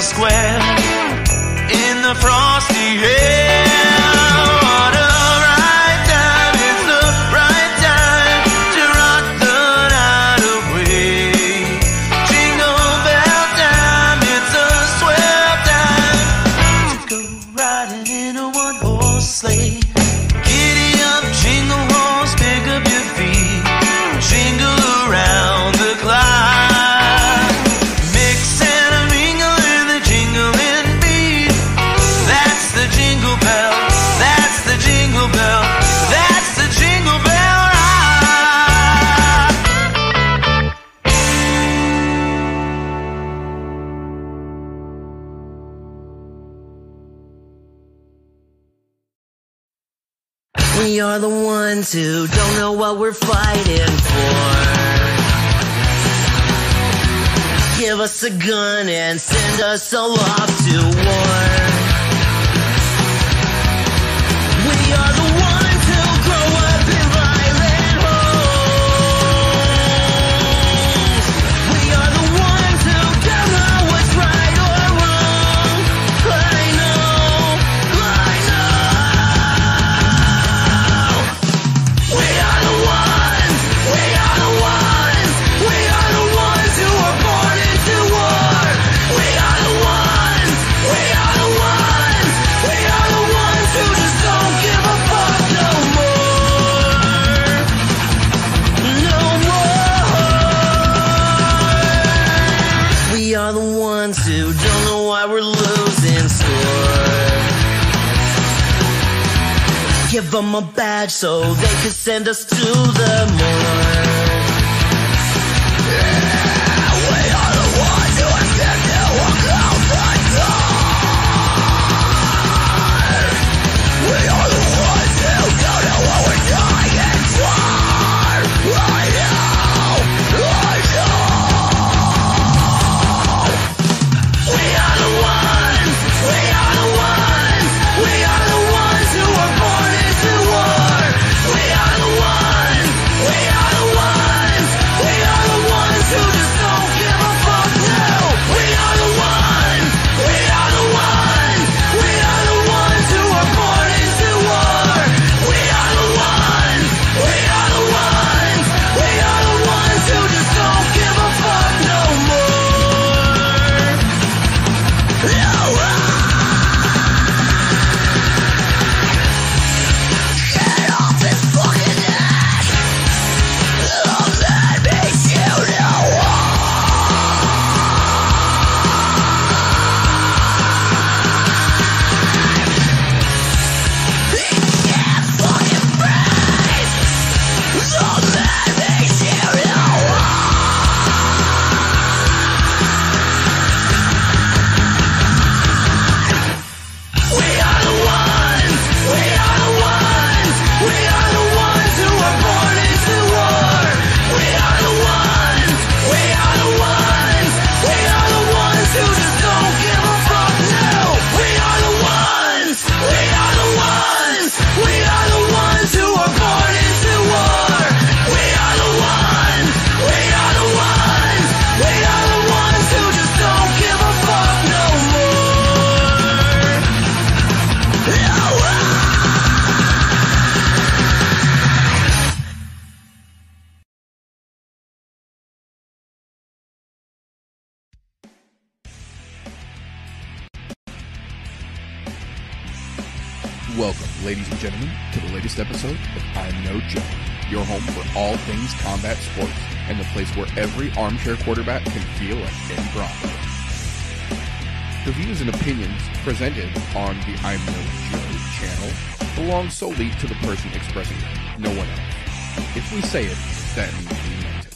square in the frosty air. send us episode of I'm No Joe, your home for all things combat sports and the place where every armchair quarterback can feel like Ben Bronco. The views and opinions presented on the I'm No Joe channel belong solely to the person expressing them, no one else. If we say it, that means we meant it.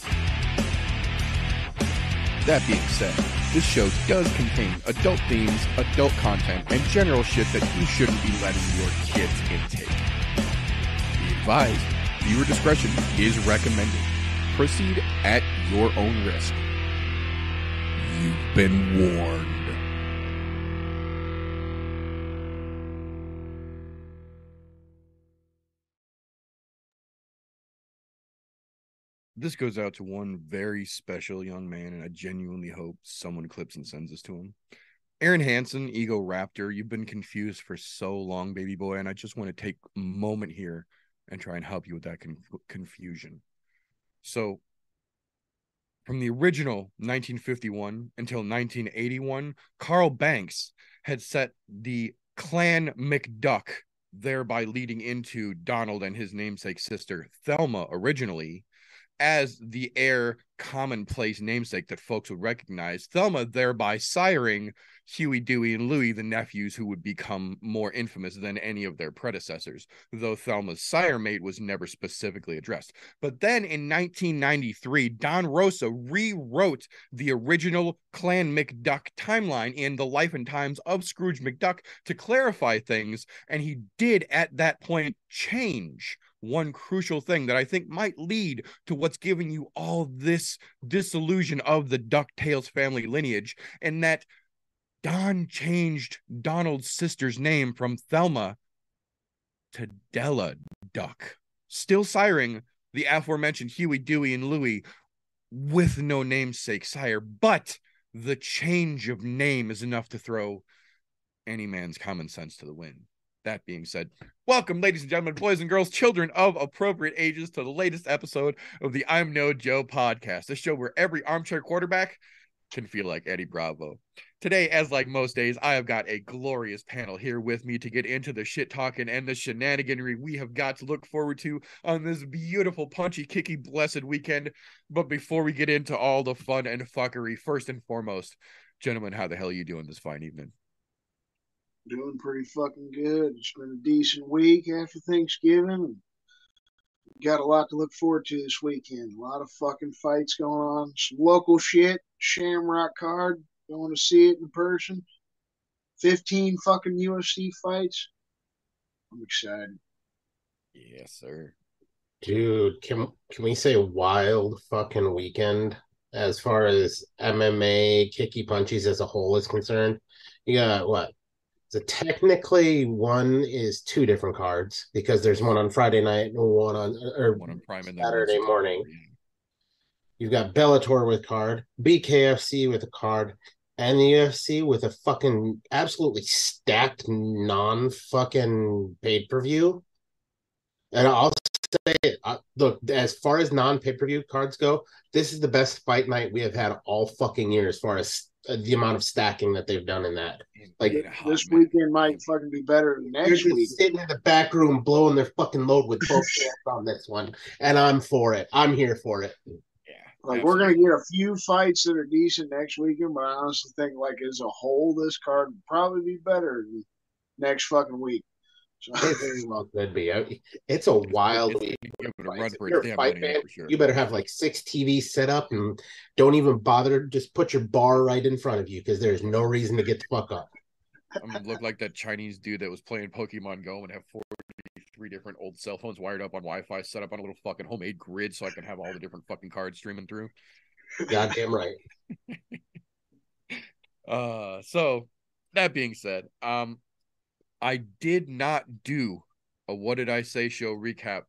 That being said, this show does contain adult themes, adult content, and general shit that you shouldn't be letting your kids intake advised. Viewer discretion is recommended. Proceed at your own risk. You've been warned. This goes out to one very special young man, and I genuinely hope someone clips and sends this to him. Arin Hanson, Egoraptor, you've been confused for so long, baby boy, and I just want to take a moment here and try and help you with that con- confusion. So, from the original 1951 until 1981, Carl Barks had set the Clan McDuck, thereby leading into Donald and his namesake sister Thelma originally as the heir commonplace namesake that folks would recognize. Thelma thereby siring Huey, Dewey, and Louie, the nephews who would become more infamous than any of their predecessors, though Thelma's sire mate was never specifically addressed. But then in 1993, Don Rosa rewrote the original Clan McDuck timeline in The Life and Times of Scrooge McDuck to clarify things, and he did at that point change one crucial thing that I think might lead to what's giving you all this disillusion of the DuckTales family lineage, and that Don changed Donald's sister's name from Thelma to Della Duck, still siring the aforementioned Huey, Dewey, and Louie with no namesake sire, but the change of name is enough to throw any man's common sense to the wind. That being said, welcome, ladies and gentlemen, boys and girls, children of appropriate ages, to the latest episode of the I'm No Joe podcast, the show where every armchair quarterback can feel like Eddie Bravo. Today, as like most days, I have got a glorious panel here with me to get into the shit talking and the shenaniganry we have got to look forward to on this beautiful, punchy, kicky, blessed weekend. But before we get into all the fun and fuckery, first and foremost, gentlemen, how the hell are you doing this fine evening? Doing pretty fucking good. It's been a decent week after Thanksgiving. Got a lot to look forward to this weekend. A lot of fucking fights going on. Some local shit. Shamrock card. Going to see it in person. 15 fucking UFC fights. I'm excited. Yes, sir. Dude, can can we say wild fucking weekend as far as MMA kicky punchies as a whole is concerned? You got what? So technically, one is two different cards because there's one on Friday night and one on or One on Prime Saturday morning. You've got Bellator with card, BKFC with a card, and the UFC with a fucking absolutely stacked non fucking pay per view. And I'll say, uh, look, as far as non pay per view cards go, this is the best fight night we have had all fucking year as far as uh, Uh, the amount of stacking that they've done in that. Like, Yeah, hot, This man. weekend might fucking be better than They're next just week. sitting in the back room blowing their fucking load with both hands on this one, and I'm for it. I'm here for it. Yeah, Like we're gonna get a few fights that are decent next weekend, but I honestly think like as a whole, this card would probably be better than next fucking week. Very well could be. I- It's a wild It's week. gonna give it a run If you're a fight fan, sure. You better have like six TVs set up and don't even bother. Just put your bar right in front of you because there's no reason to get the fuck up. I'm gonna look like that Chinese dude that was playing Pokemon Go and have 43 different old cell phones wired up on Wi-Fi, set up on a little fucking homemade grid so I can have all the different fucking cards streaming through. Goddamn right. Uh, so that being said, um, I did not do a what did I say show recap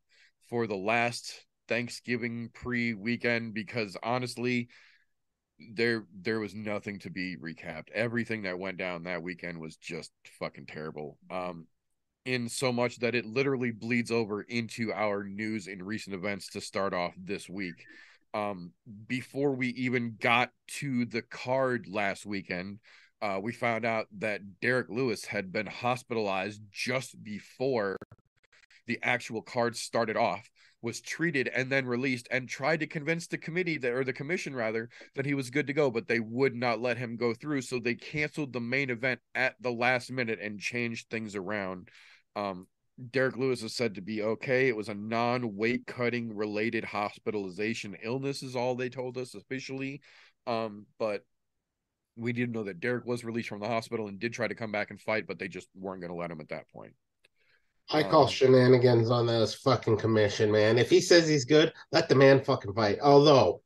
for the last Thanksgiving pre-weekend because honestly, there there was nothing to be recapped. Everything that went down that weekend was just fucking terrible. Um, in so much that it literally bleeds over into our news and recent events to start off this week. Um, before we even got to the card last weekend, uh, we found out that Derek Lewis had been hospitalized just before the actual card started off, was treated and then released, and tried to convince the committee that, or the commission rather, that he was good to go, but they would not let him go through. So they canceled the main event at the last minute and changed things around. Um, Derek Lewis is said to be okay. It was a non weight cutting related hospitalization illness, is all they told us officially. Um, but we didn't know that Derek was released from the hospital and did try to come back and fight, but they just weren't going to let him at that point. I call Um, shenanigans on this fucking commission, man. If he says he's good, let the man fucking fight. Although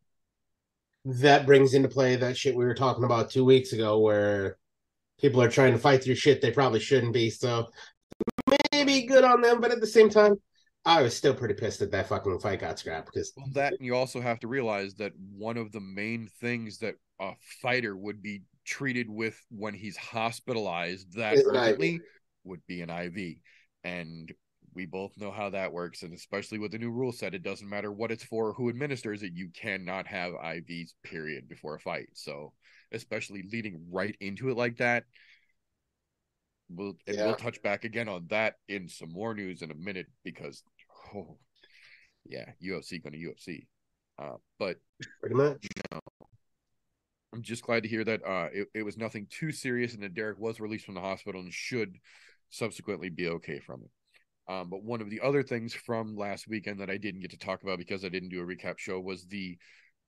that brings into play that shit we were talking about two weeks ago where people are trying to fight through shit they probably shouldn't be. So maybe good on them, but at the same time, I was still pretty pissed that that fucking fight got scrapped because Well, that and you also have to realize that one of the main things that a fighter would be treated with when he's hospitalized that urgently would be an IV. And we both know how that works. And especially with the new rule set, it doesn't matter what it's for, who administers it, you cannot have IVs, period, before a fight. So especially leading right into it like that. We'll and Yeah. we'll touch back again on that in some more news in a minute because oh yeah, UFC gonna UFC. Uh, but pretty much. I'm just glad to hear that uh, it, it was nothing too serious and that Derek was released from the hospital and should subsequently be okay from it. Um, but one of the other things from last weekend that I didn't get to talk about because I didn't do a recap show was the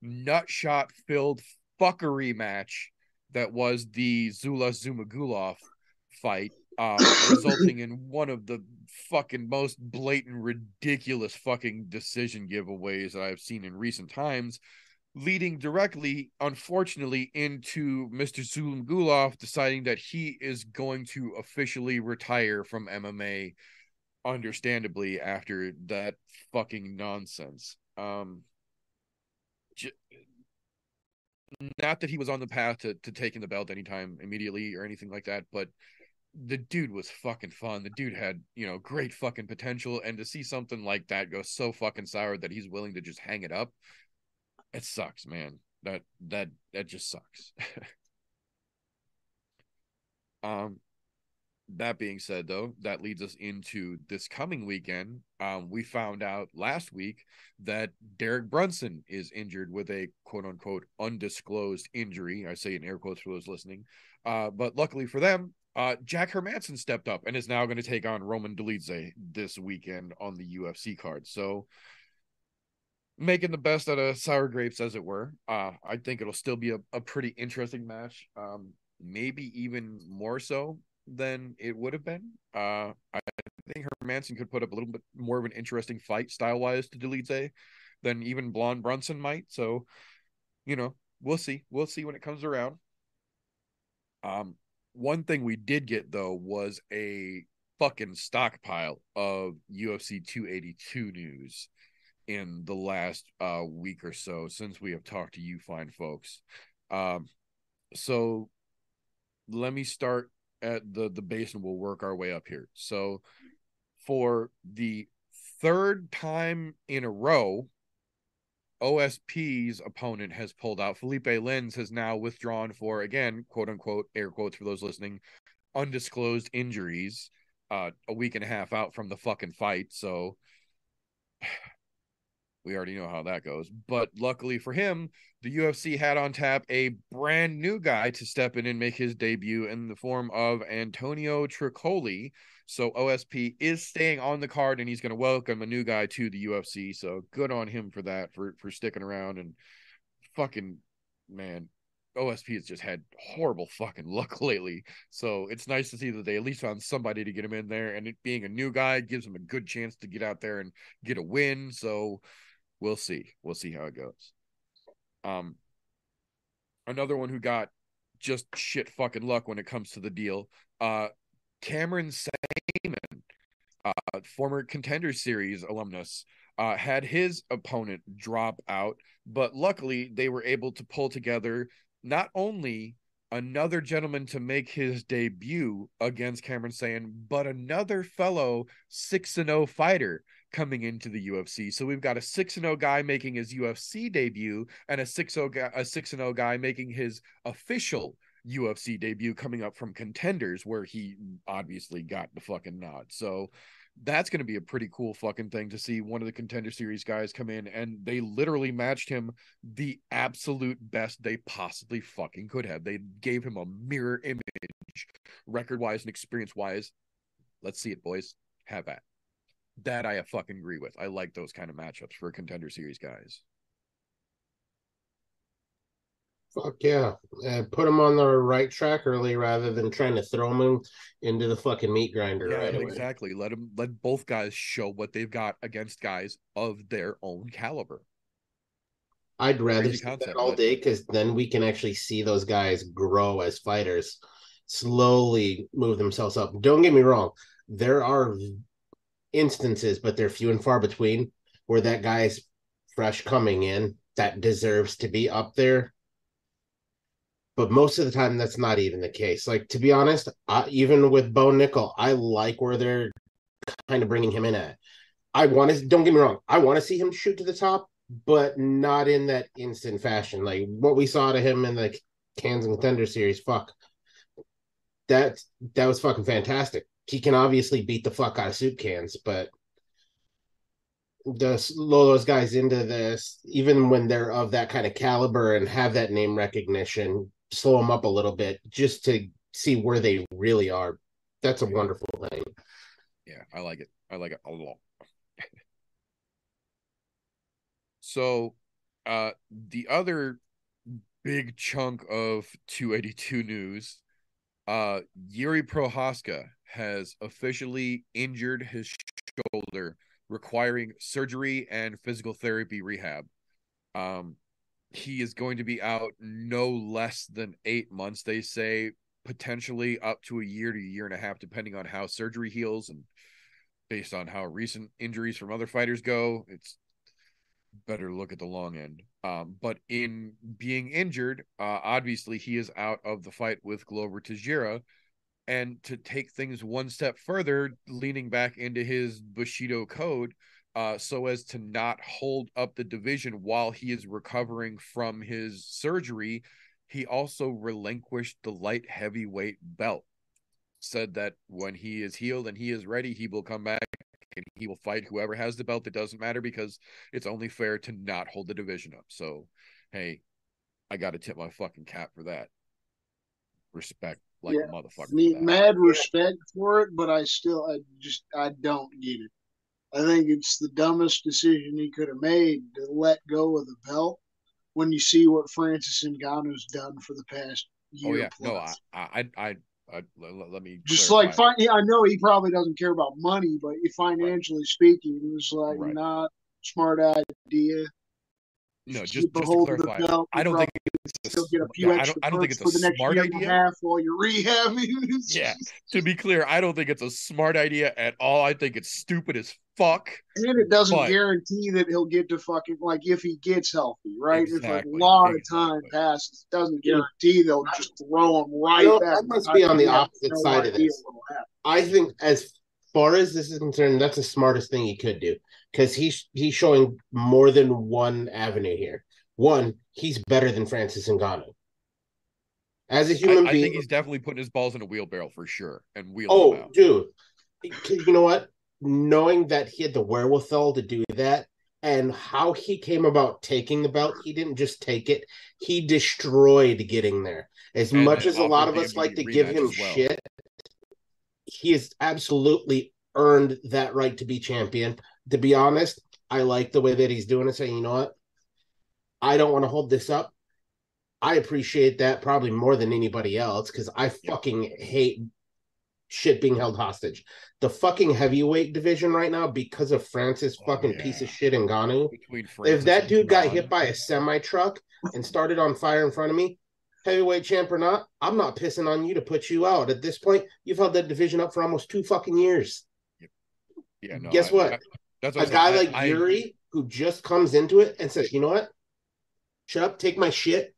nutshot filled fuckery match that was the Zula Zhumagulov fight, uh, resulting in one of the fucking most blatant, ridiculous fucking decision giveaways that I've seen in recent times leading directly, unfortunately, into Mr. Zulumgulov deciding that he is going to officially retire from MMA, understandably, after that fucking nonsense. Um, j- not that he was on the path to, to taking the belt anytime immediately or anything like that, but the dude was fucking fun. The dude had, you know, great fucking potential. And to see something like that go so fucking sour that he's willing to just hang it up, it sucks, man. That that that just sucks. um that being said though, that leads us into this coming weekend. Um we found out last week that Derek Brunson is injured with a quote unquote undisclosed injury. I say in air quotes for those listening. Uh but luckily for them, uh Jack Hermansson stepped up and is now going to take on Roman Dolidze this weekend on the UFC card. So making the best out of sour grapes as it were. Uh i think it'll still be a, a pretty interesting match um maybe even more so than it would have been. Uh i think hermansson could put up a little bit more of an interesting fight style wise to Dolidze than even blonde brunson might. So you know we'll see. We'll see when it comes around. Um one thing we did get though was a fucking stockpile of ufc 282 news in the last uh week or so since we have talked to you fine folks. Um so let me start at the the base and we'll work our way up here. So for the third time in a row OSP's opponent has pulled out. Philipe Lins has now withdrawn for again, quote unquote, air quotes for those listening, undisclosed injuries. Uh, a week and a half out from the fucking fight. So we already know how that goes. But luckily for him, the UFC had on tap a brand new guy to step in and make his debut in the form of Antonio Trocoli. So OSP is staying on the card and he's going to welcome a new guy to the UFC. So good on him for that, for for sticking around and fucking man. OSP has just had horrible fucking luck lately. So it's nice to see that they at least found somebody to get him in there. And it being a new guy gives him a good chance to get out there and get a win. So we'll see. We'll see how it goes. Um, another one who got just shit fucking luck when it comes to the deal. Uh, Cameron Saaiman, uh, former Contender Series alumnus, uh, had his opponent drop out, but luckily they were able to pull together not only another gentleman to make his debut against Cameron Saaiman, but another fellow 6 and 0 fighter coming into the UFC. So we've got a 6 and 0 guy making his UFC debut and a 6 0 guy, a 6 and 0 guy making his official UFC debut coming up from contenders where he obviously got the fucking nod. So that's going to be a pretty cool fucking thing to see one of the contender series guys come in and they literally matched him the absolute best they possibly fucking could have. They gave him a mirror image, record wise and experience wise. Let's see it, boys. Have at that. I fucking agree with. I like those kind of matchups for contender series guys. Fuck yeah. Uh, put them on the right track early rather than trying to throw them into the fucking meat grinder Yeah, right away. exactly. Let them let both guys show what they've got against guys of their own caliber. I'd rather Crazy see that all but- day because then we can actually see those guys grow as fighters, slowly move themselves up. Don't get me wrong, there are instances, but they're few and far between, where that guy's fresh coming in that deserves to be up there. But most of the time, that's not even the case. Like to be honest, I, even with Bo Nickal, I like where they're kind of bringing him in at. I want to. Don't get me wrong. I want to see him shoot to the top, but not in that instant fashion. Like what we saw to him in the Cans and Contender series. Fuck. That that was fucking fantastic. He can obviously beat the fuck out of soup cans, but the slow those guys into this, even when they're of that kind of caliber and have that name recognition, slow them up a little bit just to see where they really are. That's a wonderful thing. Yeah, I like it. I like it a lot. so, uh, the other big chunk of 282 news, uh, Yuri Prochazka has officially injured his shoulder, requiring surgery and physical therapy rehab. Um, he is going to be out no less than eight months, they say, potentially up to a year to a year and a half, depending on how surgery heals and based on how recent injuries from other fighters go. It's better look at the long end. Um, but in being injured, uh, obviously he is out of the fight with Glover Teixeira. And to take things one step further, leaning back into his Bushido code, uh, so as to not hold up the division while he is recovering from his surgery, he also relinquished the light heavyweight belt. Said that when he is healed and he is ready, he will come back and he will fight whoever has the belt. It doesn't matter because it's only fair to not hold the division up. So, hey, I got to tip my fucking cap for that. Respect like Yeah. a motherfucker. Me, for mad respect for it, but I still, I just, I don't get it. I think it's the dumbest decision he could have made to let go of the belt when you see what Francis Ngannou's done for the past oh, year Oh yeah, plus. no, I, I, I, I, let, let me just like fi- I know he probably doesn't care about money, but financially speaking, it was like Right. not smart idea. No, just just to hold the clarify. belt. I don't think it's a, get a few yeah, I don't, I don't think bucks it's for a the next smart year and a idea. half while you're rehabbing. Yeah. To be clear, I don't think it's a smart idea at all. I think it's stupid as fuck. And it doesn't But- guarantee that he'll get to fucking like if he gets healthy, right? If Exactly, a lot of time exactly. passes, it doesn't guarantee they'll just throw him right You know, back. I must be on the You have opposite no side of idea this. I think as far as this is concerned, that's the smartest thing he could do because he's he's showing more than one avenue here. One, he's better than Francis Ngannou. As a human I being, think he's definitely putting his balls in a wheelbarrow for sure and oh, them oh, dude, you know what? Knowing that he had the wherewithal to do that and how he came about taking the belt, he didn't just take it; he destroyed getting there. As And much as a lot of us like to give him well. shit, he has absolutely earned that right to be champion. To be honest, I like the way that he's doing it, saying, you know what? I don't want to hold this up. I appreciate that probably more than anybody else because I fucking hate shit being held hostage. The fucking heavyweight division right now, because of Francis Oh, fucking piece of shit Ngannou. Between If that dude got hit by a semi truck and started on fire in front of me, heavyweight champ or not, I'm not pissing on you to put you out. At this point, you've held that division up for almost two fucking years. yeah, no, guess I- what? I- that's A guy like I- I- Yuri who just comes into it and says, you know what? Shut up, take my shit.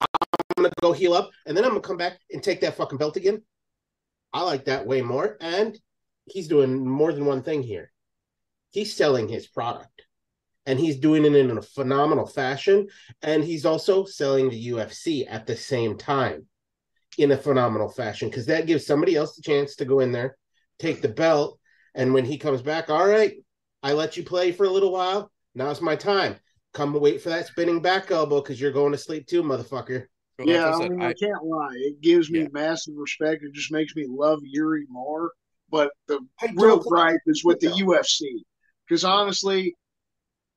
I'm gonna go heal up, and then I'm gonna come back and take that fucking belt again. I like that way more. And he's doing more than one thing here. He's selling his product. And he's doing it in a phenomenal fashion. And he's also selling the UFC at the same time in a phenomenal fashion. Because that gives somebody else the chance to go in there, take the belt, and when he comes back, all right, I let you play for a little while. Now it's my time. Come wait for that spinning back elbow because you're going to sleep too, motherfucker. well, yeah, what I I mean, I- I, can't lie. It gives me Yeah. massive respect. It just makes me love Yuri more. But the I real gripe is with the Yeah. UFC because honestly,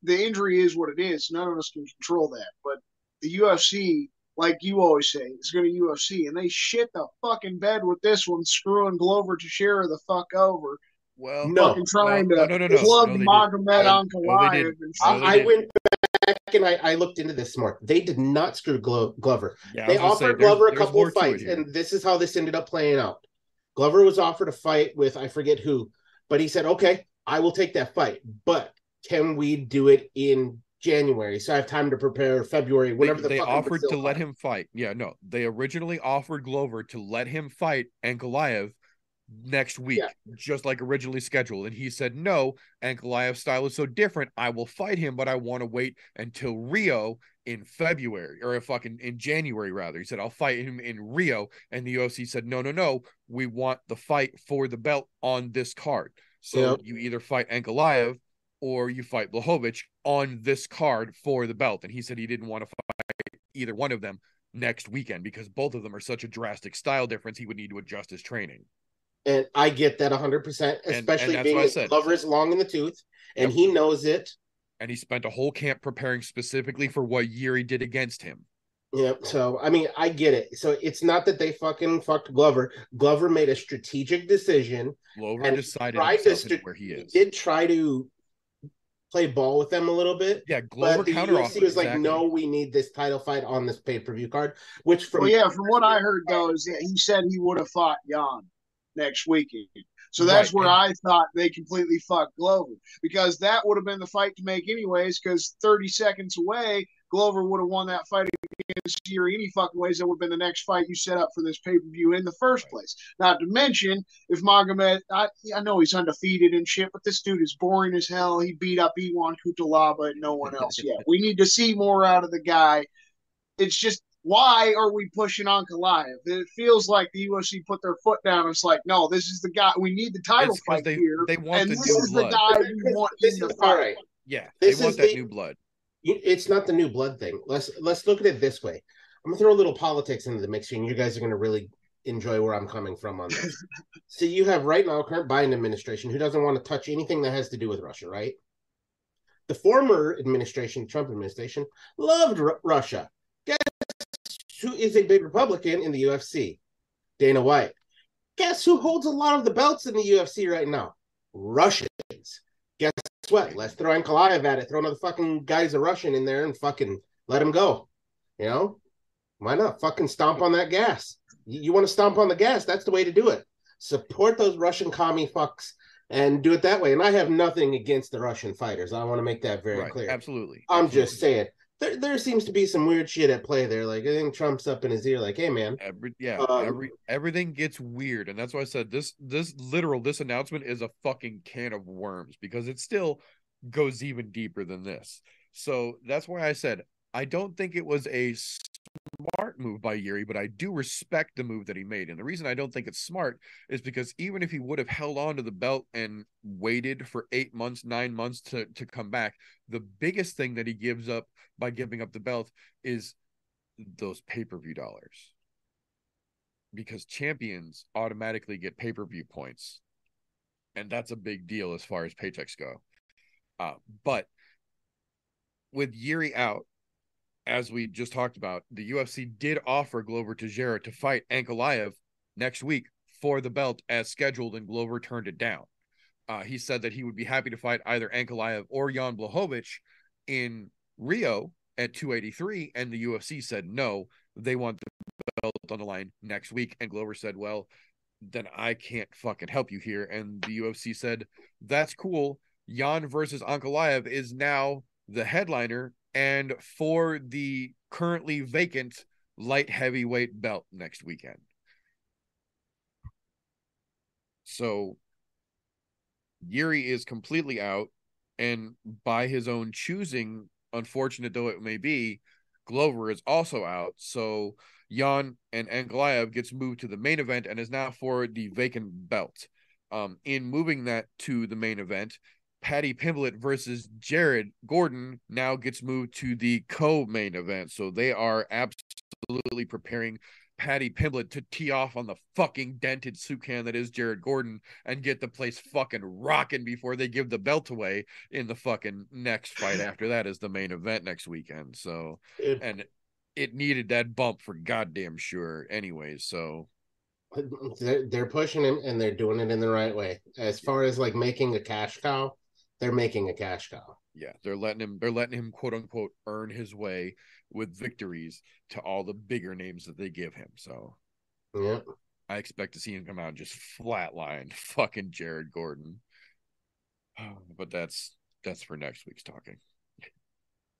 the injury is what it is. None of us can control that. But the UFC, like you always say, is going to UFC, and they shit the fucking bed with this one, screwing Glover Teixeira the fuck over, well, No. fucking trying no, to no, no, no. plug No, they Magomed No, no, Ankalaev No, I, I went back and I, I looked into this more. They did not screw Glo- Glover. Yeah, they was gonna say, offered there's- Glover a couple of fights, and this is how this ended up playing out. Glover was offered a fight with I forget who, but he said, "Okay, I will take that fight, but can we do it in January so I have time to prepare February, They, whenever the they fucking offered Brazil to let him fight. Yeah, no, they originally offered Glover to let him fight Ankalaev next week, Yeah. just like originally scheduled. And he said, No, Ankalaev's style is so different. I will fight him, but I want to wait until Rio in February or fucking in January, rather. He said, I'll fight him in Rio. And the UFC said, No, no, no. We want the fight for the belt on this card. So you either fight Ankalaev or you fight Blachowicz on this card for the belt. And he said he didn't want to fight either one of them next weekend because both of them are such a drastic style difference. He would need to adjust his training. And I get that 100%, and especially being a lover said. Is long in the tooth and Yep. he knows it. And he spent a whole camp preparing specifically for what Yuri did against him. Yep. So I mean, I get it. So it's not that they fucking fucked Glover. Glover made a strategic decision. Glover And decided tried to st- where he is. Did try to play ball with them a little bit. yeah, Glover But the counter UFC was like, no, we need this title fight on this pay per view card. Which from Well, yeah, from what I heard though, is that he said he would have fought Jan next weekend. So that's Right, where I thought they completely fucked Glover because that would have been the fight to make anyways. Because 30 seconds away, Glover would have won that fight against Yuri any fucking ways. That would have been the next fight you set up for this pay per view in the first place. Not to mention, if Magomed, I, I know he's undefeated and shit, but this dude is boring as hell. He beat up Ion Cutelaba and no one else yet. We need to see more out of the guy. It's just why are we pushing Ankalaev? It feels like the UFC put their foot down. It's like, no, this is the guy. We need the title It's 'cause fight they- here, they want and the this new is blood. the guy we want this in the fight. all right. Yeah, This they want that the- new blood. It's not the new blood thing. Let's let's look at it this way. I'm gonna throw a little politics into the mix here, and you guys are gonna really enjoy where I'm coming from on this. so you have right now current Biden administration who doesn't want to touch anything that has to do with Russia, right? The former administration, Trump administration, loved Ru- Russia. Guess who is a big Republican in the UFC? Dana White. Guess who holds a lot of the belts in the UFC right now? Russians. Guess what? Let's throw Ankalaev at it. Throw another fucking guy's a Russian in there and fucking let him go. You know? Why not? Fucking stomp on that gas. You, you want to stomp on the gas? That's the way to do it. Support those Russian commie fucks and do it that way. And I have nothing against the Russian fighters. I want to make that very Right, clear. absolutely. I'm absolutely. just saying. There, there seems to be some weird shit at play there. Like I think Trump's up in his ear, like, "Hey, man, Every yeah, Um, every everything gets weird, and that's why I said this. This literal this announcement is a fucking can of worms because it still goes even deeper than this. So that's why I said I don't think it was a smart move by Yuri, but I do respect the move that he made. And the reason I don't think it's smart is because even if he would have held on to the belt and waited for eight months, nine months to to come back, the biggest thing that he gives up by giving up the belt is those pay-per-view dollars. Because champions automatically get pay-per-view points. And that's a big deal as far as paychecks go. Uh, but with Yuri out as we just talked about the UFC did offer Glover Teixeira to fight Ankalaev next week for the belt as scheduled and Glover turned it down. Uh, he said that he would be happy to fight either Ankalaev or Jan Blachowicz in Rio at 283 and the UFC said no they want the belt on the line next week and Glover said well then I can't fucking help you here and the UFC said that's cool. Jan versus Ankalaev is now the headliner and for the currently vacant light heavyweight belt next weekend so Yuri is completely out and by his own choosing unfortunate though it may be, Glover is also out. So Jan and Ankalaev gets moved to the main event and is now for the vacant belt. Um, in moving that to the main event, Paddy Pimblett versus Jared Gordon now gets moved to the co-main event. So they are absolutely preparing Paddy Pimblett to tee off on the fucking dented soup can that is Jared Gordon and get the place fucking rocking before they give the belt away in the fucking next fight after that is the main event next weekend. So It- and it needed that bump for goddamn sure anyways. So they're, they're pushing him and they're doing it in the right way. As far as like making a cash cow, they're making a cash cow. yeah, they're letting him they're letting him quote unquote earn his way with victories to all the bigger names that they give him. So Yeah. I expect to see him come out and just flatline fucking Jared Gordon. but that's that's for next week's talking.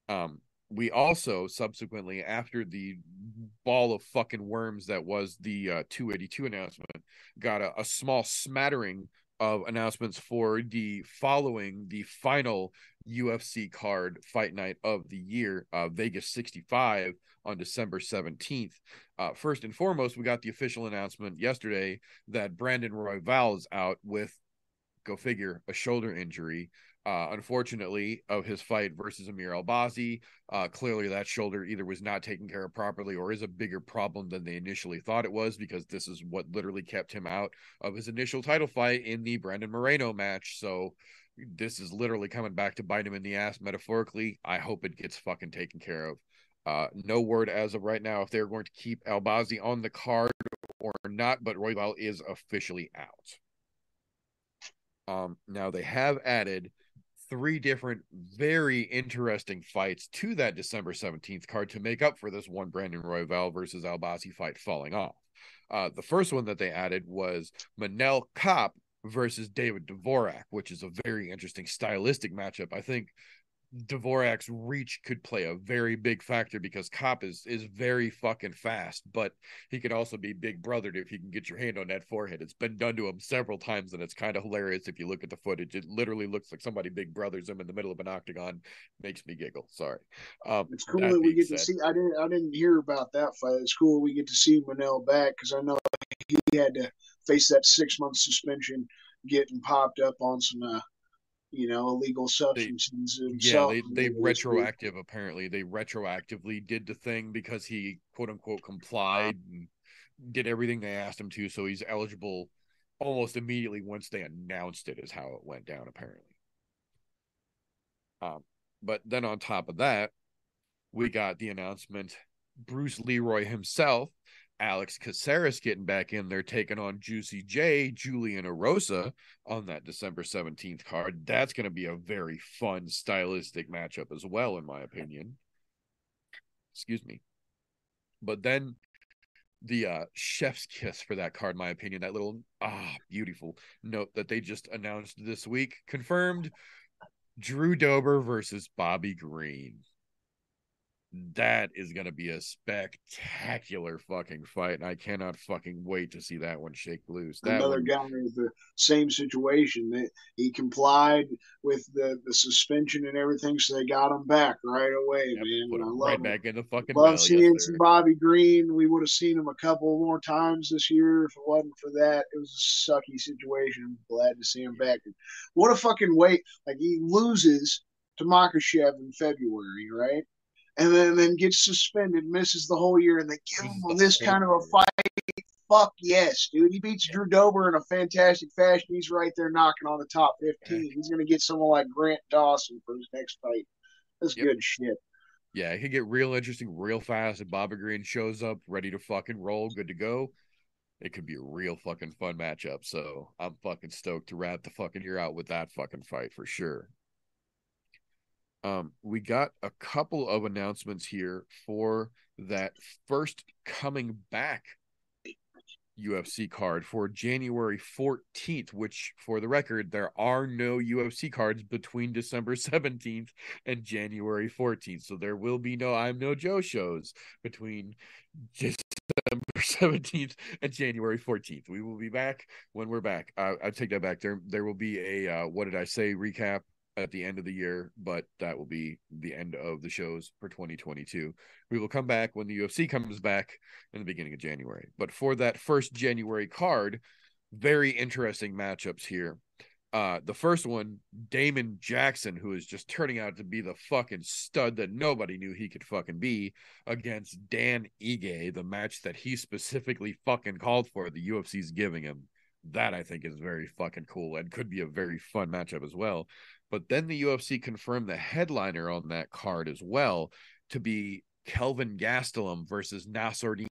Um, we also subsequently, after the ball of fucking worms that was the uh, 282 announcement, got a, a small smattering of announcements for the following the final UFC card fight night of the year, uh, Vegas 65 on December 17th. Uh, first and foremost, we got the official announcement yesterday that Brandon Royval is out with, go figure, a shoulder injury. Uh, unfortunately, of his fight versus Amir Albazi, uh, clearly that shoulder either was not taken care of properly or is a bigger problem than they initially thought it was because this is what literally kept him out of his initial title fight in the Brandon Moreno match. So this is literally coming back to bite him in the ass metaphorically. I hope it gets fucking taken care of. Uh, no word as of right now if they're going to keep Albazi on the card or not, but Royval is officially out. Um, now they have added three different very interesting fights to that December 17th card to make up for this one Brandon Royval versus Albazi fight falling off. Uh, the first one that they added was Manel Kape versus David Dvorak, which is a very interesting stylistic matchup. I think Dvorak's reach could play a very big factor because Kape is is very fucking fast, but he could also be big brothered if he can get your hand on that forehead. It's been done to him several times, and it's kind of hilarious if you look at the footage. It literally looks like somebody big brothers him in the middle of an octagon. Makes me giggle. Sorry. Um, It's cool that we get to see. I didn't. I didn't hear about that fight. It's cool we get to see Manel back because I know he had to face that six month suspension, getting popped up on some, uh, you know, illegal substances. Yeah, they they retroactive apparently they retroactively did the thing because he quote unquote complied and did everything they asked him to, so he's eligible almost immediately once they announced it is how it went down apparently. Um, but then on top of that, we got the announcement Bruce Leroy himself, Alex Caceres getting back in there, taking on Juicy J, Julian Erosa on that December 17th card. That's going to be a very fun stylistic matchup as well, in my opinion. Excuse me. But then the uh chef's kiss for that card, in my opinion, that little ah beautiful note that they just announced this week confirmed Drew Dober versus Bobby Green. That is going to be a spectacular fucking fight, and I cannot fucking wait to see that one shake loose. That another one, guy with the same situation. That he complied with the, the suspension and everything, so they got him back right away, Yep, man. put And him right him. back in the fucking Love seeing some. Bobby Green. We would have seen him a couple more times this year if it wasn't for that. It was a sucky situation. Glad to see him back. What a fucking wait! Like he loses to Makhachev in February, right? And then then gets suspended, misses the whole year, and they give him this kind of a fight. Fuck yes, dude. He beats Drew Dober in a fantastic fashion. He's right there knocking on the top 15. He's going to get someone like Grant Dawson for his next fight. That's Yep. good shit. Yeah, it could get real interesting real fast. If Bobby Green shows up ready to fucking roll, good to go, it could be a real fucking fun matchup. So I'm fucking stoked to wrap the fucking year out with that fucking fight for sure. Um, we got a couple of announcements here for that first coming back UFC card for January 14th, which for the record, there are no UFC cards between December 17th and January 14th. So there will be no I'm No Joe shows between December 17th and January 14th. We will be back when we're back. Uh, I take that back. There there will be a uh, what did I say recap at the end of the year, but that will be the end of the shows for 2022. We will come back when the UFC comes back in the beginning of January. But for that first January card, very interesting matchups here. Uh, the first one, Damon Jackson, who is just turning out to be the fucking stud that nobody knew he could fucking be, against Dan Ige, the match that he specifically fucking called for, the UFC's giving him. That I think is very fucking cool and could be a very fun matchup as well. But then the UFC confirmed the headliner on that card as well to be Kelvin Gastelum versus Nassourdine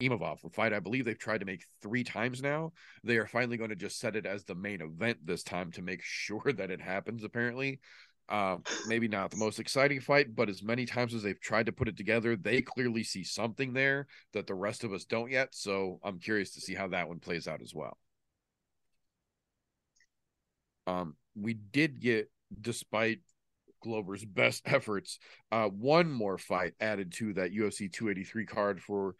Imavov, a fight I believe they've tried to make three times now. They are finally going to just set it as the main event this time to make sure that it happens, apparently. Uh, maybe not the most exciting fight, but as many times as they've tried to put it together, they clearly see something there that the rest of us don't yet. So I'm curious to see how that one plays out as well. Um, we did get, despite Glover's best efforts, uh, one more fight added to that UFC 283 card for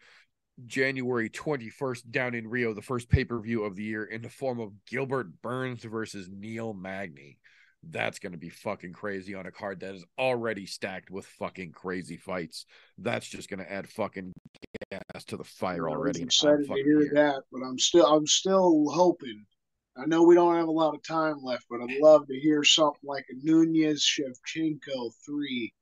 January 21st down in Rio, the first pay per view of the year, in the form of Gilbert Burns versus Neil Magny. That's going to be fucking crazy on a card that is already stacked with fucking crazy fights. That's just going to add fucking gas to the fire already. I'm excited to hear that, but I'm still I'm still hoping. I know we don't have a lot of time left, but I'd love to hear something like a Nunes Shevchenko three.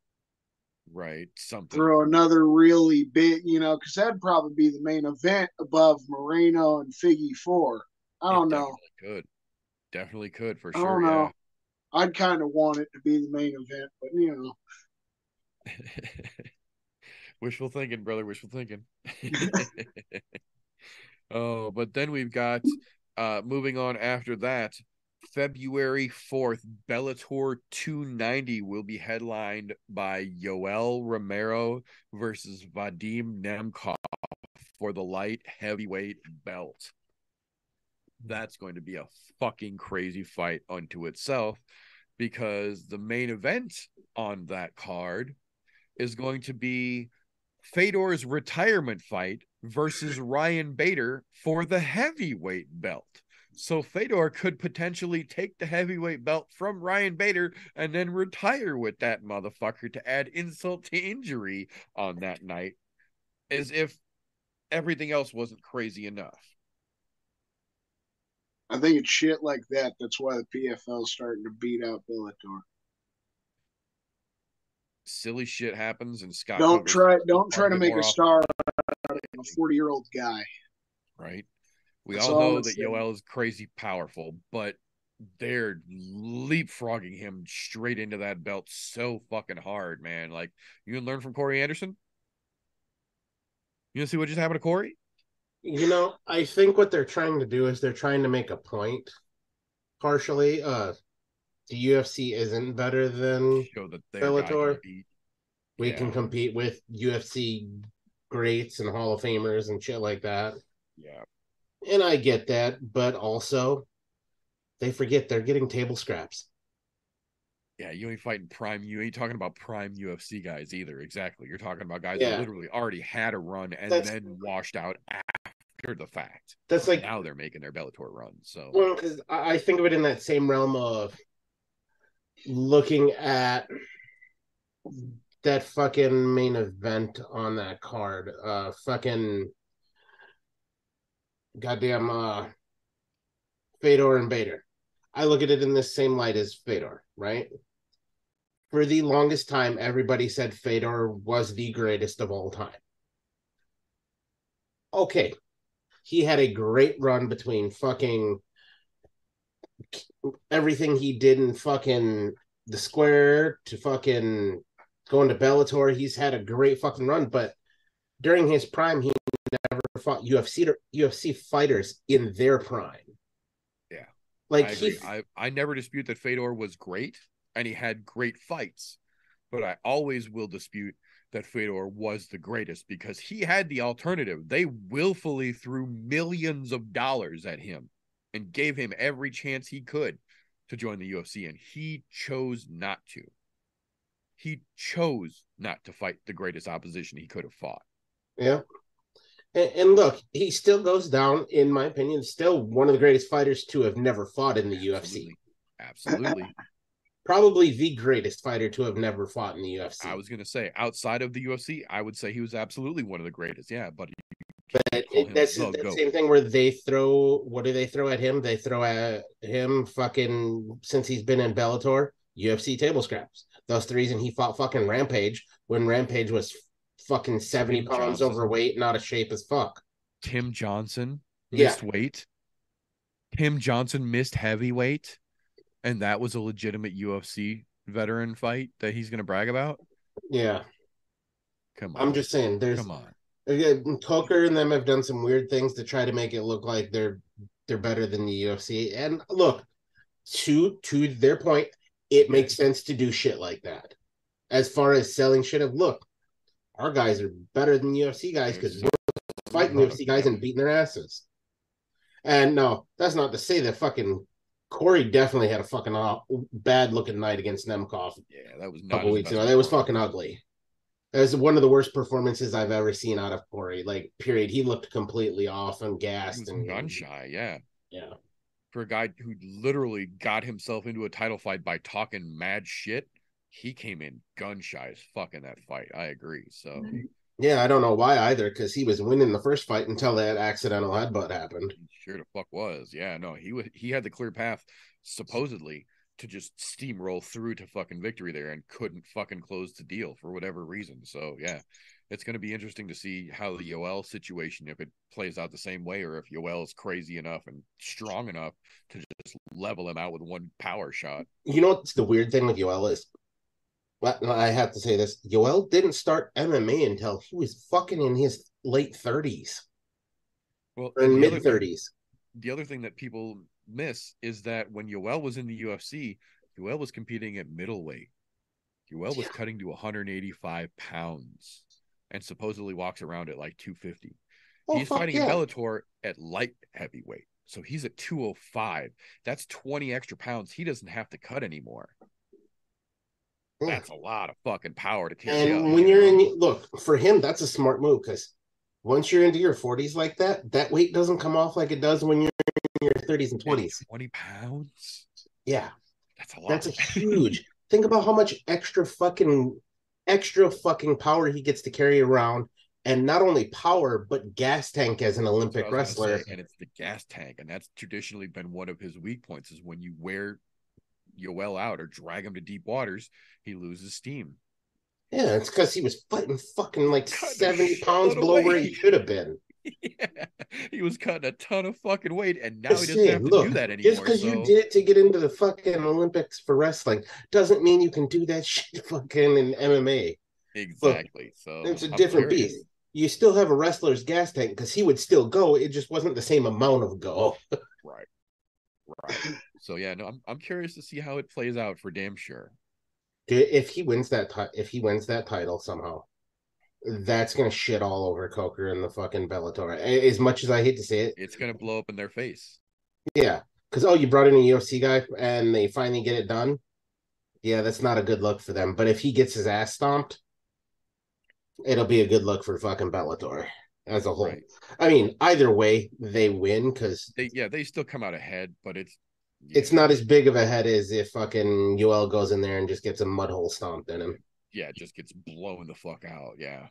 Right. Something. Throw another really big, you know, because that'd probably be the main event above Moreno and Figgy four. I don't know. Definitely could. Definitely could for I sure. don't know. Yeah. I'd kind of want it to be the main event, but you know, wishful thinking, brother. Wishful thinking. oh, but then we've got uh moving on after that. February 4th, Bellator 290 will be headlined by Yoel Romero versus Vadim Nemkov for the light heavyweight belt. That's going to be a fucking crazy fight unto itself because the main event on that card is going to be Fedor's retirement fight versus Ryan Bader for the heavyweight belt. So Fedor could potentially take the heavyweight belt from Ryan Bader and then retire with that motherfucker to add insult to injury on that night, as if everything else wasn't crazy enough. I think it's shit like that. That's why the PFL is starting to beat out Bellator. Silly shit happens, and Scott. Don't try, don't try to make a often, star a forty-year-old guy. right? We That's all all know I'm that saying. Yoel is crazy powerful, but they're leapfrogging him straight into that belt so fucking hard, man. Like you can learn from Corey Anderson. You see what just happened to Corey? You know, I think what they're trying to do is they're trying to make a point. Partially, uh, the UFC isn't better than Show that they're guy can Bellator. we Yeah. can compete with UFC greats and Hall of Famers and shit like that. Yeah, And I get that, but also they forget they're getting table scraps. yeah. You ain't fighting prime. You ain't talking about prime UFC guys either. Exactly. You're talking about guys Yeah. that literally already had a run and That's- then washed out after the fact. That's like now they're making their Bellator run. So Well, 'cause I I think of it in that same realm of looking at that fucking main event on that card. Uh, fucking goddamn uh, Fedor and Bader. I look at it in the same light as Fedor, right? For the longest time, everybody said Fedor was the greatest of all time. Okay, he had a great run between fucking everything he did in fucking the square to fucking going to Bellator. He's had a great fucking run, but during his prime, he never fought UFC UFC fighters in their prime. Yeah. like I he. I, I never dispute that Fedor was great and he had great fights, but I always will dispute that Fedor was the greatest because he had the alternative. They willfully threw millions of dollars at him and gave him every chance he could to join the UFC, and he chose not to. He chose not to fight the greatest opposition he could have fought. Yeah. And, and look, he still goes down, in my opinion, still one of the greatest fighters to have never fought in the UFC. Absolutely. Absolutely. Probably the greatest fighter to have never fought in the UFC. I was going to say, outside of the UFC, I would say he was absolutely one of the greatest. Yeah, but But it, that's the GOAT. same thing where they throw. What do they throw at him? They throw at him fucking since he's been in Bellator UFC table scraps. That's the reason he fought fucking Rampage when Rampage was fucking seventy Tim pounds Johnson. overweight, not a shape as fuck. Tim Johnson Yeah. missed weight. Tim Johnson missed heavyweight, and that was a legitimate UFC veteran fight that he's going to brag about. Yeah, Come on, I'm just saying. There's come on. again, Coker and them have done some weird things to try to make it look like they're they're better than the UFC. And look, to to their point, it makes sense to do shit like that. As far as selling shit of look, our guys are better than UFC guys because we're fighting UFC guys and beating their asses. And no, that's not to say that fucking Corey definitely had a fucking aw- bad looking night against Nemkov Yeah, that was a couple weeks ago. That was fucking ugly. That was one of the worst performances I've ever seen out of Corey. Like, period. He looked completely off and gassed and gun shy, yeah. Yeah. For a guy who literally got himself into a title fight by talking mad shit, he came in gun shy as fuck in that fight. I agree. So mm-hmm. Yeah, I don't know why either, because he was winning the first fight until that accidental headbutt happened. he sure the fuck was. Yeah, no, he was he had the clear path supposedly to just steamroll through to fucking victory there and couldn't fucking close the deal for whatever reason. So yeah, it's gonna be interesting to see how the Yoel situation, if it plays out the same way, or if Yoel is crazy enough and strong enough to just level him out with one power shot. You know what's the weird thing with Yoel is? Well, I have to say this. Yoel didn't start MMA until he was fucking in his late 30s Well, or mid 30s. the other thing that people miss is that when Yoel was in the UFC, Yoel was competing at middleweight. Yoel was Yeah. cutting to 185 pounds and supposedly walks around at like 250. Oh, he's fighting yeah. Bellator at light heavyweight. So he's at 205. That's 20 extra pounds he doesn't have to cut anymore. That's a lot of fucking power to carry. And when you you're in, look, for him, that's a smart move because once you're into your 40s like that, that weight doesn't come off like it does when you're in your 30s and 20s. 20 pounds. Yeah, That's a lot. that's a huge. Think about how much extra fucking, extra fucking power he gets to carry around. And not only power, but gas tank as an Olympic I was gonna wrestler. say, and it's the gas tank, and that's traditionally been one of his weak points. Is when you wear Yoel out or drag him to deep waters, he loses steam. Yeah, it's because he was fighting fucking like 70 pounds below of where he should have been. yeah, he was cutting a ton of fucking weight, and now he doesn't have to look, do that anymore. Just because so you did it to get into the fucking Olympics for wrestling doesn't mean you can do that shit fucking in MMA. exactly. so It's a I'm different curious. beast. You still have a wrestler's gas tank because he would still go. It just wasn't the same amount of go. Right. Right. so yeah, no, I'm I'm curious to see how it plays out for damn sure. If he wins that, ti- if he wins that title somehow, that's gonna shit all over Coker and the fucking Bellator. As much as I hate to say it, It's gonna blow up in their face. yeah. Because oh, you brought in a UFC guy and they finally get it done. Yeah, that's not a good look for them. But if he gets his ass stomped, it'll be a good look for fucking Bellator as a whole. Right. I mean, either way, they win because They yeah, they still come out ahead, but it's it's not as big of a head as if fucking Yoel goes in there and just gets a mud hole stomped in him. Yeah, just gets blown the fuck out. Yeah.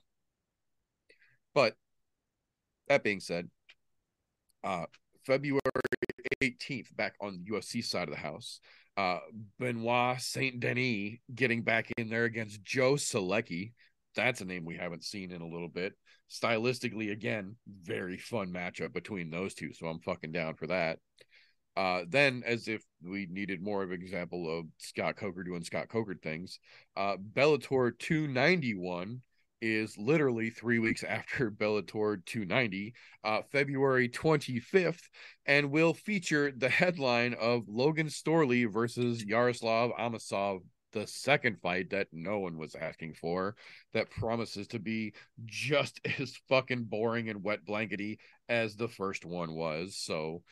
But that being said, uh February 18th, back on the UFC side of the house, uh Benoit Saint Denis getting back in there against Joe Solecki. That's a name we haven't seen in a little bit. Stylistically, again, very fun matchup between those two. So I'm fucking down for that. Uh, then, as if we needed more of an example of Scott Coker doing Scott Coker things, uh, Bellator 291 is literally three weeks after Bellator 290, uh, February 25th, and will feature the headline of Logan Storley versus Yaroslav Amosov, the second fight that no one was asking for, that promises to be just as fucking boring and wet blankety as the first one was. So,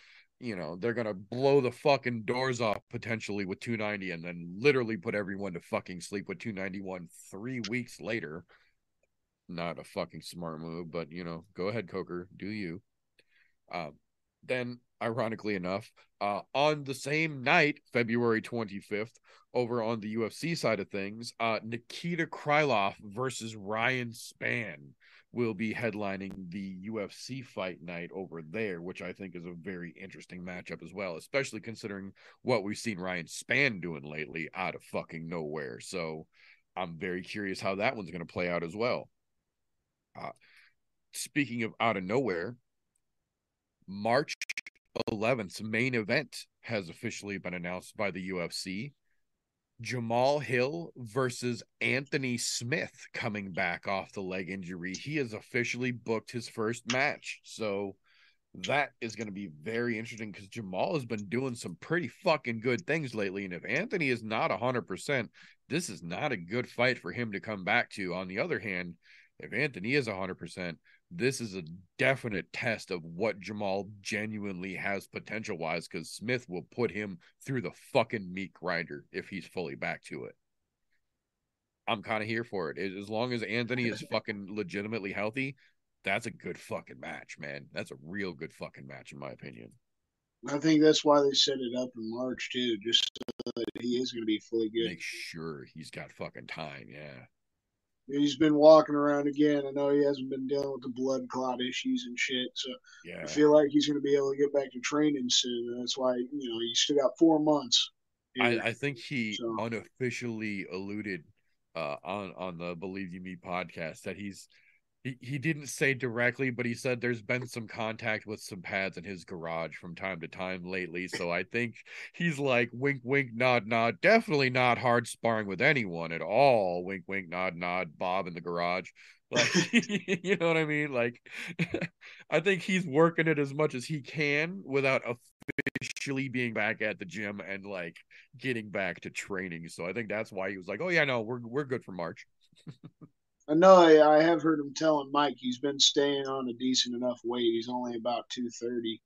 you know, they're gonna blow the fucking doors off potentially with 290 and then literally put everyone to fucking sleep with 291 three weeks later. Not a fucking smart move, but you know, go ahead, Coker, do you. Um, then, ironically enough, uh, on the same night, February 25th, over on the UFC side of things, uh, Nikita Krylov versus Ryan Spann will be headlining the UFC fight night over there, which I think is a very interesting matchup as well, especially considering what we've seen Ryan Spann doing lately out of fucking nowhere. So I'm very curious how that one's going to play out as well. Uh, speaking of out of nowhere, March 11th's main event has officially been announced by the UFC. Jamal Hill versus Anthony Smith coming back off the leg injury. He has officially booked his first match. So that is going to be very interesting because Jamal has been doing some pretty fucking good things lately. And if Anthony is not 100%, this is not a good fight for him to come back to. On the other hand, if Anthony is 100%, this is a definite test of what Jamal genuinely has potential wise because Smith will put him through the fucking meat grinder if he's fully back to it. I'm kind of here for it. As long as Anthony is fucking legitimately healthy, that's a good fucking match, man. That's a real good fucking match, in my opinion. I think that's why they set it up in March too, just so that he is going to be fully good. Make sure he's got fucking time. Yeah. He's been walking around again. I know he hasn't been dealing with the blood clot issues and shit, so Yeah. I feel like he's going to be able to get back to training soon. That's why you know he's still got four months. I. I think he So- unofficially alluded uh, on on the Believe You Me podcast that he's he, didn't say directly, but he said there's been some contact with some pads in his garage from time to time lately. So I think he's like wink wink nod nod, definitely not hard sparring with anyone at all. Wink wink nod nod, Bob in the garage. Like you know what I mean? Like I think he's working it as much as he can without officially being back at the gym and like getting back to training. So I think that's why he was like, "Oh yeah, no, we're we're good for March." I know I, I have heard him telling Mike he's been staying on a decent enough weight. He's only about two thirty.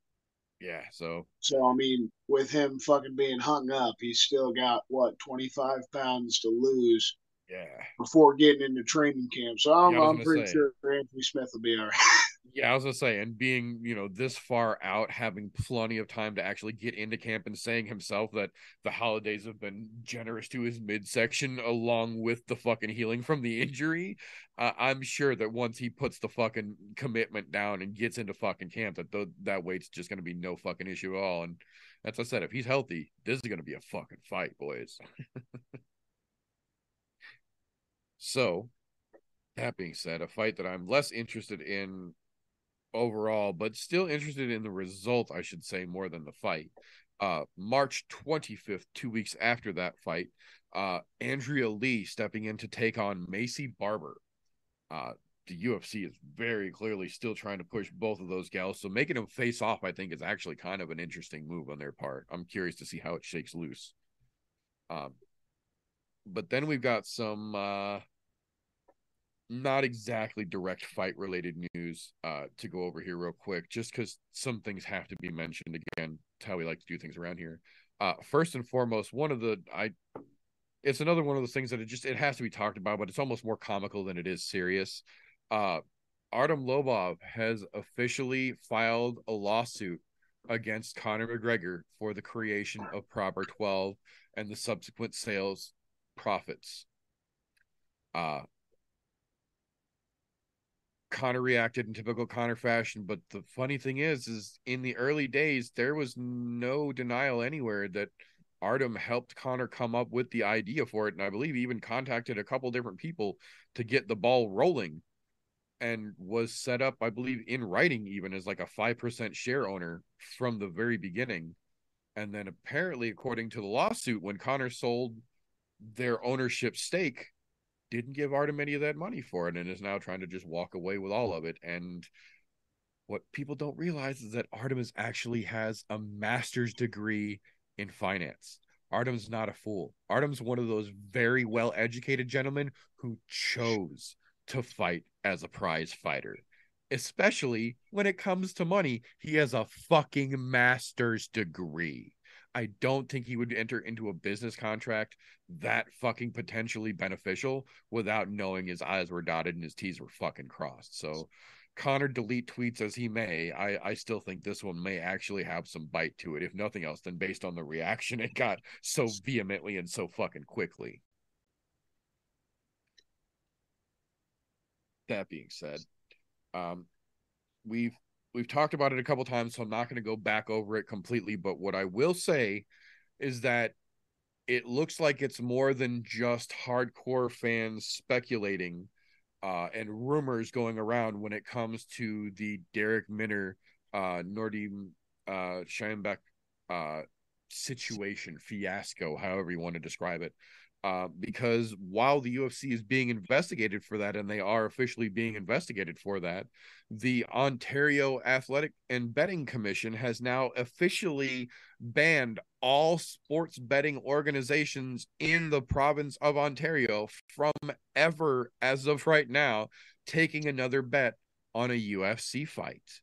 Yeah, so So I mean, with him fucking being hung up, he's still got what twenty five pounds to lose yeah, before getting into training camp. So I'm, Yeah, I'm pretty say. sure Anthony Smith will be all right. yeah. I was gonna say, and being you know this far out, having plenty of time to actually get into camp, and saying himself that the holidays have been generous to his midsection, along with the fucking healing from the injury. Uh, I'm sure that once he puts the fucking commitment down and gets into fucking camp, that th- that weight's just gonna be no fucking issue at all. And as I said, if he's healthy, this is gonna be a fucking fight, boys. so, that being said, a fight that I'm less interested in overall, but still interested in the result, I should say, more than the fight. Uh, March 25th, two weeks after that fight, uh, Andrea Lee stepping in to take on Maycee Barber. Uh, the UFC is very clearly still trying to push both of those gals. So making them face off, I think, is actually kind of an interesting move on their part. I'm curious to see how it shakes loose. Um, but then we've got some uh, not exactly direct fight related news uh, to go over here real quick, just because some things have to be mentioned again. It's how we like to do things around here. Uh, first and foremost, one of the I, it's another one of those things that it just it has to be talked about, but it's almost more comical than it is serious. Uh, Artem Lobov has officially filed a lawsuit against Conor McGregor for the creation of Proper 12 and the subsequent sales profits. Uh, Conor reacted in typical Conor fashion, but the funny thing is, is in the early days there was no denial anywhere that Artem helped Conor come up with the idea for it, and I believe even contacted a couple different people to get the ball rolling, and was set up, I believe, in writing even as like a five percent share owner from the very beginning, and then apparently, according to the lawsuit, when Conor sold their ownership stake didn't give Artem any of that money for it and is now trying to just walk away with all of it. And what people don't realize is that Artemis actually has a master's degree in finance. Artem's not a fool. Artem's one of those very well educated gentlemen who chose to fight as a prize fighter. Especially when it comes to money, he has a fucking master's degree. I don't think he would enter into a business contract that fucking potentially beneficial without knowing his I's were dotted and his T's were fucking crossed. So Conor delete tweets as he may, I, I still think this one may actually have some bite to it, if nothing else, than based on the reaction it got so vehemently and so fucking quickly. That being said, um, we've we've talked about it a couple times, so I'm not going to go back over it completely. But what I will say is that it looks like it's more than just hardcore fans speculating uh, and rumors going around when it comes to the Darrick Minner, uh, Nordim uh, Scheinbeck uh, situation, fiasco, however you want to describe it. Uh, because while the UFC is being investigated for that, and they are officially being investigated for that, the Ontario Athletic and Betting Commission has now officially banned all sports betting organizations in the province of Ontario from ever, as of right now, taking another bet on a UFC fight.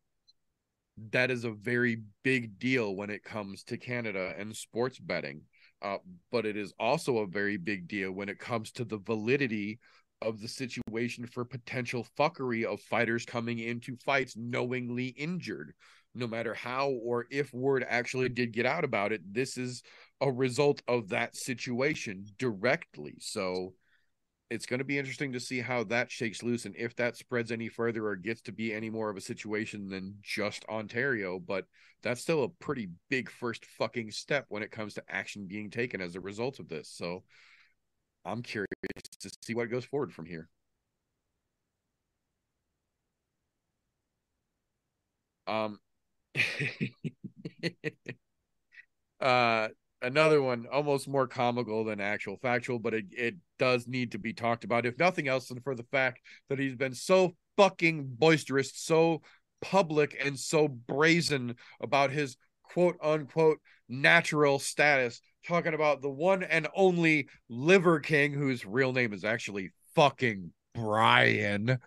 That is a very big deal when it comes to Canada and sports betting. Uh, but it is also a very big deal when it comes to the validity of the situation for potential fuckery of fighters coming into fights knowingly injured. No matter how or if word actually did get out about it, this is a result of that situation directly. So it's going to be interesting to see how that shakes loose and if that spreads any further or gets to be any more of a situation than just Ontario. But that's still a pretty big first fucking step when it comes to action being taken as a result of this. So I'm curious to see what goes forward from here. Um, uh, another one almost more comical than actual factual, but it, it does need to be talked about, if nothing else than for the fact that he's been so fucking boisterous, so public, and so brazen about his quote unquote natural status, talking about the one and only Liver King, whose real name is actually fucking Brian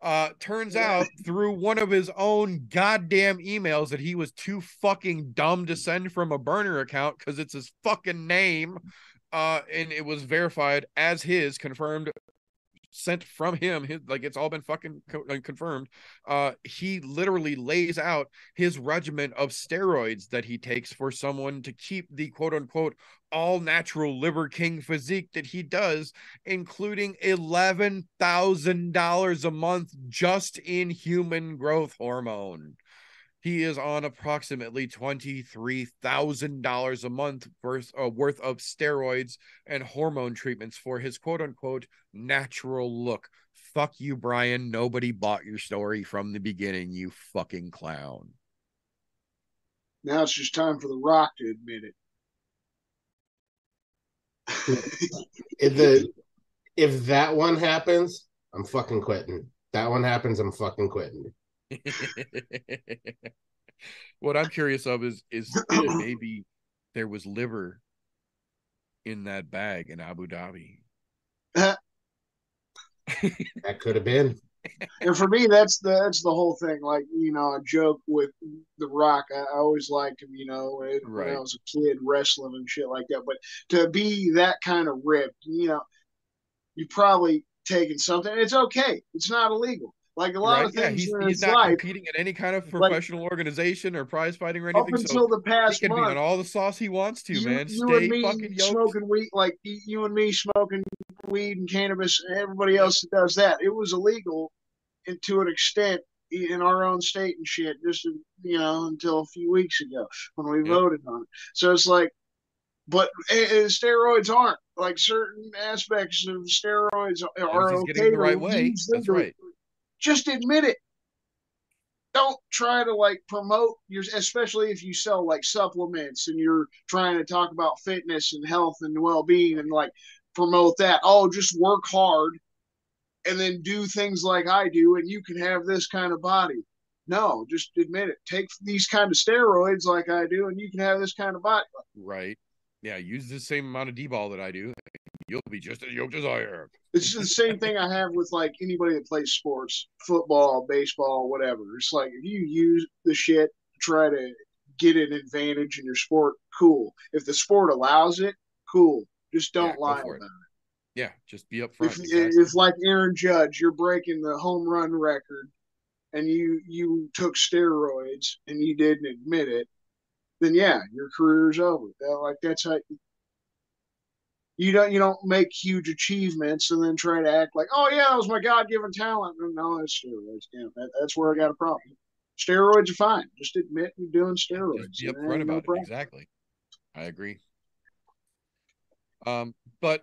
uh turns out through one of his own goddamn emails that he was too fucking dumb to send from a burner account because it's his fucking name uh and it was verified as his confirmed sent from him his, like it's all been fucking co- confirmed uh he literally lays out his regimen of steroids that he takes for someone to keep the quote unquote all natural liver king physique that he does including $11,000 a month just in human growth hormone he is on approximately $23,000 a month worth, uh, worth of steroids and hormone treatments for his quote unquote natural look. Fuck you, Brian. Nobody bought your story from the beginning, you fucking clown. Now it's just time for The Rock to admit it. If the if that one happens, I'm fucking quitting. That one happens, I'm fucking quitting. what I'm curious of is is maybe there was liver in that bag in Abu Dhabi. That could have been. and for me, that's the that's the whole thing. Like you know, a joke with The Rock. I, I always liked him. You know, when, when I was a kid wrestling and shit like that. But to be that kind of ripped, you know, you probably taken something. It's okay. It's not illegal. Like a lot Right? of Yeah, things he's, in he's his not life. competing in any kind of Like- professional organization or prize fighting or anything. Up until So the he past can be on all the sauce he wants to, you, man. you Stay and me fucking smoking weed, like you and me smoking weed and cannabis, and everybody else that does that. It was illegal, and to an extent, in our own state and shit. Just you know, until a few weeks ago when we Yep. voted on it. So it's like, but eh, steroids aren't like certain aspects of steroids are, he's okay getting the right way. That's right. Just admit it. Don't try to like promote your especially if you sell like supplements and you're trying to talk about fitness and health and well-being and like promote that. Oh just work hard and then do things like i do and you can have this kind of body. No just admit it. Take these kind of steroids like i do and you can have this kind of body. Right. Yeah, use the same amount of D-bol that I do. You'll be just as yoked as I am. it's the same thing i have with like anybody that plays sports football baseball whatever it's like if you use the shit to try to get an advantage in your sport cool if the sport allows it cool just don't Yeah, lie for it. about Yeah, just be it upfront. if, exactly. if like aaron judge you're breaking the home run record and you you took steroids and you didn't admit it then yeah your career's over like that's how you don't you don't make huge achievements and then try to act like oh yeah that was my god-given talent no that's steroids yeah that, that's where i got a problem steroids are fine just admit you're doing steroids and upfront ain't no about it. Exactly. I agree. Um, but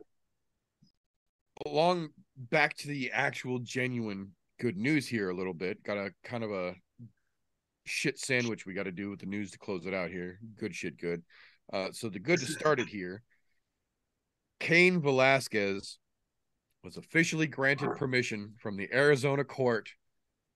along back to the actual genuine good news here a little bit. Got a kind of a shit sandwich we got to do with the news to close it out here. Good shit, good. Uh, so the good to start it here. Cain Velasquez was officially granted permission from the Arizona court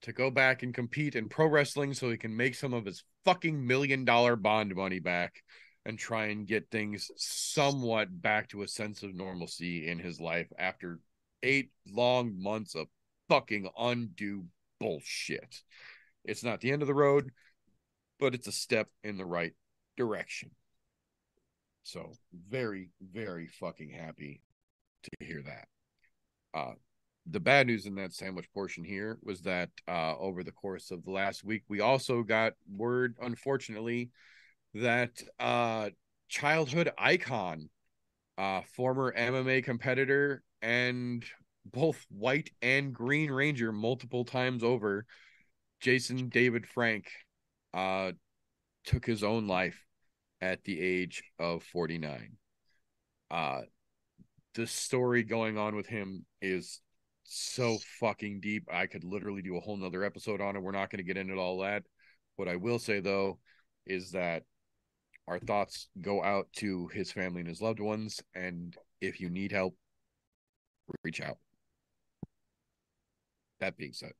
to go back and compete in pro wrestling so he can make some of his fucking million dollar bond money back and try and get things somewhat back to a sense of normalcy in his life after eight long months of fucking undue bullshit. It's not the end of the road, but it's a step in the right direction. So very, very fucking happy to hear that. Uh the bad news in that sandwich portion here was that uh over the course of the last week we also got word unfortunately that uh childhood icon uh former MMA competitor and both white and green ranger multiple times over Jason David Frank uh took his own life at the age of 49 uh the story going on with him is so fucking deep. I could literally do a whole nother episode on it. We're not going to get into all that. What i will say though is that our thoughts go out to his family and his loved ones and if you need help reach out. That being said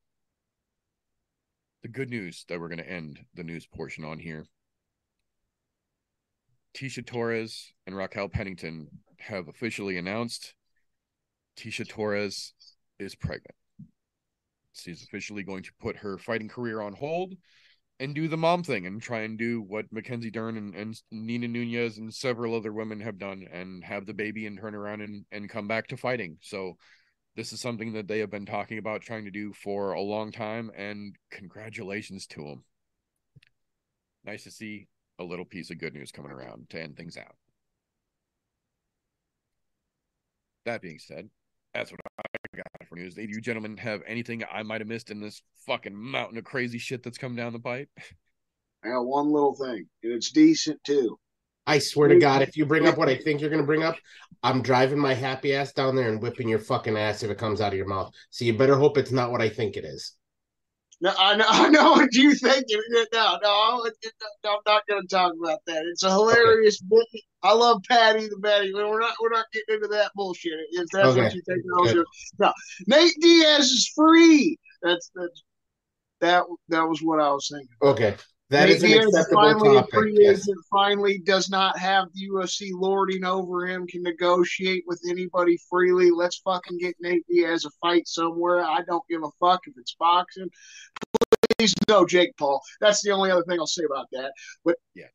the good news that we're going to end the news portion on here Tecia Torres and Raquel Pennington have officially announced Tecia Torres is pregnant. She's officially going to put her fighting career on hold and do the mom thing and try and do what Mackenzie Dern and, and Nina Nunes and several other women have done and have the baby and turn around and, and come back to fighting. So this is something that they have been talking about trying to do for a long time and congratulations to them. Nice to see a little piece of good news coming around to end things out. That being said, that's what I got for news. Do you gentlemen have anything I might have missed in this fucking mountain of crazy shit that's come down the pipe? I got one little thing, and it's decent too. I swear to God, if you bring up what I think you're going to bring up, I'm driving my happy ass down there and whipping your fucking ass if it comes out of your mouth. So you better hope it's not what I think it is. No, I know, I know what you think. No, no, no, I'm not going to talk about that. It's a hilarious bit. I love Paddy the Baddy. but We're not, we're not getting into that bullshit. If that's Okay, what you think, good. no. Nate Diaz is free. That's that's that. That was what I was thinking. Okay. That Nate is an Diaz is acceptable finally topic. a free Yes. agent. Finally, does not have the UFC lording over him. Can negotiate with anybody freely. Let's fucking get Nate Diaz a fight somewhere. I don't give a fuck if it's boxing. Please no Jake Paul. That's the only other thing I'll say about that. But Yeah.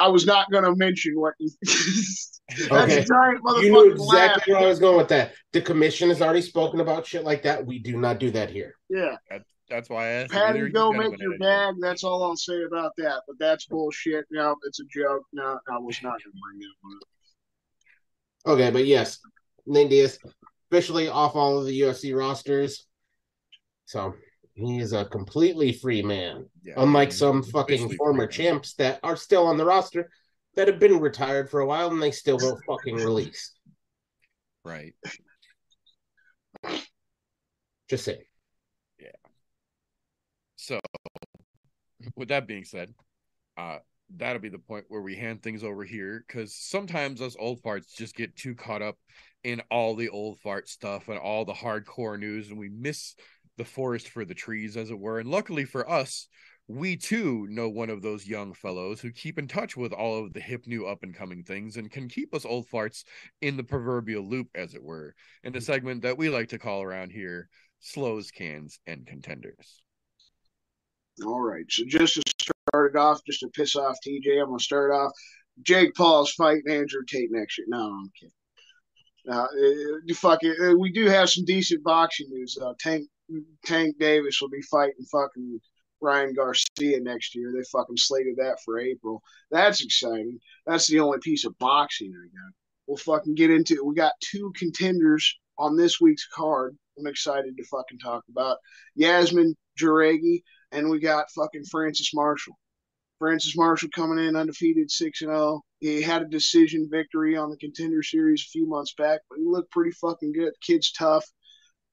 I was not going to mention what. That's Okay. a giant motherfucking You knew laugh. exactly where I was going with that. The commission has already spoken about shit like that. We do not do that here. Yeah. That's why I asked. Paddy, either of you go make your bag. That's all I'll say about that. But that's bullshit. No, it's a joke. No, I was not going to bring that one up. Okay, but yes, Nate Diaz officially off all of the UFC rosters. So he is a completely free man. Yeah, Unlike he's some fucking former champs that are still on the roster that have been retired for a while and they still don't fucking release. Right. Just saying. So, with that being said, uh, that'll be the point where we hand things over here because sometimes us old farts just get too caught up in all the old fart stuff and all the hardcore news, and we miss the forest for the trees, as it were. And luckily for us, we too know one of those young fellows who keep in touch with all of the hip new up and coming things and can keep us old farts in the proverbial loop, as it were, in a segment that we like to call around here slows, cans, and contenders. All right. So just to start it off, just to piss off TJ, I'm gonna start off. Jake Paul's fighting Andrew Tate next year. No, I'm kidding. Uh, uh, fuck it. Uh, we do have some decent boxing news. Uh, Tank Tank Davis will be fighting fucking Ryan Garcia next year. They fucking slated that for April. That's exciting. That's the only piece of boxing I got. We'll fucking get into it. We got two contenders on this week's card. I'm excited to fucking talk about Yazmin Jauregui and we got fucking Francis Marshall. Francis Marshall coming in undefeated 6 and 0. He had a decision victory on the contender series a few months back, but he looked pretty fucking good. Kid's tough.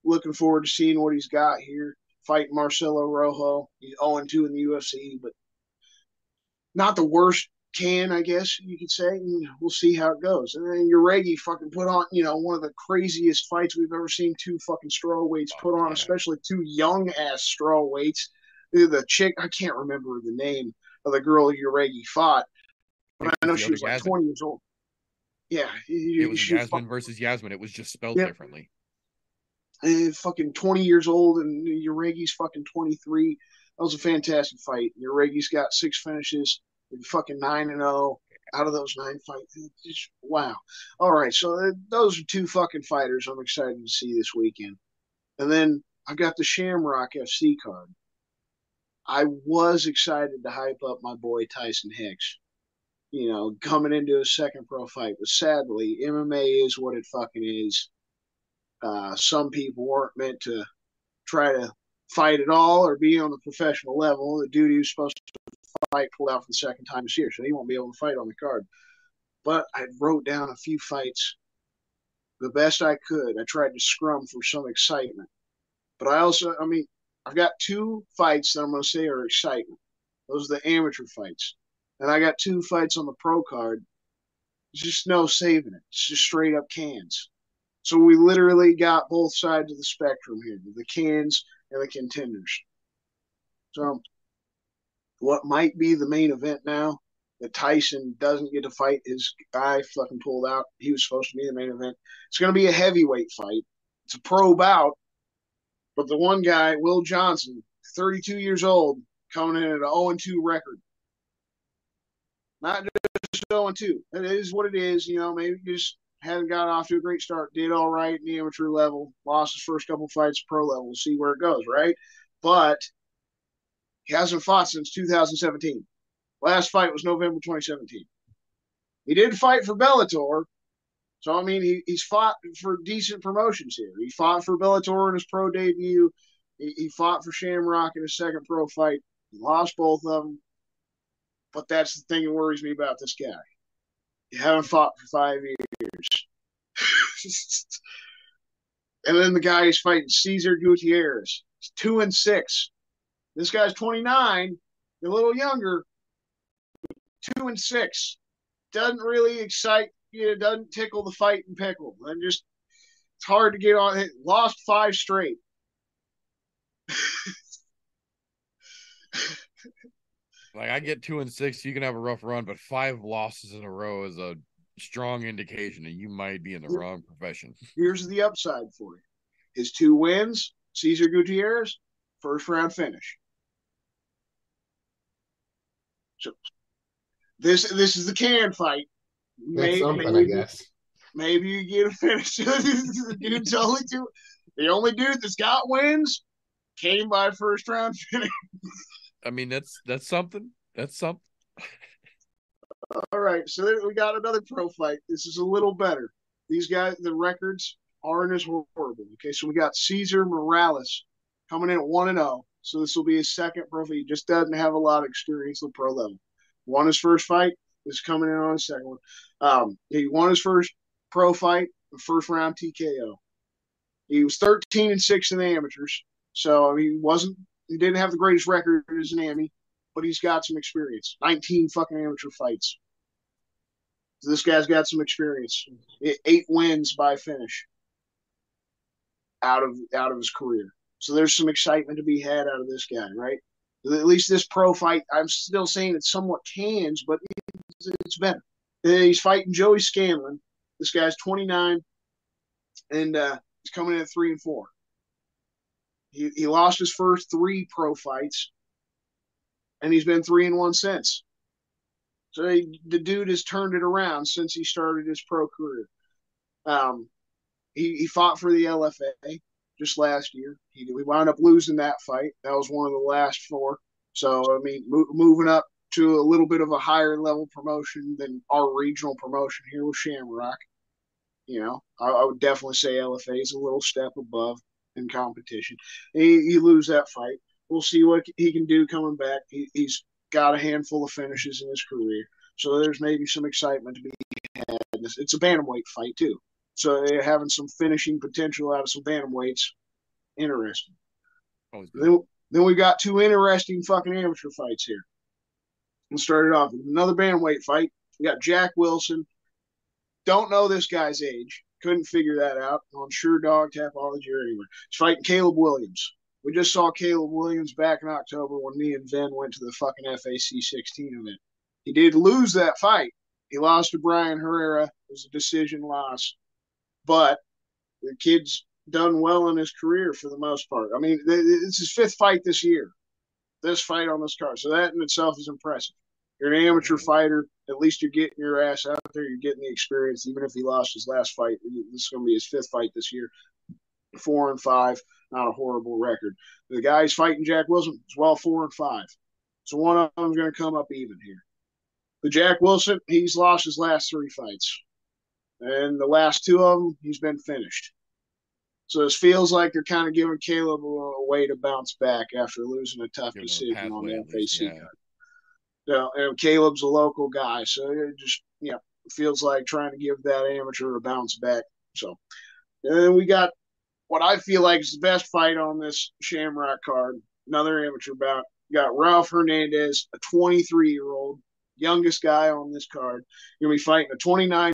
Looking forward to seeing what he's got here. Fighting Marcelo Rojo. He's 0 2 in the UFC, but not the worst can, I guess you could say. And we'll see how it goes. And then Jauregui fucking put on, you know, one of the craziest fights we've ever seen two fucking strawweights oh, put on, especially two young ass strawweights. The chick, I can't remember the name of the girl Jauregui fought, but I know she was like 20 years old. Yeah, It was Yasmin fought- versus Yasmin. It was just spelled Yep. differently. eh, fucking 20 years old, and Jauregui's fucking 23. That was a fantastic fight. Jauregui's got six finishes, fucking 9 and 0 out of those nine fights. Just, wow. All right, so uh, those are two fucking fighters I'm excited to see this weekend. And then I've got the Shamrock FC card. I was excited to hype up my boy Tyson Hicks, you know, coming into his second pro fight. But sadly, MMA is what it fucking is. Uh, some people weren't meant to try to fight at all or be on the professional level. The dude was supposed to fight pulled out for the second time this year, so he won't be able to fight on the card. But I wrote down a few fights the best I could. I tried to scrum for some excitement. But I also, I mean, I've got two fights that I'm going to say are exciting. Those are the amateur fights. And I got two fights on the pro card. Just no saving it. It's just straight up cans. So we literally got both sides of the spectrum here the cans and the contenders. So, what might be the main event now that Tyson doesn't get to fight his guy fucking pulled out. He was supposed to be the main event. It's going to be a heavyweight fight. It's a pro bout, but the one guy, Will Johnson, 32 years old, coming in at an 0 2 record. Not just 0 2. It is what it is. You know, maybe just hadn't gotten off to a great start. Did all right in the amateur level. Lost his first couple fights pro level. We'll see where it goes, right? But he hasn't fought since 2017. Last fight was November 2017. He did fight for Bellator. So, I mean, he, he's fought for decent promotions here. He fought for Bellator in his pro debut. He, he fought for Shamrock in his second pro fight. He lost both of them. But that's the thing that worries me about this guy. You haven't fought for five years. and then the guy he's fighting, Caesar Gutierrez. He's two and six. This guy's 29, a little younger, two and six. Doesn't really excite you, doesn't tickle the fight and pickle. And just it's hard to get on it. Lost five straight. Like I get two and six, you can have a rough run, but five losses in a row is a strong indication that you might be in the wrong profession. Here's the upside for you. His two wins, Cesar Gutierrez, first round finish. So this this is the can fight. That's May- something, maybe, I guess. maybe you get a finish. the dude's only two. The only dude that's got wins came by first round finish. I mean, that's that's something. That's something. All right, so then we got another pro fight. This is a little better. These guys, the records aren't as horrible. Okay, so we got Caesar Morales coming in at one and zero. So this will be his second pro fight. He just doesn't have a lot of experience at the pro level. Won his first fight. Is coming in on his second one. Um, he won his first pro fight, the first round TKO. He was thirteen and six in the amateurs, so he wasn't. He didn't have the greatest record as an Ami, but he's got some experience. Nineteen fucking amateur fights. So this guy's got some experience. Eight wins by finish out of out of his career. So there's some excitement to be had out of this guy, right? At least this pro fight, I'm still saying it's somewhat cans, but it's, better. He's fighting Joey Scanlon. This guy's 29, and uh, he's coming in at three and four. He, he lost his first three pro fights, and he's been three and one since. So he, the dude has turned it around since he started his pro career. Um, he, he fought for the LFA just last year. He, we wound up losing that fight. That was one of the last four. So I mean, mo- moving up to a little bit of a higher level promotion than our regional promotion here with Shamrock. You know, I, I would definitely say LFA is a little step above in competition. He, he lose that fight. We'll see what he can do coming back. He, he's got a handful of finishes in his career, so there's maybe some excitement to be had. It's a bantamweight fight too, so they're having some finishing potential out of some bantamweights. Interesting. Then, then we got two interesting fucking amateur fights here. We'll start it off with another bantamweight fight. We got Jack Wilson. Don't know this guy's age. Couldn't figure that out on Sherdog Tapology or anywhere. He's fighting Caleb Williams. We just saw Caleb Williams back in October when me and Vin went to the fucking FAC 16 event. He did lose that fight. He lost to Brian Herrera. It was a decision loss. But the kid's done well in his career for the most part. I mean, it's his fifth fight this year. This fight on this card, so that in itself is impressive. You're an amateur mm-hmm. fighter. At least you're getting your ass out there. You're getting the experience. Even if he lost his last fight, this is going to be his fifth fight this year. Four and five, not a horrible record. The guy's fighting Jack Wilson as well, four and five. So one of them's going to come up even here. The Jack Wilson, he's lost his last three fights, and the last two of them, he's been finished. So it feels like they're kind of giving Caleb a, a way to bounce back after losing a tough Give him a decision on the FAC yeah. card. Yeah, and Caleb's a local guy, so it just yeah it feels like trying to give that amateur a bounce back. So, and then we got what I feel like is the best fight on this Shamrock card. Another amateur bout. You got Ralph Hernandez, a 23 year old, youngest guy on this card. You're gonna be fighting a 29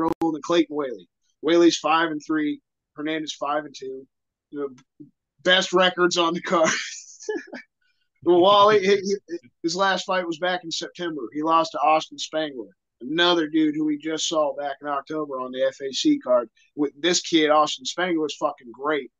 year old and Clayton Whaley. Whaley's five and three. Hernandez five and two. The best records on the card. Wally, his last fight was back in September. He lost to Austin Spangler, another dude who we just saw back in October on the FAC card. With this kid, Austin Spangler is fucking great.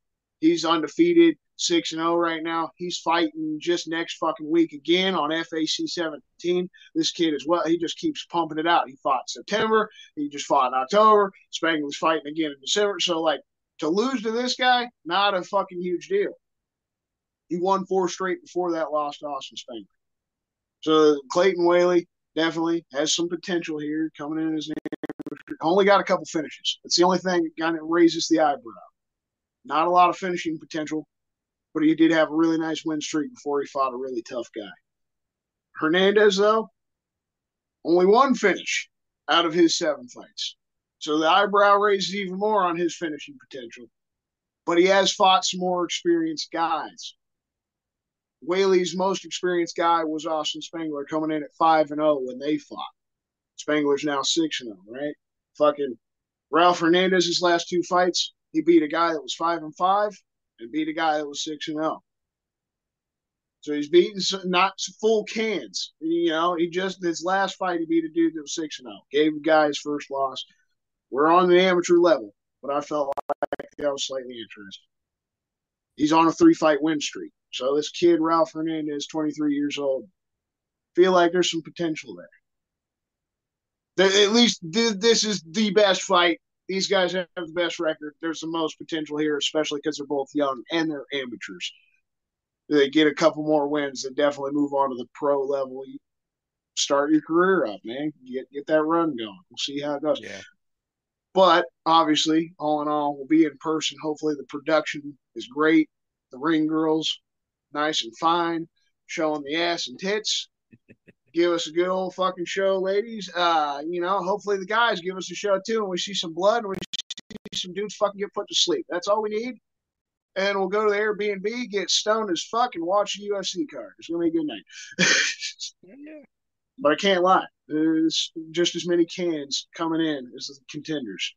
He's undefeated, six and zero right now. He's fighting just next fucking week again on FAC 17. This kid as well. He just keeps pumping it out. He fought September. He just fought in October. Spangler's fighting again in December. So like to lose to this guy, not a fucking huge deal. He won four straight before that loss to Austin Spangler. So Clayton Whaley definitely has some potential here coming in as an. Only got a couple finishes. That's the only thing that kind of raises the eyebrow. Not a lot of finishing potential, but he did have a really nice win streak before he fought a really tough guy. Hernandez, though, only one finish out of his seven fights. So the eyebrow raises even more on his finishing potential. But he has fought some more experienced guys. Whaley's most experienced guy was Austin Spangler coming in at 5 and 0 when they fought. Spangler's now 6 and 0, right? Fucking Ralph Hernandez's last two fights, he beat a guy that was 5 and 5 and beat a guy that was 6 and 0. So he's some, not full cans. You know, he just his last fight he beat a dude that was 6 and 0. Gave the guy his first loss. We're on the amateur level, but I felt like that was slightly interesting. He's on a three fight win streak. So this kid, Ralph Hernandez, 23 years old, feel like there's some potential there. At least this is the best fight. These guys have the best record. There's the most potential here, especially because they're both young and they're amateurs. They get a couple more wins, and definitely move on to the pro level. You start your career up, man. Get get that run going. We'll see how it goes. Yeah. But obviously, all in all, we'll be in person. Hopefully, the production is great. The ring girls, nice and fine, showing the ass and tits. give us a good old fucking show, ladies. Uh, you know, hopefully the guys give us a show too, and we see some blood and we see some dudes fucking get put to sleep. That's all we need. And we'll go to the Airbnb, get stoned as fuck, and watch the UFC card. It's gonna be a good night. Yeah. But I can't lie. There's just as many cans coming in as the contenders.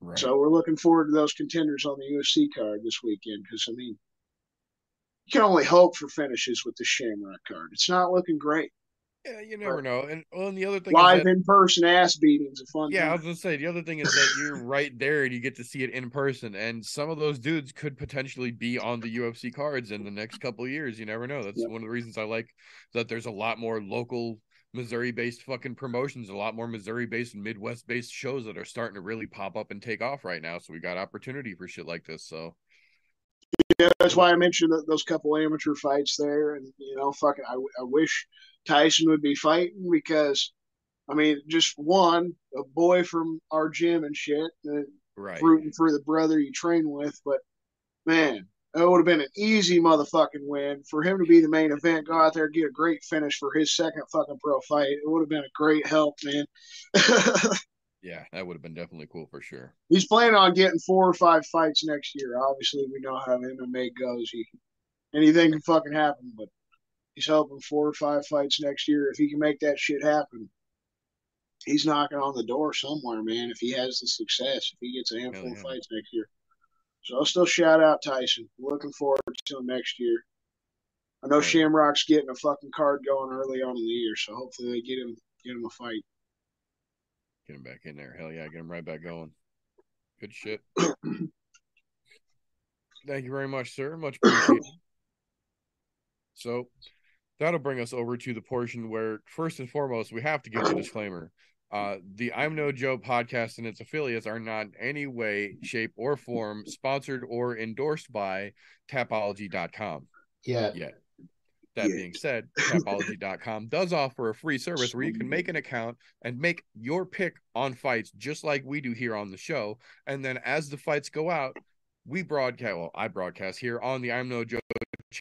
Right. So we're looking forward to those contenders on the UFC card this weekend because I mean, you can only hope for finishes with the Shamrock card. It's not looking great. yeah, you never know. And well, and the other thing Live is that, in person ass beatings a fun. yeah, I was gonna say the other thing is that you're right there and you get to see it in person. And some of those dudes could potentially be on the UFC cards in the next couple of years. You never know. That's Yeah. one of the reasons I like that there's a lot more local Missouri based fucking promotions, a lot more Missouri based and Midwest based shows that are starting to really pop up and take off right now. So we got opportunity for shit like this. So Yeah, that's why I mentioned that, those couple amateur fights there, and you know, fucking, I, I wish Tyson would be fighting because, I mean, just one, a boy from our gym and shit, uh, right. rooting for the brother you train with, but man, it would have been an easy motherfucking win for him to be the main event. Go out there, get a great finish for his second fucking pro fight. It would have been a great help, man. Yeah, that would have been definitely cool for sure. He's planning on getting four or five fights next year. Obviously, we know how MMA goes. He, anything can fucking happen, but he's hoping four or five fights next year. If he can make that shit happen, he's knocking on the door somewhere, man. If he has the success, if he gets a handful Hell of fights next year. So I'll still shout out Tyson. Looking forward to him next year. I know Shamrock's getting a fucking card going early on in the year, so hopefully they get him get him a fight. Get him back in there. Hell yeah, get him right back going. Good shit. Thank you very much, sir. Much appreciated. so that'll bring us over to the portion where, first and foremost, we have to give the disclaimer. Uh, the I'm No Joe podcast and its affiliates are not in any way, shape, or form sponsored or endorsed by Tapology.com Yeah. yet. That Yeah. being said, Tapology.com does offer a free service where you can make an account and make your pick on fights just like we do here on the show. And then as the fights go out, we broadcast, well, I broadcast here on the I'm No Joe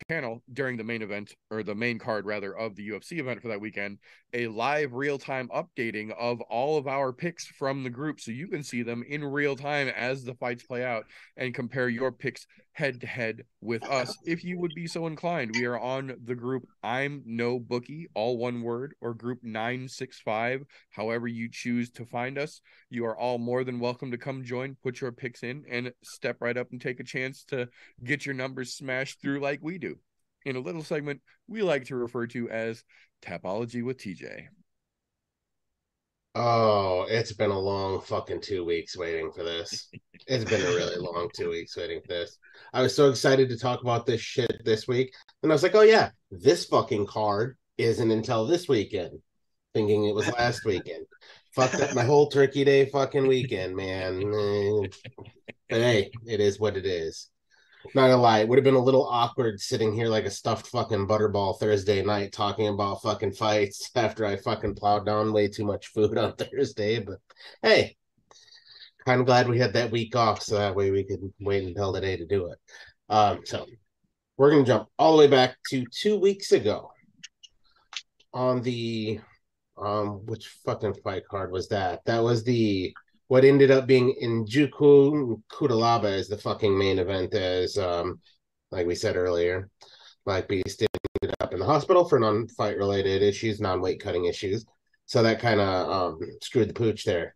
channel during the main event or the main card rather of the UFC event for that weekend, a live real time updating of all of our picks from the group. So you can see them in real time as the fights play out and compare your picks head to head with us if you would be so inclined. We are on the group I'm No Bookie, all one word, or group 965, however you choose to find us. You are all more than welcome to come join, put your picks in, and step right up and take a chance to get your numbers smashed through like we do. In a little segment we like to refer to as Tapology with TJ. Oh, it's been a long fucking two weeks waiting for this. It's been a really long two weeks waiting for this. I was so excited to talk about this shit this week. And I was like, oh, yeah, this fucking card isn't until this weekend, thinking it was last weekend. Fucked up my whole Turkey Day fucking weekend, man. But hey, it is what it is. Not gonna lie, it would have been a little awkward sitting here like a stuffed fucking butterball Thursday night talking about fucking fights after I fucking plowed down way too much food on Thursday. But hey, kind of glad we had that week off so that way we could wait until today to do it. Um, so we're gonna jump all the way back to two weeks ago on the um which fucking fight card was that? That was the what ended up being Nzechukwu Cutelaba as the fucking main event as um like we said earlier. Black Beast ended up in the hospital for non-fight related issues, non-weight cutting issues. So that kind of um screwed the pooch there.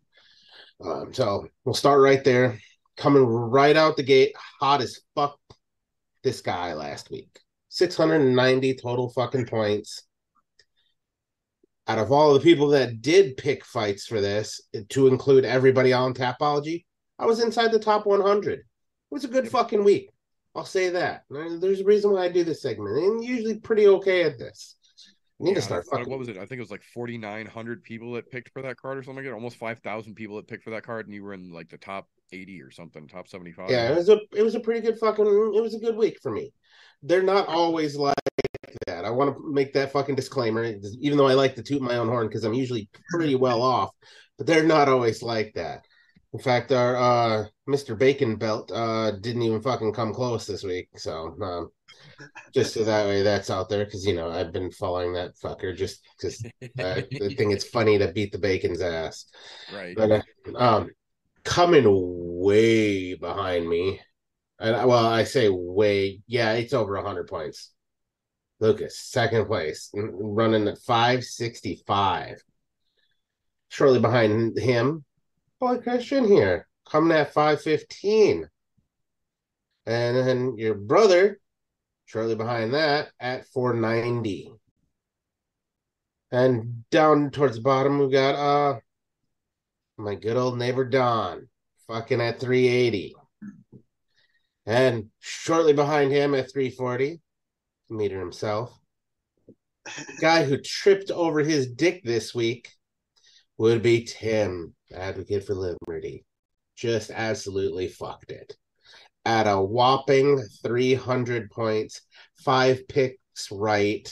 Um, so we'll start right there. Coming right out the gate, hot as fuck. This guy last week, 690 total fucking points. Out of all the people that did pick fights for this, to include everybody on Tapology, I was inside the top 100. It was a good fucking week. I'll say that. There's a reason why I do this segment. I'm usually pretty okay at this. Need Yeah, to start what- fucking. What was it? I think it was like 4,900 people that picked for that card or something like that. Almost 5,000 people that picked for that card, and you were in like the top 80 or something, top 75. Yeah, it was a it was a pretty good fucking it was a good week for me. They're not always like that. I want to make that fucking disclaimer, even though I like to toot my own horn because I'm usually pretty well off, but they're not always like that. In fact, our uh, Mr. Bacon Belt uh, didn't even fucking come close this week. So um, just so that way that's out there because you know I've been following that fucker just because I think it's funny to beat the bacon's ass. right. But uh, um, coming way behind me, and I- well, I say way, yeah, it's over hundred points. Lucas, second place, running at five sixty five. Shortly behind him, Boy Christian here, coming at five fifteen, and then your brother, shortly behind that, at four ninety. And down towards the bottom, we've got uh my good old neighbor Don, fucking at 380. And shortly behind him at 340, meter himself. Guy who tripped over his dick this week would be Tim, advocate for liberty. Just absolutely fucked it. At a whopping 300 points, five picks right.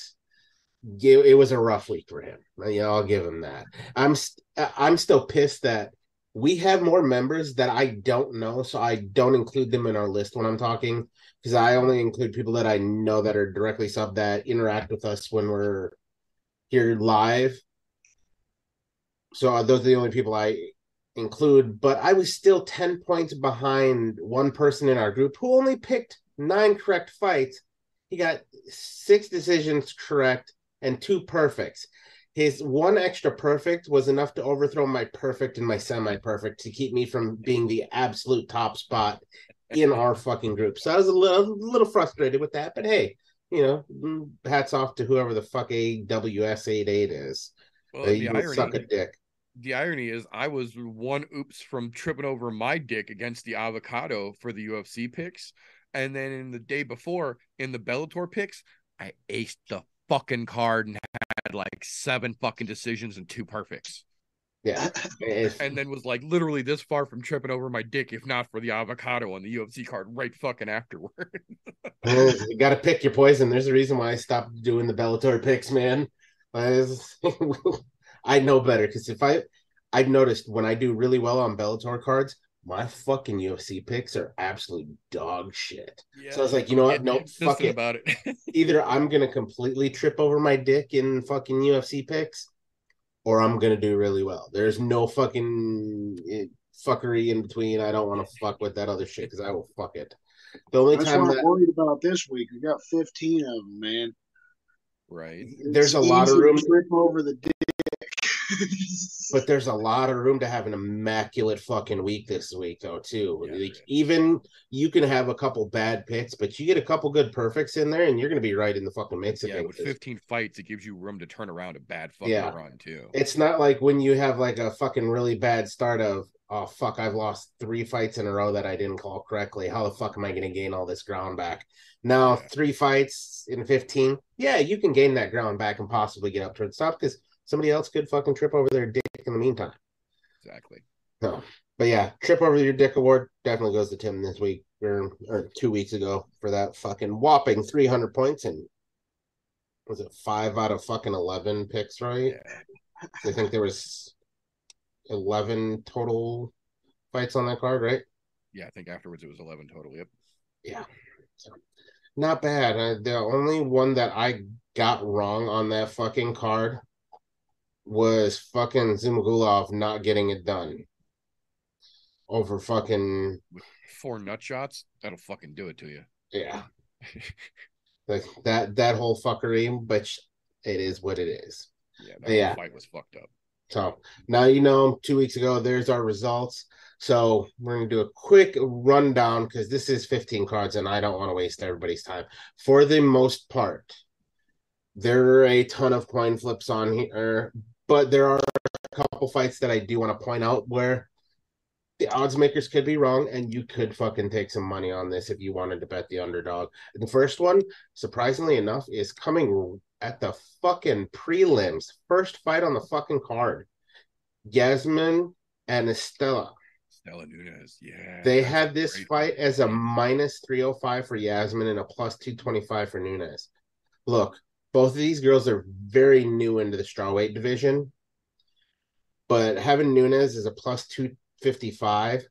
It, was a rough week for him. Yeah, I'll give him that. I'm st- I'm still pissed that we have more members that I don't know, so I don't include them in our list when I'm talking because I only include people that I know that are directly sub that interact with us when we're here live. So uh, those are the only people I include, but I was still 10 points behind one person in our group who only picked nine correct fights. He got six decisions correct and two perfects. His one extra perfect was enough to overthrow my perfect and my semi perfect to keep me from being the absolute top spot in our fucking group. So I was a little, little frustrated with that, but hey, you know, mm, hats off to whoever the fuck AWS88 is. Well, Uh, you suck a dick. The irony is, I was one oops from tripping over my dick against the avocado for the UFC picks, And then in the day before, in the Bellator picks, I aced the fucking card and had like seven fucking decisions and two perfects. Yeah. And then was like literally this far from tripping over my dick, if not for the avocado on the UFC card right fucking afterward. you got to pick your poison. There's a reason why I stopped doing the Bellator picks, man. I, know better because if I, I've noticed when I do really well on Bellator cards, my fucking UFC picks are absolute dog shit. So I was like, you know what? Getting No, consistent fuck it. about it. Either I'm gonna completely trip over my dick in fucking UFC picks, or I'm gonna do really well. There's no fucking eh, fuckery in between. I don't want to fuck with that other shit because I will fuck it. The only That's time what that I'm worried about this week. We got 15 of them, man. right. There's a lot of easy to room- Trip over the dick. But there's a lot of room to have an immaculate fucking week this week though too Yeah, like even you can have a couple bad picks but you get a couple good perfects in there and you're gonna be right in the fucking mix Yeah, with 15 fights, it gives you room to turn around a bad fucking Yeah. run too. it's not like when you have like a fucking really bad start of oh fuck i've lost three fights in a row that i didn't call correctly how the fuck am i gonna gain all this ground back now Yeah. three fights in 15 yeah you can gain that ground back and possibly get up towards the top because somebody else could fucking trip over their dick in the meantime Exactly. No, but yeah, trip over your dick award definitely goes to Tim this week or, or two weeks ago for that fucking whopping 300 points and was it five out of fucking 11 picks, right? Yeah. I think there was 11 total fights on that card, right? Yeah, I think afterwards it was 11 total. Yep. Yeah. So, not bad. Uh, the only one that I got wrong on that fucking card was fucking Zhumagulov not getting it done over fucking Four nut shots, that'll fucking do it to you. Yeah. like that that whole fuckery, but it is what it is. Yeah, that Yeah. fight was fucked up. So now you know two weeks ago, there's our results. So we're gonna do a quick rundown because this is 15 cards and I don't want to waste everybody's time. For the most part, there are a ton of coin flips on here, but there are a couple fights that I do want to point out where the odds makers could be wrong and you could fucking take some money on this if you wanted to bet the underdog. The first one, surprisingly enough, is coming at the fucking prelims. First fight on the fucking card. Yazmin and Istela. Stella Nunes. Yeah. They had this great fight as a minus 305 for Yazmin and a plus 225 for Nunes. Look, both of these girls are very new into the strawweight division, but having Nunes is a plus 255,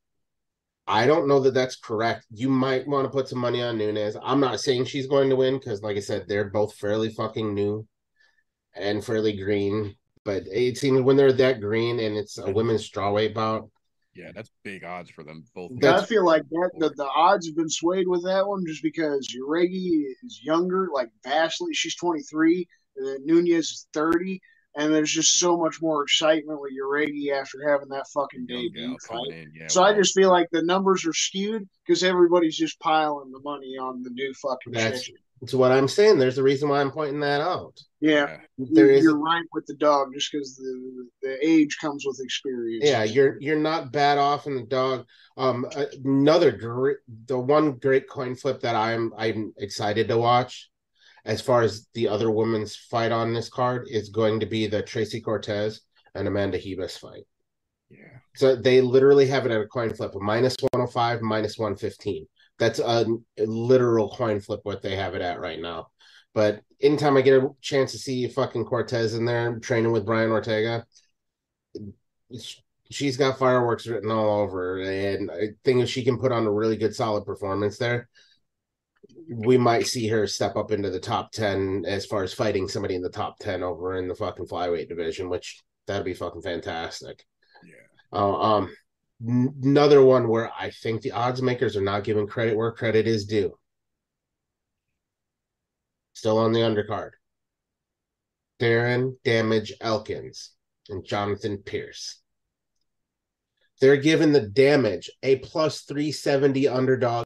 I don't know that that's correct. You might want to put some money on Nunes. I'm not saying she's going to win because, like I said, they're both fairly fucking new and fairly green. But it seems when they're that green and it's a women's strawweight bout, Yeah, that's big odds for them both. That's- I feel like that the, the odds have been swayed with that one just because Jauregui is younger, like vastly. She's 23, and then Nunes is 30, and there's just so much more excitement with Jauregui after having that fucking Young debut gal fight. Yeah, So I just feel like the numbers are skewed because everybody's just piling the money on the new fucking That's chick. That's what I'm saying. There's a reason why I'm pointing that out. Yeah, There you- is you're right with the dog just because the the age comes with experience. yeah, you're you're not bad off in the dog. Um another great the one great coin flip that I'm I'm excited to watch as far as the other women's fight on this card is going to be the Tracy Cortez and Amanda Ribas fight. Yeah. So they literally have it at a coin flip, a minus 105, minus 115. That's a, literal coin flip what they have it at right now. But anytime I get a chance to see fucking Cortez in there training with Brian Ortega, she's got fireworks written all over. And I think if she can put on a really good, solid performance there, we might see her step up into the top 10 as far as fighting somebody in the top 10 over in the fucking flyweight division, which that'd be fucking fantastic. Yeah. Uh, um, another one where I think the odds makers are not giving credit where credit is due. Still on the undercard. Darren Damage Elkins and Jonathan Pearce. They're giving the damage a plus 370 underdog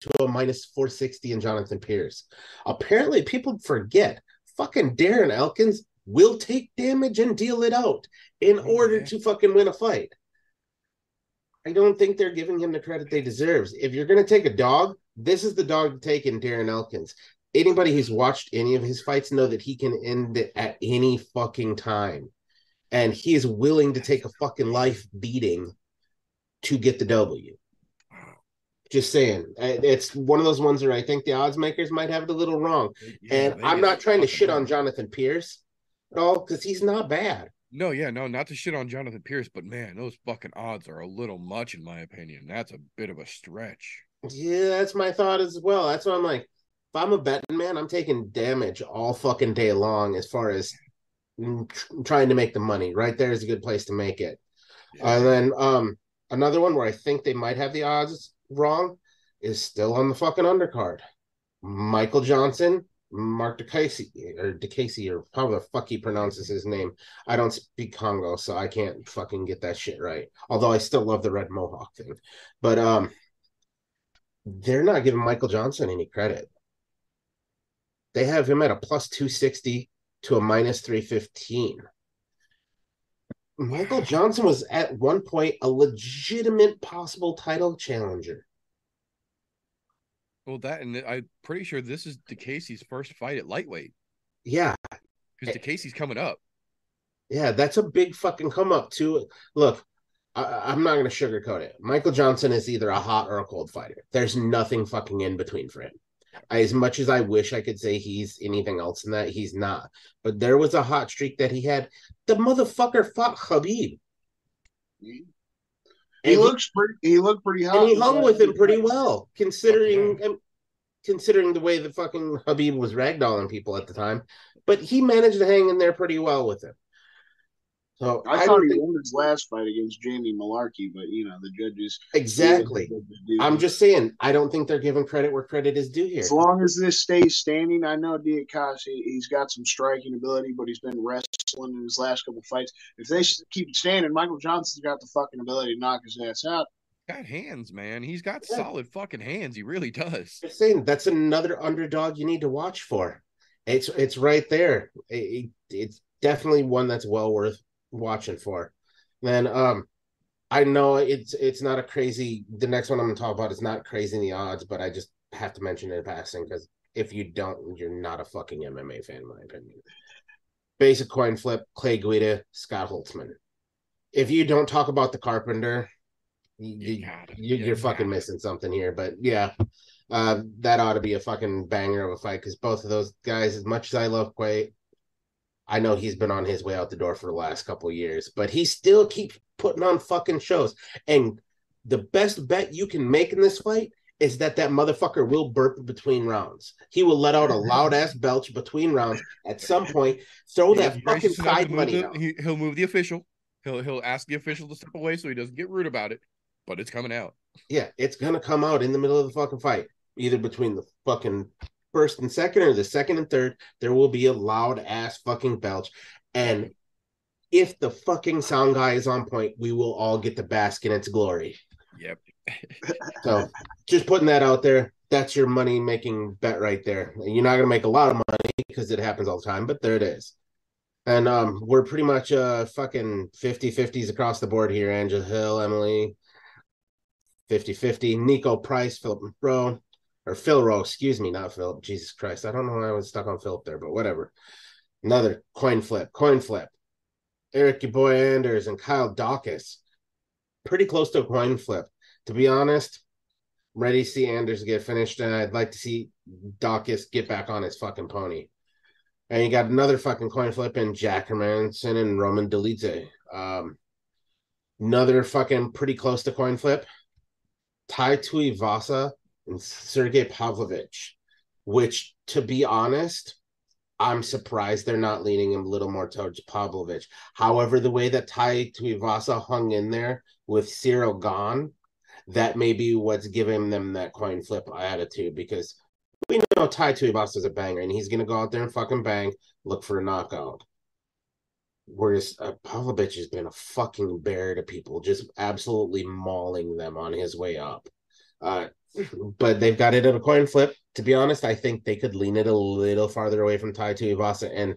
to a minus 460 in Jonathan Pearce. Apparently, people forget fucking Darren Elkins will take damage and deal it out in Oh, order to fucking win a fight. I don't think they're giving him the credit they deserves. If you're going to take a dog, This is the dog to take in Darren Elkins. Anybody who's watched any of his fights know that he can end it at any fucking time. And he is willing to take a fucking life beating to get the W. Just saying. It's one of those ones where I think the odds makers might have it a little wrong. Yeah, and I'm not trying to shit on Jonathan Pearce at all because he's not bad. No, yeah, no, not to shit on Jonathan Pearce, but man, those fucking odds are a little much in my opinion. That's a bit of a stretch. Yeah, that's my thought as well. That's why I'm like, if I'm a betting man, I'm taking damage all fucking day long as far as trying to make the money. Right there is a good place to make it. Yeah. And then um another one where I think they might have the odds wrong is still on the fucking undercard. Michael Johnson, Marc Diakiese or Diakiese or however the fuck he pronounces his name. I don't speak Congo, so I can't fucking get that shit right. Although I still love the red mohawk thing. But um they're not giving Michael Johnson any credit. They have him at a plus 260 to a minus 315. Michael Johnson was at one point a legitimate possible title challenger. Well, that and I'm pretty sure this is Diakiese's first fight at lightweight Yeah, because Eh. Diakiese's coming up. yeah, that's a big fucking come up too. Look, I, I'm not going to sugarcoat it. Michael Johnson is either a hot or a cold fighter. There's nothing fucking in between for him. As much as I wish I could say he's anything else than that, he's not. But there was a hot streak that he had. The motherfucker fought Khabib. He looks pretty. He looked pretty hot. and he hung with him pretty well, considering considering the way the fucking Khabib was ragdolling people at the time. But he managed to hang in there pretty well with him. So I, I, thought he think won his last fight against Jamie Mullarkey, but you know the judges. exactly. Do- I'm just saying I don't think they're giving credit where credit is due here. As long as this stays standing, I know Diakiese, he's got some striking ability, but he's been wrestling in his last couple fights. If they keep it standing, Michael Johnson's got the fucking ability to knock his ass out. Got hands, man. He's got Yeah. solid fucking hands. He really does. Just saying that's another underdog you need to watch for. It's it's right there. It- it- it's definitely one that's well worth watching for. Then um I know it's it's not a crazy the next one I'm gonna talk about is not crazy in the odds, but I just have to mention it in passing because if you don't, you're not a fucking MMA fan, in my opinion. Basic coin flip, Clay Guida, Scott Holtzman. If you don't talk about the Carpenter, you, you you're fucking missing something here. But yeah, uh, that ought to be a fucking banger of a fight because both of those guys, as much as I love Quay, I know he's been on his way out the door for the last couple of years, but he still keeps putting on fucking shows. And the best bet you can make in this fight is that that motherfucker will burp between rounds. He will let out a loud ass belch between rounds at some point. Throw that fucking gracious enough to side money the- he, he'll move the official. He'll he'll ask the official to step away so he doesn't get rude about it. But it's coming out. Yeah, it's gonna come out in the middle of the fucking fight, either between the fucking first and second or the second and third. There will be a loud ass fucking belch, and if the fucking sound guy is on point, we will all get to bask in its glory. Yep. So, just putting that out there. That's your money making bet right there. You're not gonna make a lot of money because it happens all the time, but there it is. And um, we're pretty much uh fucking 50-50s across the board here. Angela Hill, Emily, 50-50. Niko Price, Philip Rowe, or Phil Rowe, excuse me, not Philip. Jesus Christ. I don't know why I was stuck on Philip there, but whatever. Another coin flip, coin flip. Eric your boy Anders and Kyle Daukaus. Pretty close to a coin flip. To be honest, I'm ready to see Anders get finished, and I'd like to see Daukaus get back on his fucking pony. And you got another fucking coin flip in Jack Hermansson and Roman Dolidze. Um, another fucking pretty close to coin flip. Tai Tuivasa and Sergey Pavlovich, which, to be honest, I'm surprised they're not leaning a little more towards Pavlovich. However, the way that Tai Tuivasa hung in there with Ciryl Gane, that may be what's giving them that coin flip attitude because we know Tai Tuivasa is a banger and he's going to go out there and fucking bang, look for a knockout. Whereas uh, Pavlovich has been a fucking bear to people, just absolutely mauling them on his way up. Uh, but they've got it at a coin flip. To be honest, I think they could lean it a little farther away from Tai Tuivasa. And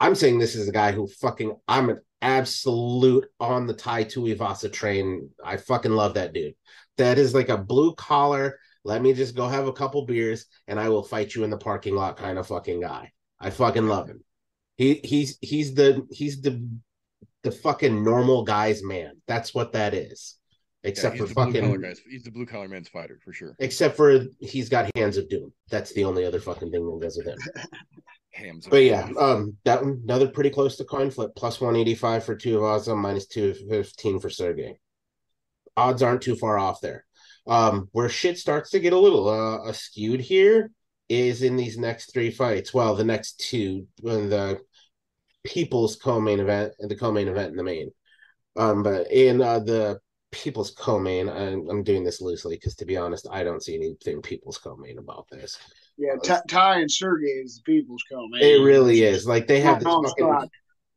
I'm saying this is a guy who fucking, I'm an absolute on the Tai Tuivasa train. I fucking love that dude. That is like a blue collar, let me just go have a couple beers and I will fight you in the parking lot kind of fucking guy. I fucking love him. He he's he's the he's the the fucking normal guy's man. That's what that is. Except Yeah, for fucking. He's the blue collar man's fighter for sure. except for he's got hands of doom. That's the only other fucking thing that does with him. Hams. But yeah, um, that one another pretty close to coin flip. Plus one eighty five for two of Tuivasa, minus two fifteen for Sergey. Odds aren't too far off there. Um, where shit starts to get a little uh skewed here is in these next three fights. Well, the next two when the people's co-main event and the co-main event in the main. Um, but in uh, the people's co-main, I'm, I'm doing this loosely because to be honest, I don't see anything people's co-main about this. Yeah, uh, Ty, Ty and Sergey is the people's call, man. It really is. Like they have this fucking,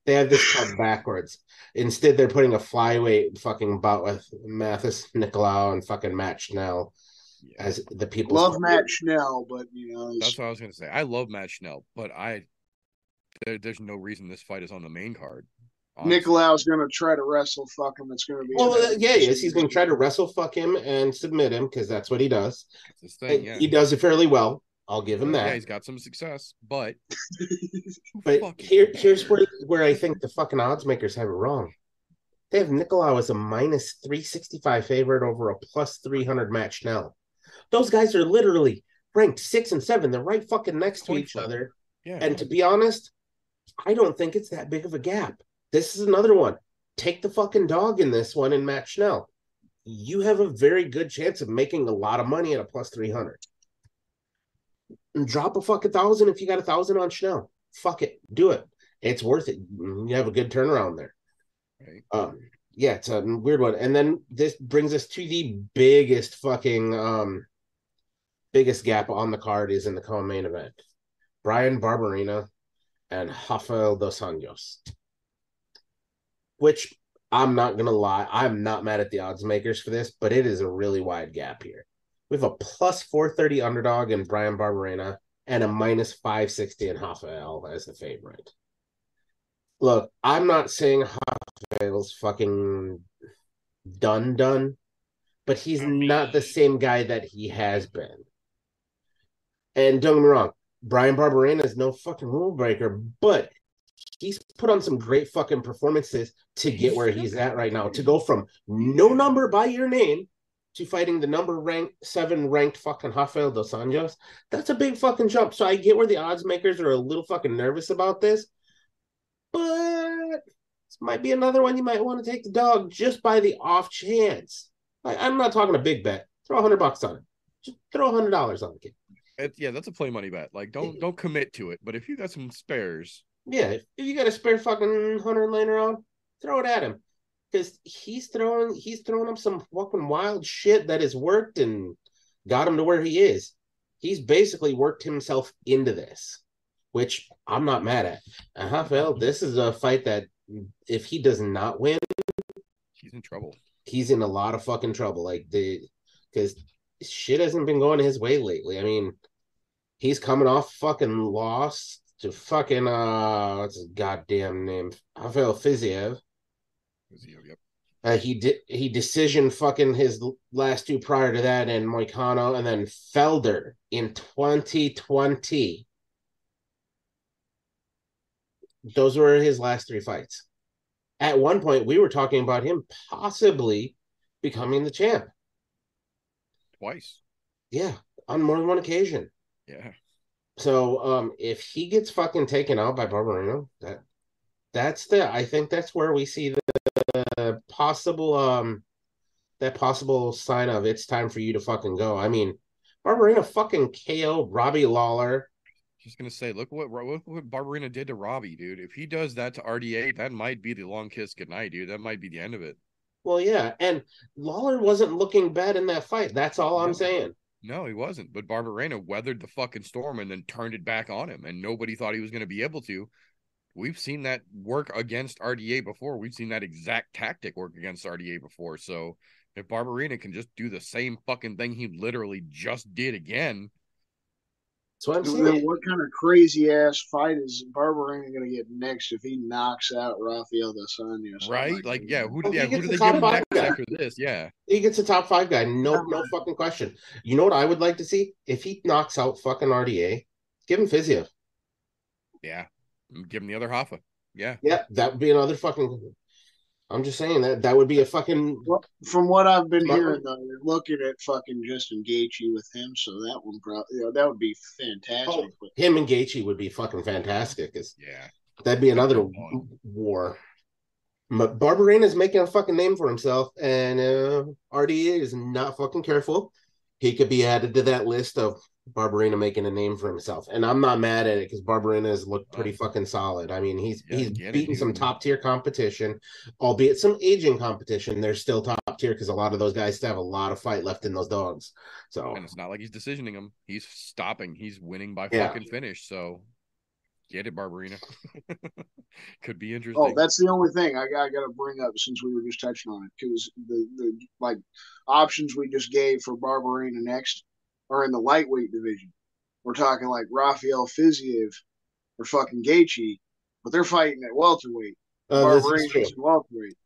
they have this card backwards. Instead, they're putting a flyweight fucking bout with Matheus Nicolau and fucking Matt Schnell as the people Love Matt Schnell, but you know, That's what I was gonna say. I love Matt Schnell, but I there, there's no reason this fight is on the main card. Honestly. Nicolau's gonna try to wrestle fuck him. It's gonna be. Well, uh, yeah, he is. He's going to try to wrestle fuck him and submit him because that's what he does. It's thing, yeah. He does it fairly well. I'll give him Yeah, that. he's got some success, but But here, here's where where I think the fucking odds makers have it wrong. They have Nicolau as a minus three sixty five favorite over a plus three hundred match now. Those guys are literally ranked six and seven. They're right fucking next to Coin each flip. other. yeah, And to be honest, I don't think it's that big of a gap. This is another one. Take the fucking dog in this one and Matt Schnell. You have a very good chance of making a lot of money at a plus 300. And drop a fucking thousand if you got a thousand on Schnell. Fuck it. Do it. It's worth it. You have a good turnaround there. right. Um, yeah, it's a weird one. And then this brings us to the biggest fucking um biggest gap on the card is in the co-main event. Bryan Barberena and Rafael dos Anjos. Which I'm not gonna lie, I'm not mad at the odds makers for this, but it is a really wide gap here. We have a plus 430 underdog in Bryan Barberena and a minus 560 in Rafael as the favorite. Look, I'm not saying Rafael's fucking done done, but he's not the same guy that he has been. And don't get me wrong, Bryan Barberena is no fucking rule breaker, but he's put on some great fucking performances to get where he's at right now. To go from no number by your name to fighting the number ranked seven ranked fucking Rafael dos Anjos, that's a big fucking jump. So I get where the odds makers are a little fucking nervous about this, but this might be another one you might want to take the dog just by the off chance. Like, I'm not talking a big bet. Throw a hundred bucks on it. Just throw a hundred dollars on it. It- yeah, that's a play money bet. Like, don't don't commit to it. But if you got some spares, Yeah, if, you got a spare fucking hundred laying around, throw it at him. Because he's throwing he's throwing up some fucking wild shit that has worked and got him to where he is. He's basically worked himself into this, which I'm not mad at. Uh-huh, and Rafael, this is a fight that if he does not win, he's in trouble. he's in a lot of fucking trouble. Like the because shit hasn't been going his way lately. I mean, he's coming off fucking loss to fucking uh what's his goddamn name? Rafael Fiziev. Fiziev, Yep. Uh, he did he decision fucking his last two prior to that and Moicano and then Felder in 2020. Those were his last three fights. At one point, we were talking about him possibly becoming the champ. Twice. Yeah, on more than one occasion. Yeah. So um if he gets fucking taken out by Barbarino, that that's the I think that's where we see the possible um that possible sign of it's time for you to fucking go. I mean, Barbarino fucking KO'd Robbie Lawler. Just gonna say, look what look what Barberena did to Robbie, dude. If he does that to RDA, that might be the long kiss goodnight, dude. That might be the end of it. Well, yeah, and Lawler wasn't looking bad in that fight. That's all I'm saying. No, he wasn't. But Barberena weathered the fucking storm and then turned it back on him, and nobody thought he was gonna be able to. We've seen that work against RDA before. We've seen that exact tactic work against RDA before. So if Barberena can just do the same fucking thing he literally just did again, That's what I'm Then saying. What kind of crazy ass fight is Barberena going to get next if he knocks out Rafael dos Anjos? right? Like, yeah, who, oh, Well, yeah, who gets do the they top give five next guy. after this? Yeah, He gets a top five guy. No, uh-huh. no fucking question. You know what I would like to see? If he knocks out fucking RDA, give him Fiziev. yeah. Give him the other Hoffa. Yeah, Yeah, that would be another fucking. I'm just saying that that would be a fucking. Well, from what I've been Smart hearing, though, you're looking at fucking Justin Gaethje with him, so that one probably, you know, that would be fantastic. Oh, But him and Gaethje would be fucking fantastic. 'cause yeah. That'd be another That'd be fun. war. But Barberena's making a fucking name for himself, and uh, RDA is not fucking careful. He could be added to that list of Barberena making a name for himself, and I'm not mad at it because Barberena has looked pretty fucking solid. I mean, he's Yeah, he's get it, beaten some top tier competition, albeit some aging competition. They're still top tier because a lot of those guys still have a lot of fight left in those dogs. So And it's not like he's decisioning him. He's stopping. He's winning by Yeah. fucking finish. So get it, Barberena. Could be oh, interesting. oh, that's the only thing I, I got to bring up since we were just touching on it because the the like options we just gave for Barberena next are in the lightweight division. We're talking like Rafael Fiziev or fucking Gaethje, but they're fighting at welterweight. uh, this is true. Barberena's welterweight.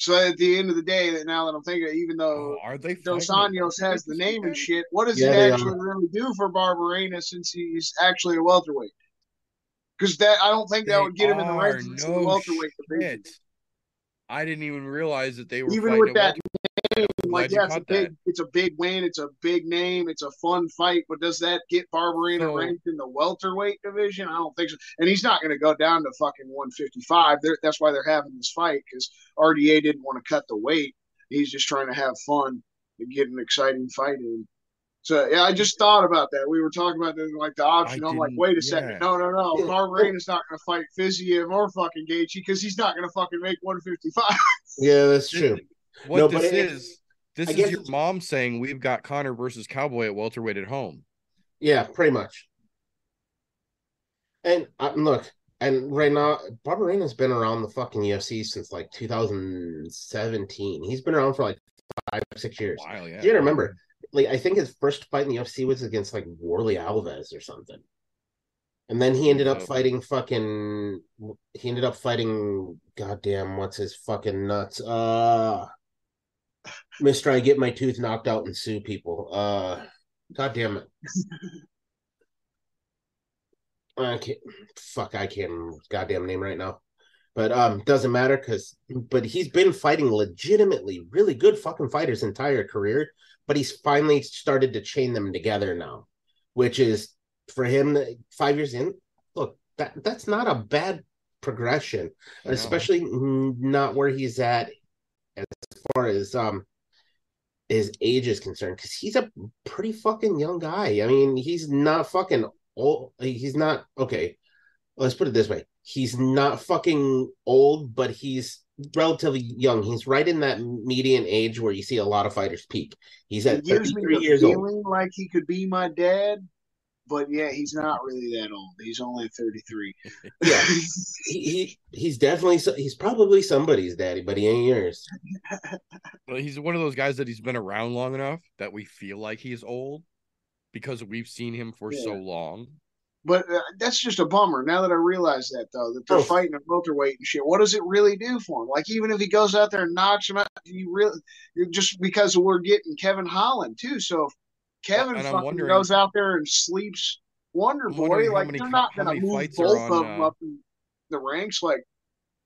So at the end of the day, that now that I'm thinking, even though oh, are they? Dos Anjos has the name and shit. What does Yeah, it they actually really do for Barberena since he's actually a welterweight? Because that I don't think that would get him in the are, race to the no welterweight division. I didn't even realize that they were Even with that name, like yeah, it's a big, that. it's a big win, it's a big name, it's a fun fight. But does that get Barberena So- ranked in the welterweight division? I don't think so. And he's not going to go down to fucking 155. They're, that's why they're having this fight because RDA didn't want to cut the weight. He's just trying to have fun and get an exciting fight in. So yeah, I just thought about that. We were talking about the, like the option. I I'm like, wait a second, no, no, no. Yeah. Barberena's not going to fight Fiziev or fucking Gaethje because he's not going to fucking make 155. Yeah, that's true. What No, this but it- is, this I is your mom saying we've got Conor versus Cowboy at welterweight at home. Yeah, pretty much. And uh, look, and right now, Barberena's been around the fucking UFC since like 2017. He's been around for like five, six years. Wow, yeah. You gotta remember, like I think his first fight in the UFC was against like Warley Alves or something. And then he ended up Oh. fighting fucking he ended up fighting goddamn what's his fucking nuts. Uh Mister, I get my tooth knocked out and sue people. Uh god damn it. I can't fuck I can't remember his goddamn name right now. But um doesn't matter because but he's been fighting legitimately really good fucking fighters entire career, but he's finally started to chain them together now, which is for him five years in. Look, that that's not a bad progression, No. especially not where he's at as far as um his age is concerned, because he's a pretty fucking young guy. I mean, he's not fucking old. He's not okay. Let's put it this way: he's not fucking old, but he's relatively young. He's right in that median age where you see a lot of fighters peak. He's He at gives 33 the years old. feeling like he could be my dad, but yeah, he's not really that old. He's only 33. Yeah. He, he he's definitely he's probably somebody's daddy, but he ain't yours. Well, he's one of those guys that he's been around long enough that we feel like he's old because we've seen him for so long. But uh, that's just a bummer. Now that I realize that, though, that they're Oh. fighting at welterweight and shit, what does it really do for him? Like, even if he goes out there and knocks him out, you really just because we're getting Kevin Holland too. So if Kevin and fucking goes out there and sleeps Wonder Boy, like many they're not going to move both on, of them uh, up in the ranks. Like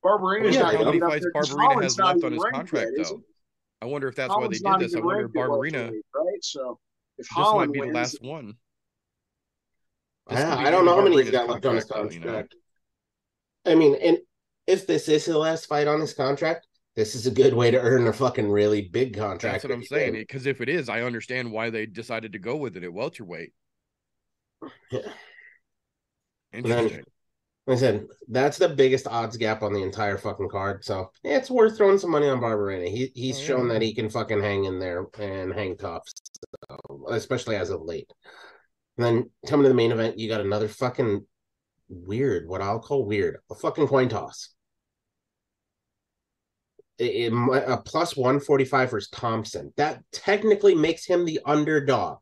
Barberena's Yeah, not how many fights Barberena has left on his contract, yet, though? I wonder if that's Holland's why they did this. I wonder if Barberena, right? So if this Holland might be the wins, last one. Could I, don't know how many he's got left on his contract, you know? I mean, and if this is the last fight on his contract, this is a good way to earn a fucking really big contract. That's what I'm saying. Because if it is, I understand why they decided to go with it at welterweight. Yeah. then- Interesting. Like I said, that's the biggest odds gap on the entire fucking card. So yeah, it's worth throwing some money on Barberena. He he's Oh, yeah. shown that he can fucking hang in there and hang tough, so, especially as of late. And then coming to the main event, you got another fucking weird, what I'll call weird, a fucking coin toss. A plus 145 versus Thompson. That technically makes him the underdog.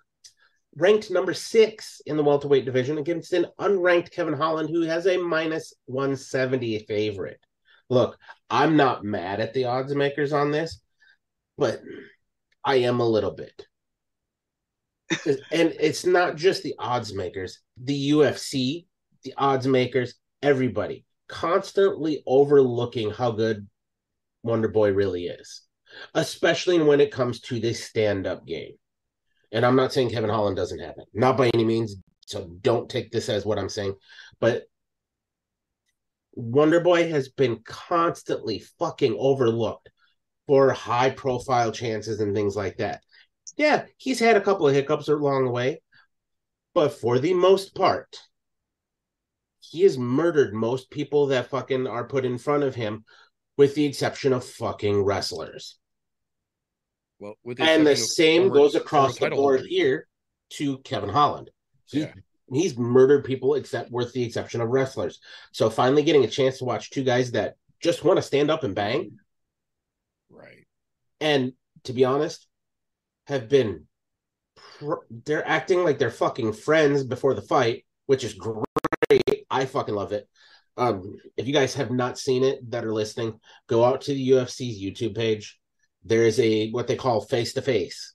ranked number six in the welterweight division against an unranked Kevin Holland who has a minus 170 favorite. Look, I'm not mad at the odds makers on this, but I am a little bit. And it's not just the odds makers, the UFC, the odds makers, everybody constantly overlooking how good Wonder Boy really is, especially when it comes to this stand up game. And I'm not saying Kevin Holland doesn't have it, not by any means. So don't take this as what I'm saying. But Wonder Boy has been constantly fucking overlooked for high profile chances and things like that. Yeah, he's had a couple of hiccups along the way, but for the most part, he has murdered most people that fucking are put in front of him, with the exception of fucking wrestlers. Well, with And the same former- goes across the board holders. here to Kevin Holland. He, Yeah. He's murdered people except with the exception of wrestlers. So finally getting a chance to watch two guys that just want to stand up and bang Right. and to be honest, have been pr- they're acting like they're fucking friends before the fight, which is great. I fucking love it. Um, if you guys have not seen it that are listening, go out to the UFC's YouTube page. There is a what they call face to face.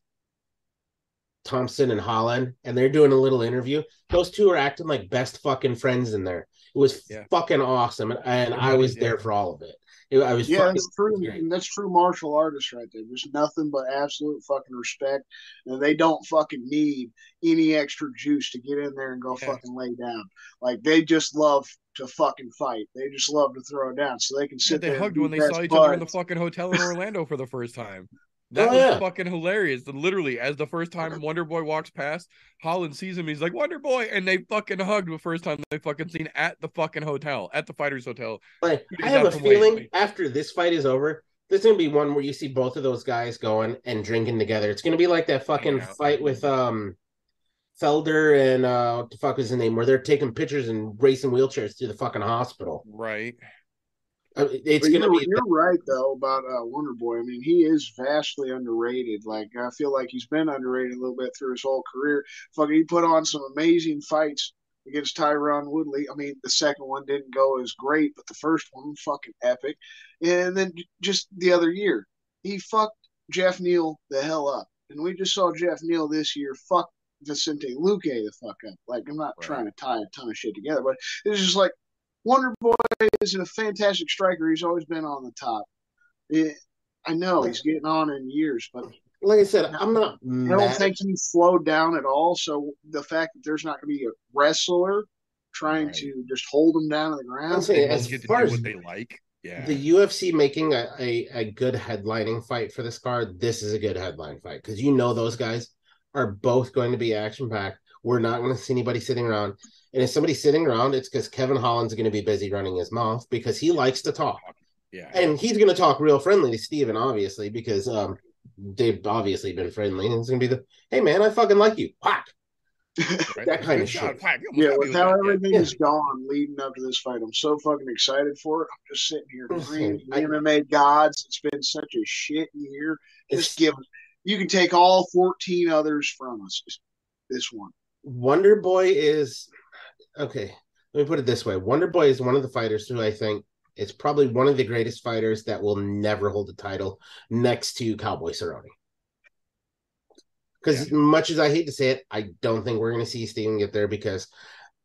Thompson and Holland, and they're doing a little interview. Those two are acting like best fucking friends in there. It was Yeah. fucking awesome, and, and I was there for all of it. It- I was Yeah, that's true. that's true martial artists right there. There's nothing but absolute fucking respect, and they don't fucking need any extra juice to get in there and go Yeah. fucking lay down. Like they just love to fucking fight. They just love to throw down, so they can Yeah, sit they there. hugged when they saw each other in the fucking hotel in Orlando for the first time. That Oh, was yeah. fucking hilarious. And literally, as the first time Wonder Boy walks past, Holland sees him. He's like, Wonder Boy. And they fucking hugged the first time they fucking seen at the fucking hotel, at the Fighters Hotel. Like, I have a Wayne. feeling after this fight is over, there's gonna be one where you see both of those guys going and drinking together. It's gonna be like that fucking out. fight with um Felder and uh what the fuck is his name, where they're taking pictures and racing wheelchairs to the fucking hospital. Right. It's gonna you're, be you're right though about uh, Wonder Boy. I mean, he is vastly underrated. Like I feel like he's been underrated a little bit through his whole career. Fucking, he put on some amazing fights against Tyron Woodley. I mean, the second one didn't go as great, but the first one was fucking epic. And then just the other year, he fucked Geoff Neal the hell up. And we just saw Geoff Neal this year fuck Vicente Luque the fuck up. Like I'm not Right. trying to tie a ton of shit together, but it's just like Wonder Boy is a fantastic striker. He's always been on the top. Yeah, I know he's getting on in years, but like I said, I'm not I don't mad. think he's slowed down at all. So the fact that there's not going to be a wrestler trying Right. to just hold him down on the ground, saying They both as get to do as what they like. Yeah. the UFC making a, a, a good headlining fight for this card, this is a good headline fight because you know those guys are both going to be action packed. We're not going to see anybody sitting around. And if somebody's sitting around, it's because Kevin Holland's going to be busy running his mouth because he likes to talk. yeah. And he's going to talk real friendly to Steven, obviously, because um, they've obviously been friendly. And it's going to be the, hey, man, I fucking like you. Whack. Right? that kind of Good shit. Quack. You almost yeah, with with how. Yeah. everything Yeah. is gone leading up to this fight, I'm so fucking excited for it. I'm just sitting here Listen, praying the I- MMA gods. It's been such a shit year. It's, Just give us. You can take all 14 others from us. Just this one. Wonder Boy is okay. Let me put it this way: Wonder Boy is one of the fighters who I think is probably one of the greatest fighters that will never hold the title, next to Cowboy Cerrone. Because as much as I hate to say it, I don't think we're going to see Steven get there because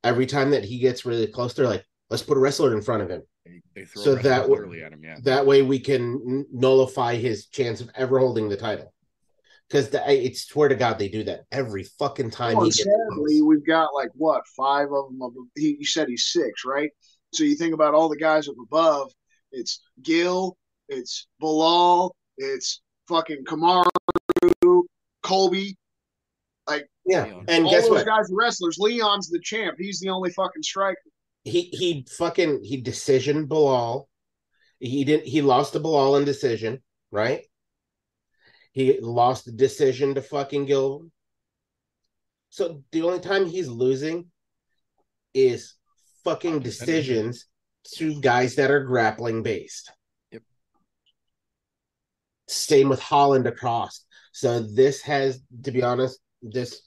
every time that he gets really close, they're like, "Let's put a wrestler in front of him." They, they throw So that at him. Yeah. That way, we can nullify his chance of ever holding the title. Because it's swear to God, they do that every fucking time Well, he sadly, close. we've got like what five of them. Of he, you said he's six, right? So you think about all the guys up above. It's Gil, it's Bilal, it's fucking Kamaru, Colby. Like yeah, Leon. and all guess those what? guys are wrestlers. Leon's the champ. He's the only fucking striker. he he fucking he decision Bilal. He didn't he lost to Bilal in decision, right? He lost the decision to fucking Gil. So the only time he's losing is fucking decisions to guys that are grappling based. Yep. Same with Holland across. So this has, to be honest, this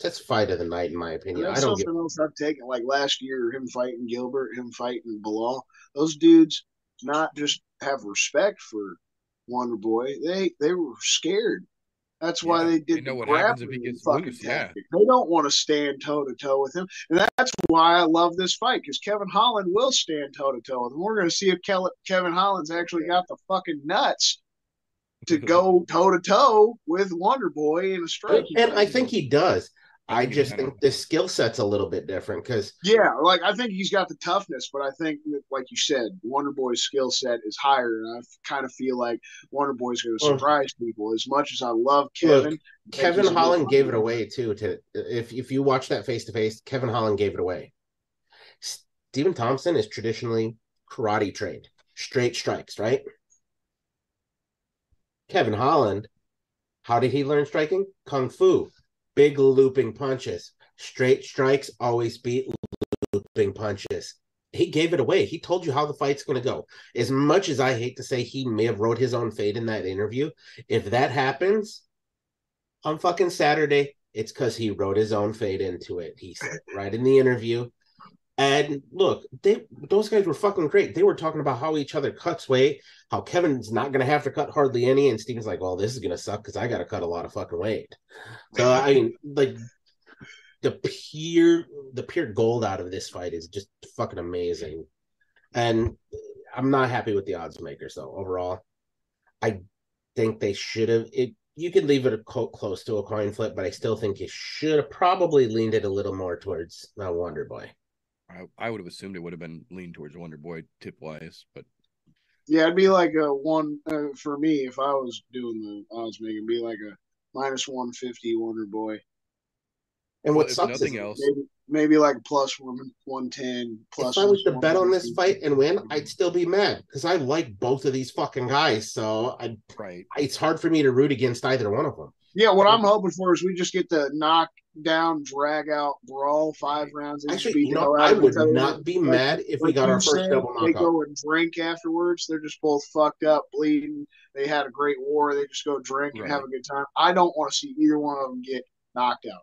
that's fight of the night in my opinion. I don't get something else I've taken. Like last year, him fighting Gilbert, him fighting Bilal. Those dudes not just have respect for Wonder Boy. They they were scared. That's why Yeah, they they did know what happens if he gets fucking loose, yeah. They don't want to stand toe to toe with him, and that's why I love this fight because Kevin Holland will stand toe to toe with him. We're going to see if Kel- Kevin Holland's actually got the fucking nuts to go toe to toe with Wonder Boy in a striking. and I think he does. I I think he just think the skill set's a little bit different because Yeah, like I think he's got the toughness, but I think, like you said, Wonder Boy's skill set is higher, and I kind of feel like Wonder Boy's going to Well- surprise people. As much as I love Kevin, Look, Kevin he's a good Holland gave it away too. To if if you watch that face to face, Kevin Holland gave it away. Stephen Thompson is traditionally karate trained, straight strikes, right? Kevin Holland, how did he learn striking? Kung Fu, big looping punches, straight strikes always beat looping punches. He gave it away. He told you how the fight's going to go. As much as I hate to say he may have wrote his own fate in that interview, if that happens on fucking Saturday, it's because he wrote his own fate into it. He said right in the interview. And look, they those guys were fucking great. They were talking about how each other cuts weight, how Kevin's not gonna have to cut hardly any, and Steven's like, "Well, this is gonna suck because I got to cut a lot of fucking weight." So I mean, like the pure the pure gold out of this fight is just fucking amazing. And I'm not happy with the odds makers though. Overall, I think they should have it. You could leave it a co- close to a coin flip, but I still think you should have probably leaned it a little more towards uh, Wonder Boy. I, I would have assumed it would have been leaned towards Wonder Boy tip wise, but Yeah, it'd be like a one uh, for me if I was doing the odds making. It'd be like a minus one fifty Wonder Boy. And Well, what if sucks is nothing else, Maybe maybe like plus one one ten. Plus if I was to bet on this fight and win, I'd still be mad because I like both of these fucking guys. So I, right? it's hard for me to root against either one of them. Yeah, what I'm hoping for is we just get to knock down, drag out, brawl, five rounds. Actually, you know, I would not be Like- mad if we got our first said, double They go and drink afterwards. They're just both fucked up, bleeding. They had a great war. They just go drink and have a good time. I don't want to see either one of them get knocked out.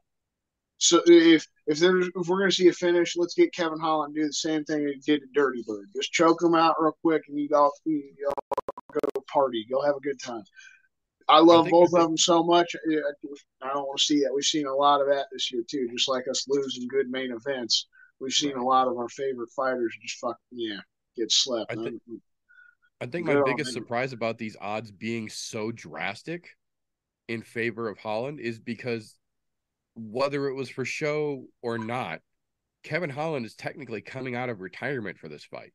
So if if there's if we're gonna see a finish, let's get Kevin Holland do the same thing he did to Dirty Bird. Just choke him out real quick, and you go you all go party, go have a good time. I love think both of them so much. I don't want to see that. We've seen a lot of that this year too. Just like us losing good main events, we've seen a lot of our favorite fighters just fuck yeah get slept. I think- I think my biggest him. surprise about these odds being so drastic in favor of Holland is because whether it was for show or not, Kevin Holland is technically coming out of retirement for this fight.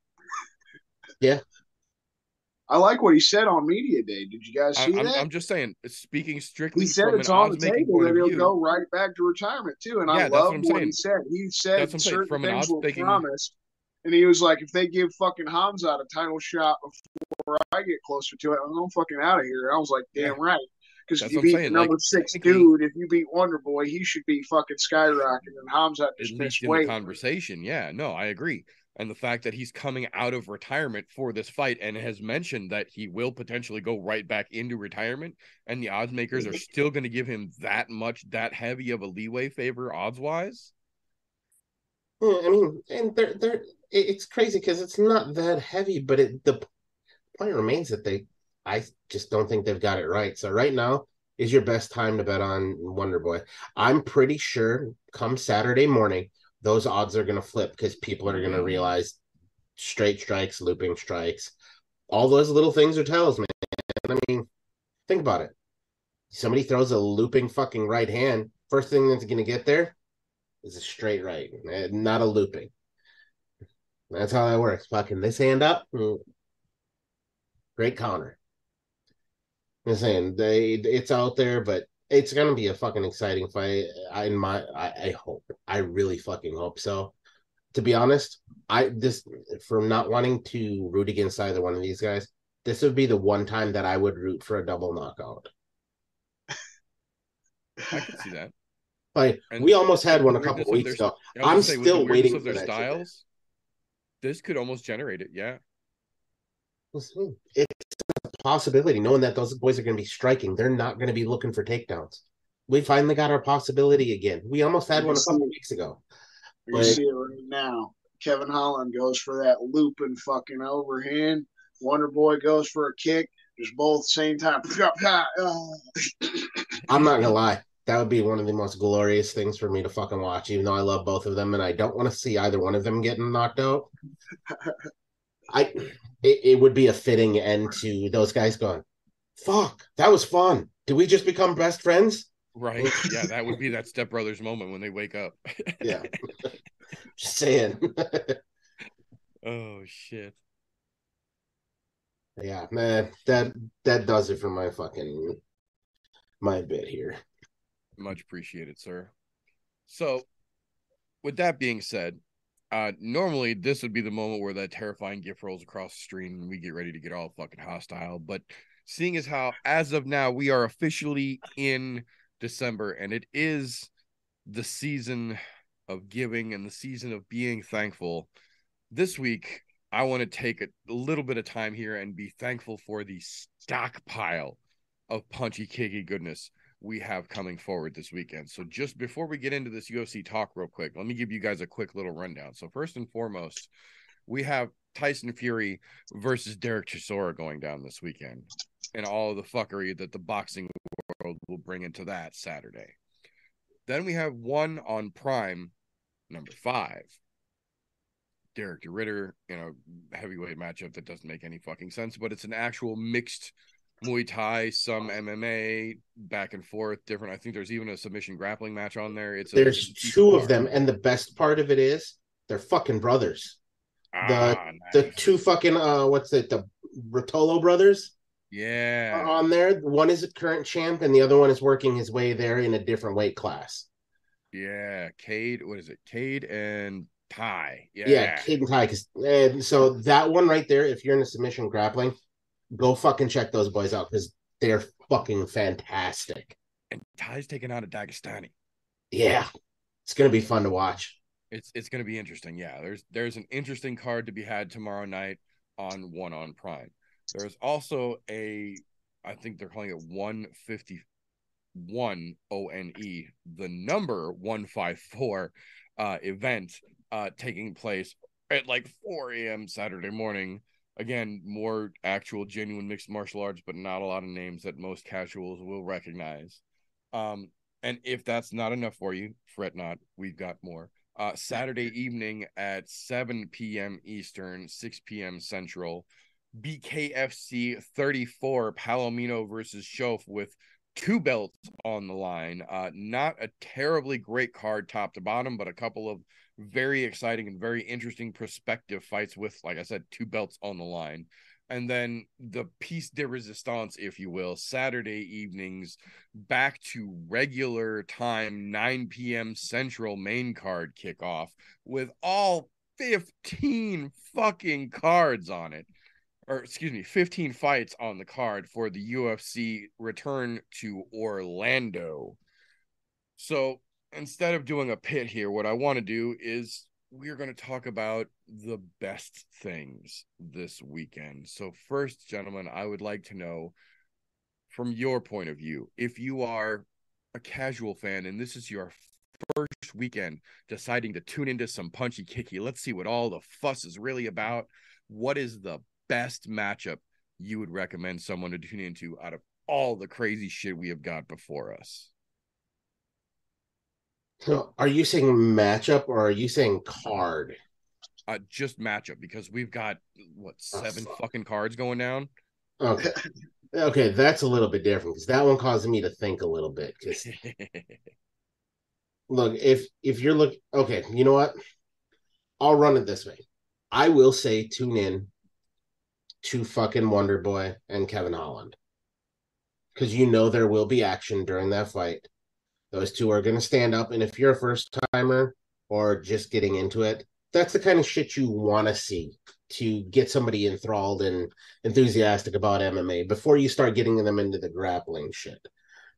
I like what he said on media day. Did you guys see I'm, that? I'm just saying, speaking strictly he said from it's an on the table that he'll view. go right back to retirement too. And Yeah, I what love what, saying. he said. He said That's what saying. certain From things will making- promise. And he was like, if they give fucking Hamza a title shot before I get closer to it, I'm going fucking out of here. And I was like, damn right. Because if you beat saying, number like, six dude, if you beat Wonder Boy, he should be fucking skyrocketing. And Hamza at just missed weight. the conversation. Yeah, no, I agree. And the fact that he's coming out of retirement for this fight and has mentioned that he will potentially go right back into retirement, and the odds makers are mm-hmm. still going to give him that much, that heavy of a leeway favor odds wise. Yeah, mm, I mean, and they're, they're it's crazy because it's not that heavy, but it the point remains that they I just don't think they've got it right. So right now is your best time to bet on Wonder Boy. I'm pretty sure come Saturday morning those odds are going to flip because people are going to realize straight strikes, looping strikes, all those little things are tells, man. I mean, think about it. Somebody throws a looping fucking right hand. First thing that's going to get there is a straight right, not a looping. That's how that works. Fucking this hand up, mm, great counter. I'm saying they it's out there, but it's gonna be a fucking exciting fight. I in my I, I hope. I really fucking hope so. To be honest, I this from not wanting to root against either one of these guys, this would be the one time that I would root for a double knockout. I can see that. Like And we almost had one a couple of weeks their- ago. I'm say, still waiting their for shit. styles. This could almost generate it. Yeah, a possibility, knowing that those boys are going to be striking. They're not going to be looking for takedowns. we finally got our possibility again. We almost had You one a couple weeks ago. You Like- see it right now. Kevin Holland goes for that looping fucking overhand. Wonder Boy goes for a kick. Just both same time. Oh. I'm not gonna lie. That would be one of the most glorious things for me to fucking watch, even though I love both of them and I don't want to see either one of them getting knocked out. I it, it would be a fitting end to those guys going, fuck, that was fun. Did we just become best friends? Right. Yeah, that would be that stepbrothers moment when they wake up. Yeah. just saying. oh shit. yeah, man, that that does it for my fucking my bit here. Much appreciated, sir. So, with that being said, uh, normally this would be the moment where that terrifying gift rolls across the screen and we get ready to get all fucking hostile. But seeing as how, as of now, we are officially in December and it is the season of giving and the season of being thankful. This week, I want to take a little bit of time here and be thankful for the stockpile of punchy kicky goodness we have coming forward this weekend. So just before we get into this UFC talk real quick, let me give you guys a quick little rundown. So first and foremost, we have Tyson Fury versus Derek Chisora going down this weekend and all the fuckery that the boxing world will bring into that Saturday. Then we have one on Prime, number five. Derek de Ridder in a heavyweight matchup that doesn't make any fucking sense, but it's an actual mixed Muay Thai, some MMA, back and forth, different. I think there's even a submission grappling match on there. It's There's two of them, and the best part of it is they're fucking brothers. Ah, The nice. two fucking uh what's it, the Ruotolo brothers yeah, are on there. One is a current champ and the other one is working his way there in a different weight class. yeah. Kade, what is it? Kade and Tye. Yeah, Yeah, Kid and Tye. 'cause- And so that one right there, if you're in a submission grappling, go fucking check those boys out because they're fucking fantastic. and Tye's taking out a Dagestani. Yeah. It's gonna be fun to watch. It's it's going to be interesting. Yeah, there's there's an interesting card to be had tomorrow night on one on Prime. There's also a, I think they're calling it 151 O N E, the number 154 uh, event uh, taking place at like 4 a.m. Saturday morning. Again, more actual genuine mixed martial arts, but not a lot of names that most casuals will recognize. Um, and if that's not enough for you, fret not, we've got more. Uh, Saturday evening at 7 p.m. Eastern, 6 p.m. Central, BKFC 34 Palomino versus Shoaff with two belts on the line. Uh, not a terribly great card top to bottom, but a couple of very exciting and very interesting perspective fights with, like I said, two belts on the line. And then the piece de resistance, if you will, Saturday evenings back to regular time, 9 p.m. Central main card kickoff with all 15 fucking cards on it. Or excuse me, 15 fights on the card for the UFC return to Orlando. So instead of doing a pit here, what I want to do is we're going to talk about the best things this weekend. So, first, gentlemen, I would like to know from your point of view, if you are a casual fan and this is your first weekend deciding to tune into some punchy kicky, let's see what all the fuss is really about. What is the best matchup you would recommend someone to tune into out of all the crazy shit we have got before us? So are you saying matchup or are you saying card? Uh, just matchup because we've got what Oh, seven fuck. fucking cards going down. Okay. Okay, that's a little bit different because that one caused me to think a little bit. Because look, if if you're look okay, you know what? I'll run it this way. I will say tune in to fucking Wonder Boy and Kevin Holland. Because you know there will be action during that fight. Those two are gonna stand up, and if you're a first timer or just getting into it, that's the kind of shit you want to see to get somebody enthralled and enthusiastic about MMA before you start getting them into the grappling shit.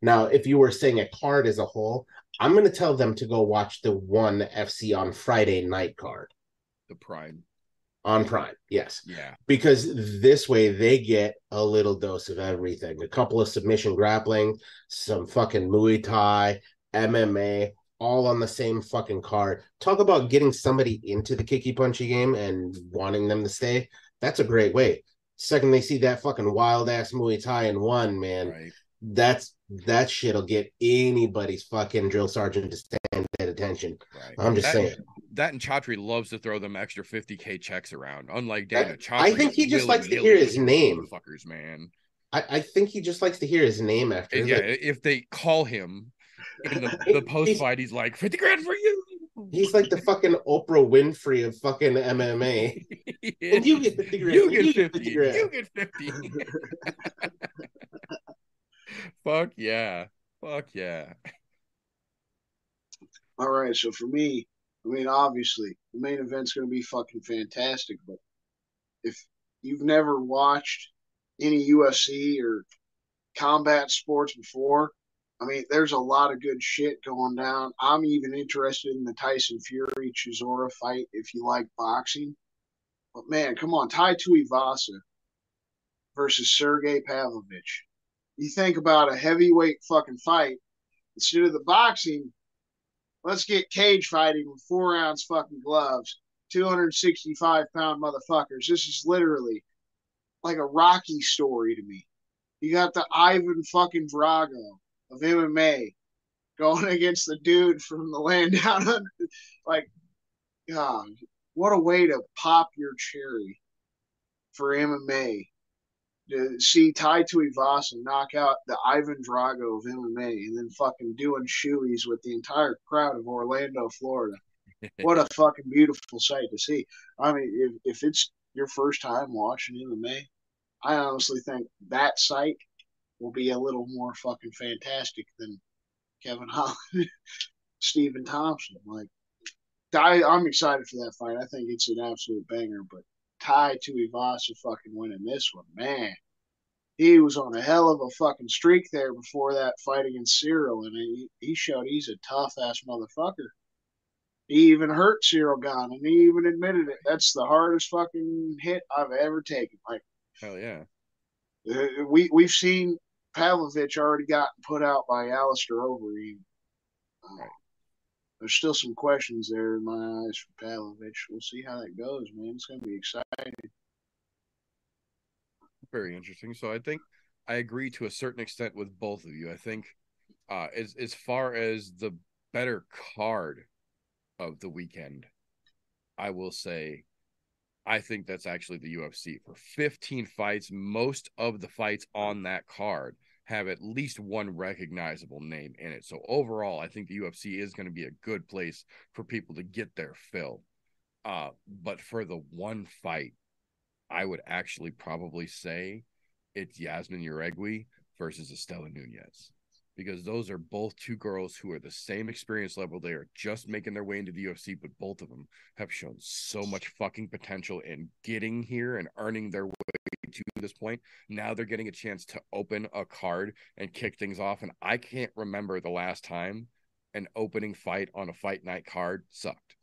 Now, if you were saying a card as a whole, I'm going to tell them to go watch the one FC on Friday night card. the prime. On Prime. Yes, Yeah. because this way they get a little dose of everything. A couple of submission grappling, some fucking Muay Thai, MMA, all on the same fucking card. Talk about getting somebody into the kicky punchy game and wanting them to stay. That's a great way. Second they see that fucking wild ass Muay Thai in one, man, Right. that's that shit'll get anybody's fucking drill sergeant to stand at attention. Right. I'm just that, saying. That and Chatri loves to throw them extra 50k checks around. Unlike That- Dana, I think he just likes to hear his name. Fuckers, man. I, I think he just likes to hear his name after. And yeah, like, if they call him in the, the post fight, he's like 50 grand for you. he's like the fucking Oprah Winfrey of fucking MMA. And you get 50 grand. You get You 50. get 50 grand. You get 50. Fuck yeah. Fuck yeah. All right, so for me, I mean, obviously, the main event's going to be fucking fantastic. But if you've never watched any UFC or combat sports before, I mean, there's a lot of good shit going down. I'm even interested in the Tyson Fury Chisora fight if you like boxing. But man, come on, Tai Tuivasa versus Sergey Pavlovich. You think about a heavyweight fucking fight instead of the boxing let's get cage fighting with four ounce fucking gloves, 265 pound motherfuckers. This is literally like a Rocky story to me. You got the Ivan fucking Drago of MMA going against the dude from the land down under. Like, God, what a way to pop your cherry for MMA. To see Tai Tuivasa knock out the Ivan Drago of MMA and then fucking doing shoeies with the entire crowd of Orlando, Florida. What a fucking beautiful sight to see. I mean, if, if it's your first time watching MMA, I honestly think that sight will be a little more fucking fantastic than Kevin Holland, Stephen Thompson. Like, I, I'm excited for that fight. I think it's an absolute banger, but Tai Tuivasa fucking winning this one, man. He was on a hell of a fucking streak there before that fight against Ciryl, and he, he showed he's a tough ass motherfucker. He even hurt Ciryl Gane, and he even admitted it. That's the hardest fucking hit I've ever taken. Like Hell yeah. uh, we we've seen Pavlovich already gotten put out by Alistair Overeem. Uh, there's still some questions there in my eyes for Pavlovich. We'll see how that goes, man. It's gonna be exciting. Very interesting. So I think I agree to a certain extent with both of you. I think uh as as far as the better card of the weekend, I will say I think that's actually the UFC. For 15 fights, most of the fights on that card have at least one recognizable name in it. So overall, I think the UFC is going to be a good place for people to get their fill. Uh, but for the one fight, I would actually probably say it's Yazmin Jauregui versus Istela Nunes. Because those are both two girls who are the same experience level. They are just making their way into the UFC, but both of them have shown so much fucking potential in getting here and earning their way to this point. Now they're getting a chance to open a card and kick things off. And I can't remember the last time an opening fight on a fight night card sucked.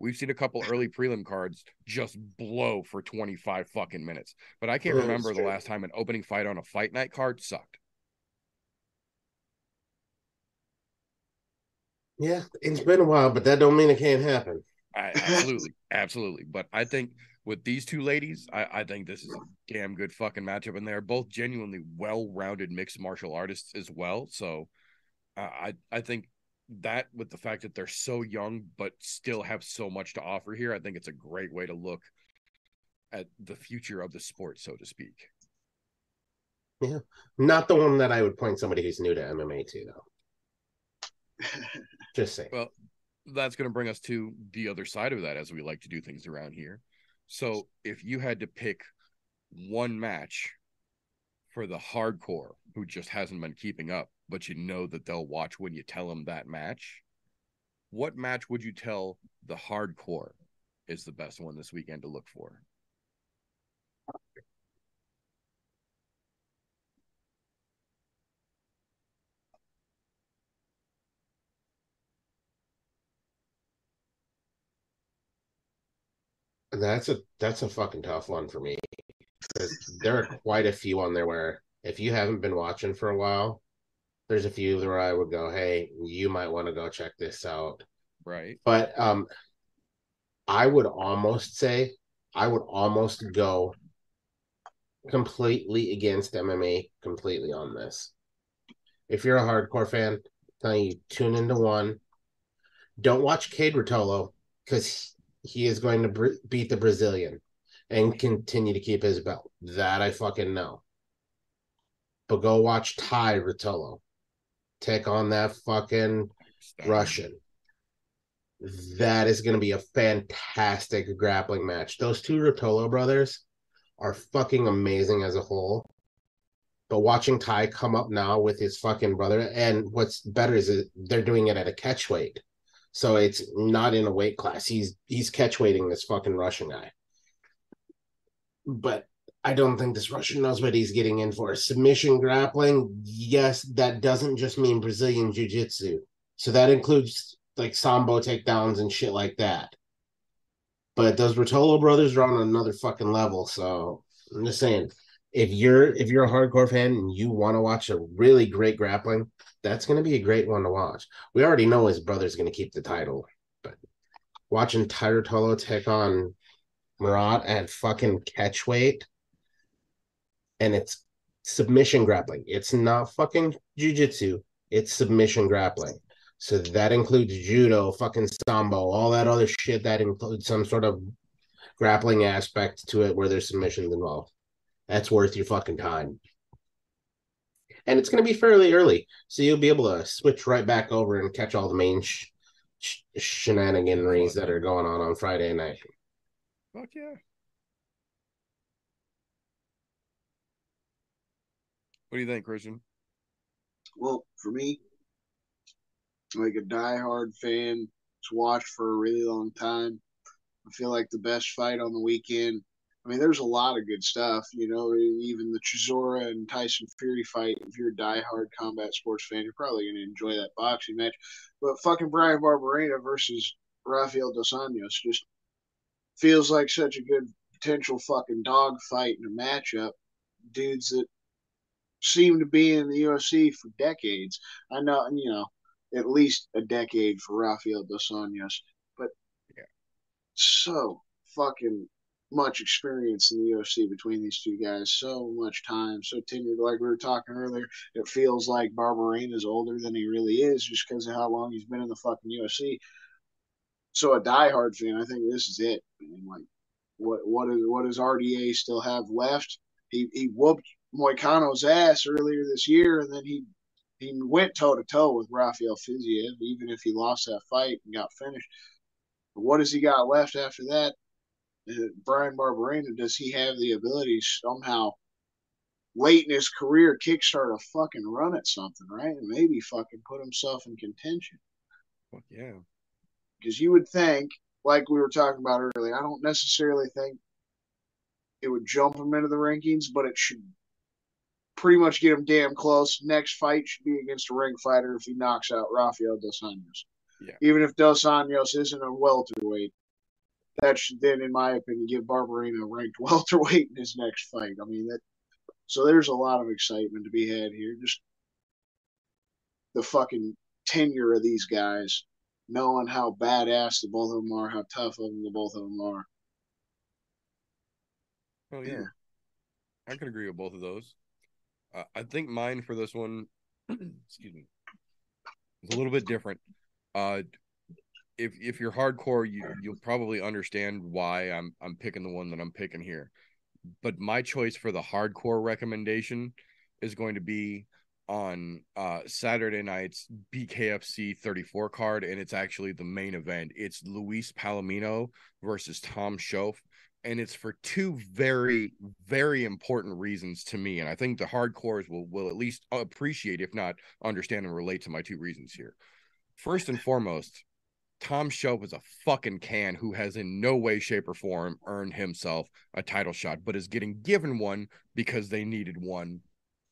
We've seen a couple early prelim cards just blow for 25 fucking minutes. But I can't remember the last time an opening fight on a fight night card sucked. Yeah, it's been a while, but that don't mean it can't happen. I, absolutely, absolutely. But I think with these two ladies, I, I think this is a damn good fucking matchup, and they're both genuinely well-rounded mixed martial artists as well. So, uh, I I think that with the fact that they're so young but still have so much to offer here, I think it's a great way to look at the future of the sport, so to speak. Yeah, Not the one that I would point somebody who's new to MMA to, though. Just saying. Well, that's going to bring us to the other side of that as we like to do things around here. So, if you had to pick one match for the hardcore who just hasn't been keeping up, but you know that they'll watch when you tell them that match, what match would you tell the hardcore is the best one this weekend to look for? That's a that's a fucking tough one for me. There are quite a few on there where if you haven't been watching for a while, there's a few where I would go, "Hey, you might want to go check this out." Right. But um, I would almost say I would almost go completely against MMA completely on this. If you're a hardcore fan, I'm telling you, tune into one. Don't watch Kade Ruotolo because he is going to br- beat the Brazilian and continue to keep his belt. That I fucking know. But go watch Tye Ruotolo take on that fucking Russian. That is going to be a fantastic grappling match. Those two Ruotolo brothers are fucking amazing as a whole. But watching Tye come up now with his fucking brother, and what's better is they're doing it at a catch weight, so it's not in a weight class. He's he's catch weighting this fucking Russian guy. But I don't think this Russian knows what he's getting in for. Submission grappling, yes, that doesn't just mean Brazilian Jiu Jitsu. So that includes like sambo takedowns and shit like that. But those Ruotolo brothers are on another fucking level. So I'm just saying, if you're if you're a hardcore fan and you want to watch a really great grappling, that's going to be a great one to watch. We already know his brother's going to keep the title, but watching Tye Ruotolo take on Murat at fucking catch weight, and it's submission grappling. It's not fucking jujitsu. It's submission grappling. So that includes judo, fucking sambo, all that other shit that includes some sort of grappling aspect to it where there's submissions involved. That's worth your fucking time. And it's going to be fairly early, so you'll be able to switch right back over and catch all the main sh- sh- shenanigans that are going on on Friday night. Fuck yeah. What do you think, Christian? Well, for me, like a diehard fan, it's watched for a really long time. I feel like the best fight on the weekend. I mean, there's a lot of good stuff, you know. Even the Chisora and Tyson Fury fight. If you're a diehard combat sports fan, you're probably going to enjoy that boxing match. But fucking Bryan Barberena versus Rafael dos Anjos just feels like such a good potential fucking dog fight and a matchup. Dudes that seem to be in the UFC for decades. I know, you know, at least a decade for Rafael dos Anjos, but Yeah. so fucking much experience in the UFC between these two guys. So much time, so tenured. Like we were talking earlier, it feels like Barberena is older than he really is just because of how long he's been in the fucking UFC. So a diehard fan, I think this is it. Man. Like, what what is what does RDA still have left? He he whooped Moicano's ass earlier this year, and then he he went toe to toe with Rafael Fiziev, even if he lost that fight and got finished. What has he got left after that? Bryan Barberena, does he have the ability somehow late in his career kickstart a fucking run at something, right? And maybe fucking put himself in contention. Fuck yeah. Because you would think, like we were talking about earlier, I don't necessarily think it would jump him into the rankings, but it should pretty much get him damn close. Next fight should be against a ring fighter if he knocks out Rafael Dos Anjos. Yeah. Even if Dos Anjos isn't a welterweight, that should then, in my opinion, give Barberena a ranked welterweight in his next fight. I mean that. So there's a lot of excitement to be had here. Just the fucking tenure of these guys, knowing how badass the both of them are, how tough of them the both of them are. Oh yeah. Yeah. I can agree with both of those. Uh, I think mine for this one, excuse me, is a little bit different. Uh, if if you're hardcore, you you'll probably understand why I'm I'm picking the one that I'm picking here. But my choice for the hardcore recommendation is going to be on uh Saturday night's BKFC 34 card, and it's actually the main event. It's Luis Palomino versus Tom Shoaff and it's for two very very important reasons to me and i think the hardcores will will at least appreciate if not understand and relate to my two reasons here first and foremost tom Shoaff is a fucking can who has in no way shape or form earned himself a title shot but is getting given one because they needed one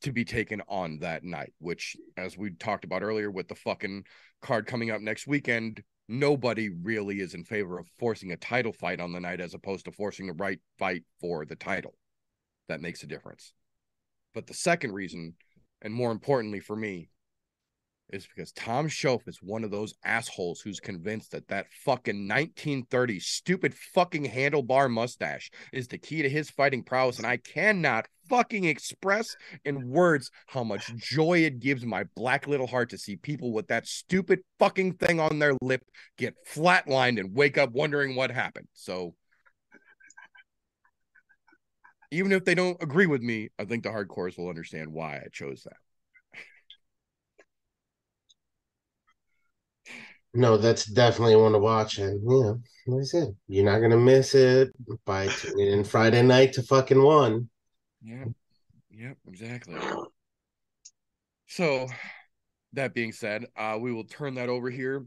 to be taken on that night, which, as we talked about earlier, with the fucking card coming up next weekend, nobody really is in favor of forcing a title fight on the night as opposed to forcing a right fight for the title. That makes a difference. But the second reason, and more importantly for me, is because Tom Shoaff is one of those assholes who's convinced that that fucking 1930s stupid fucking handlebar mustache is the key to his fighting prowess. And I cannot fucking express in words how much joy it gives my black little heart to see people with that stupid fucking thing on their lip get flatlined and wake up wondering what happened. So even if they don't agree with me, I think the hardcores will understand why I chose that. No, that's definitely one to watch. And you know, like I said, you're not gonna miss it by tuning in Friday night to fucking one. Yeah. Yep, exactly. So that being said, uh we will turn that over here.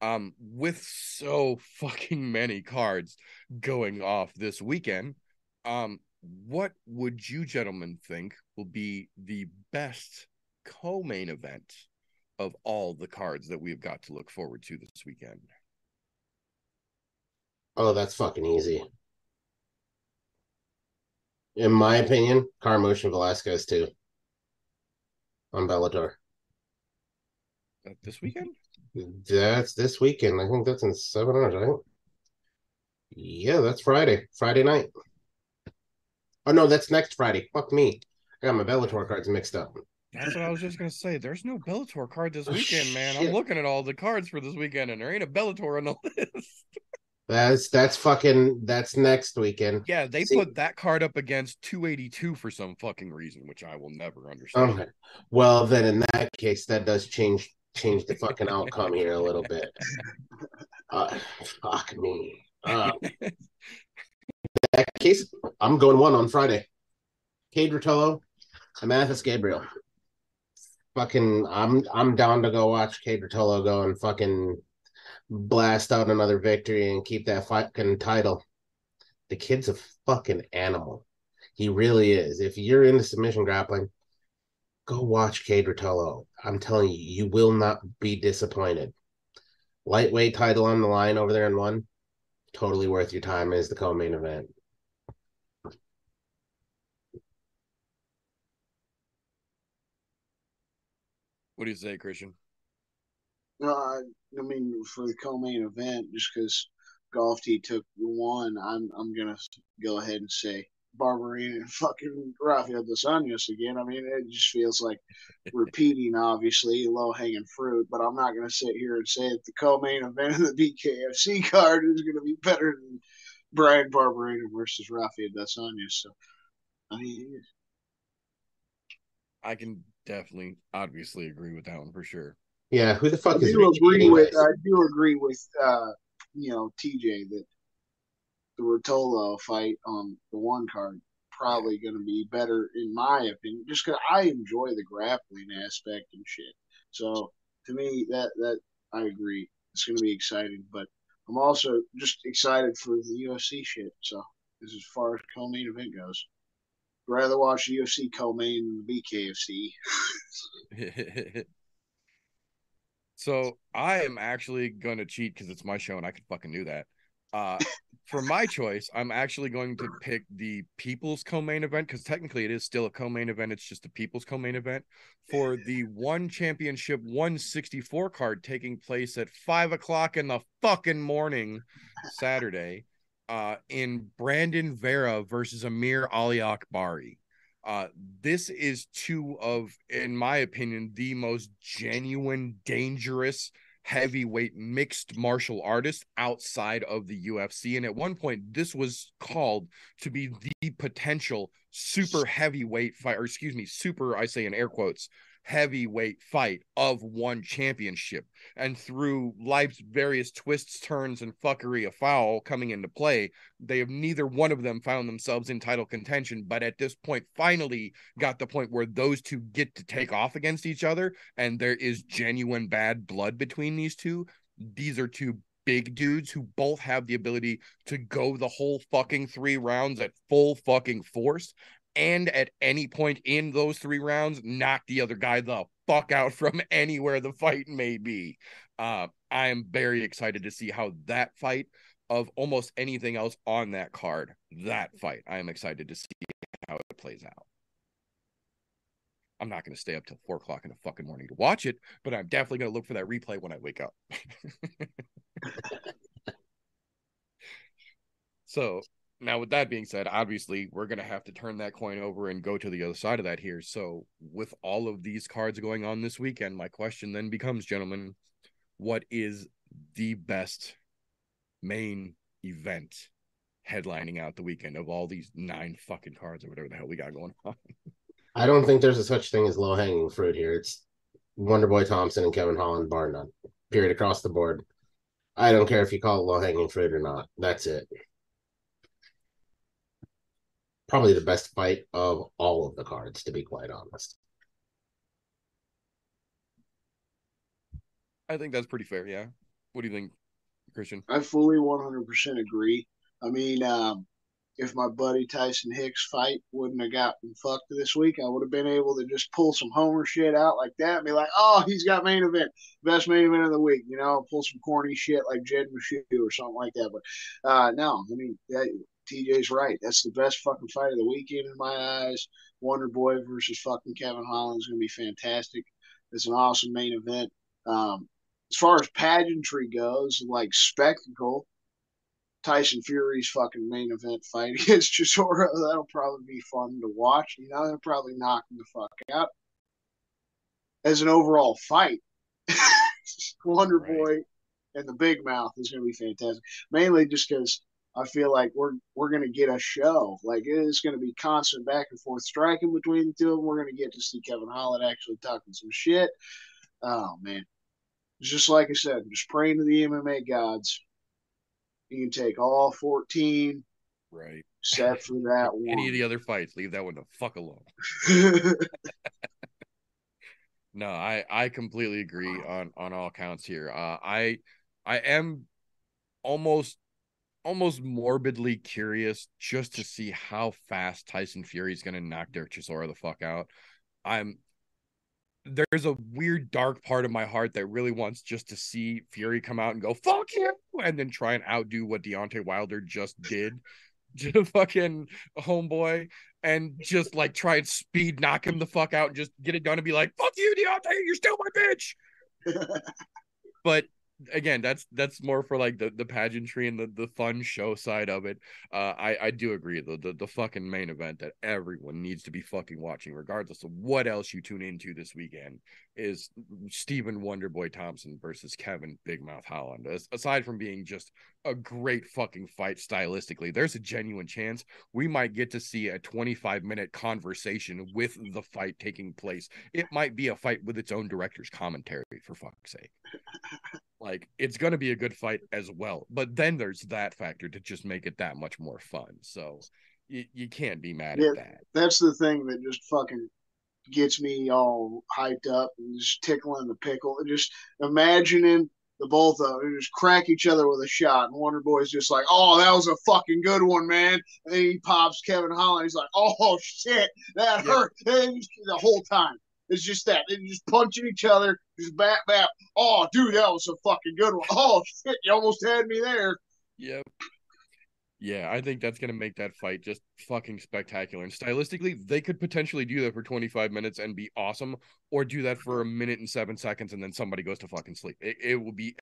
Um with so fucking many cards going off this weekend, um what would you gentlemen think will be the best co-main event of all the cards that we've got to look forward to this weekend? Oh, that's fucking easy. In my opinion, Carmotion Velasquez too. On Bellator. Uh, this weekend? That's this weekend. I think that's in seven hours, right? Yeah, that's Friday. Friday night. Oh no, that's next Friday. Fuck me. I got my Bellator cards mixed up. That's what I was just gonna say. There's no Bellator card this Oh, weekend, man. I'm looking at all the cards for this weekend, and there ain't a Bellator on the list. That's that's fucking that's next weekend. yeah, they See- put that card up against 282 for some fucking reason, which I will never understand. Okay. Well, then in that case, that does change change the fucking outcome here a little bit. Uh, fuck me. Uh, that case, I'm going one on Friday. Kade Ruotolo and Matheus Gabriel. Fucking, I'm I'm down to go watch Kade Ruotolo go and fucking blast out another victory and keep that fucking title. The kid's a fucking animal. He really is. If you're into submission grappling, go watch Kade Ruotolo. I'm telling you, you will not be disappointed. Lightweight title on the line over there in one. Totally worth your time as the co-main event. What do you say, Christian? No, I, I mean for the co-main event, just because GolfTee took the one, I'm I'm gonna go ahead and say Barberena and fucking Rafael dos Anjos again. I mean, it just feels like repeating, obviously, low hanging fruit. But I'm not gonna sit here and say that the co-main event of the BKFC card is gonna be better than Bryan Barberena versus Rafael dos Anjos. So, I mean, I can definitely, obviously agree with that one for sure. Yeah, who the I fuck is do agree with? I do agree with uh you know TJ that the Ruotolo fight on the one card probably going to be better in my opinion just because I enjoy the grappling aspect and shit so to me that that I agree it's going to be exciting but I'm also just excited for the UFC shit so this is as far as co-main event goes rather watch UFC co-main than the BKFC so I am actually gonna cheat because it's my show and I could fucking do that. Uh, for my choice, I'm actually going to pick the People's co-main event because technically it is still a co-main event. It's just the People's co-main event for the One Championship 164 card taking place at five o'clock in the fucking morning Saturday. Uh, in Brandon Vera versus Amir Aliakbari. Uh, this is two of, in my opinion, the most genuine, dangerous heavyweight mixed martial artists outside of the UFC. And at one point, this was called to be the potential super heavyweight fight, or excuse me, super, I say in air quotes, heavyweight fight of one championship. And through life's various twists, turns, and fuckery of foul coming into play, they have neither one of them found themselves in title contention, but at this point, finally got the point where those two get to take off against each other, and there is genuine bad blood between these two. These are two big dudes who both have the ability to go the whole fucking three rounds at full fucking force. And at any point in those three rounds, knock the other guy the fuck out from anywhere the fight may be. Uh, I am very excited to see how that fight of almost anything else on that card, that fight, I am excited to see how it plays out. I'm not going to stay up till four o'clock in the fucking morning to watch it, but I'm definitely going to look for that replay when I wake up. so now, with that being said, obviously we're going to have to turn that coin over and go to the other side of that here. So, with all of these cards going on this weekend, my question then becomes, gentlemen, what is the best main event headlining out the weekend of all these nine fucking cards or whatever the hell we got going on? I don't think there's a such thing as low hanging fruit here. It's Wonder Boy Thompson and Kevin Holland, bar none. Period across the board. I don't care if you call it low hanging fruit or not. That's it. Probably the best fight of all of the cards, to be quite honest. I think that's pretty fair. Yeah. What do you think, Christian? I fully 100% agree. I mean, um, if my buddy Tyson Hicks fight wouldn't have gotten fucked this week, I would have been able to just pull some Homer shit out like that and be like, oh, he's got main event, best main event of the week, you know, pull some corny shit like Jed Meshew or something like that. But uh, no, I mean, that, TJ's right. That's the best fucking fight of the weekend in my eyes. Wonder Boy versus fucking Kevin Holland is going to be fantastic. It's an awesome main event. Um, as far as pageantry goes, like spectacle, Tyson Fury's fucking main event fight against Chisora, that'll probably be fun to watch. You know, they'll probably knock him the fuck out. As an overall fight, Wonder Right. Boy and the Big Mouth is going to be fantastic. Mainly just because I feel like we're we're going to get a show. Like it's going to be constant back and forth striking between the two of them. We're going to get to see Kevin Holland actually talking some shit. Oh man, just like I said, just praying to the MMA gods. You can take all 14 Right. except for that one. Any of the other fights, leave that one the fuck alone. No, I I completely agree on on all counts here. Uh, I I am almost almost morbidly curious just to see how fast Tyson Fury is going to knock Derek Chisora the fuck out. I'm there's a weird dark part of my heart that really wants just to see Fury come out and go fuck you and then try and outdo what Deontay Wilder just did to fucking homeboy and just like try and speed knock him the fuck out and just get it done and be like fuck you Deontay you're still my bitch but again that's that's more for like the the pageantry and the the fun show side of it. Uh i i do agree the, the the fucking main event that everyone needs to be fucking watching regardless of what else you tune into this weekend is Stephen Wonderboy Thompson versus Kevin Big Mouth Holland. As, aside from being just a great fucking fight stylistically, there's a genuine chance we might get to see a 25 minute conversation with the fight taking place. It might be a fight with its own director's commentary, for fuck's sake. Like, it's going to be a good fight as well. But then there's that factor to just make it that much more fun. So you, you can't be mad Yeah. at that. That's the thing that just fucking gets me all hyped up and just tickling the pickle. And just imagining the both of them just crack each other with a shot. And Wonder Boy's just like, oh, that was a fucking good one, man. And then he pops Kevin Holland. He's like, oh, shit, that Yeah. hurt. And the whole time. It's just that. They're just punching each other, just bap, bap. Oh, dude, that was a fucking good one. Oh, shit, you almost had me there. Yep. Yeah, I think that's gonna make that fight just fucking spectacular. And stylistically, they could potentially do that for 25 minutes and be awesome, or do that for a minute and seven seconds and then somebody goes to fucking sleep. It, it will be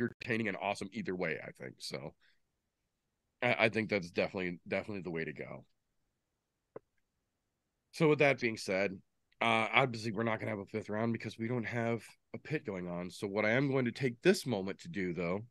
entertaining and awesome either way, I think. So I, I think that's definitely definitely the way to go. So with that being said, uh obviously we're not gonna have a fifth round because we don't have a pit going on. So what I am going to take this moment to do though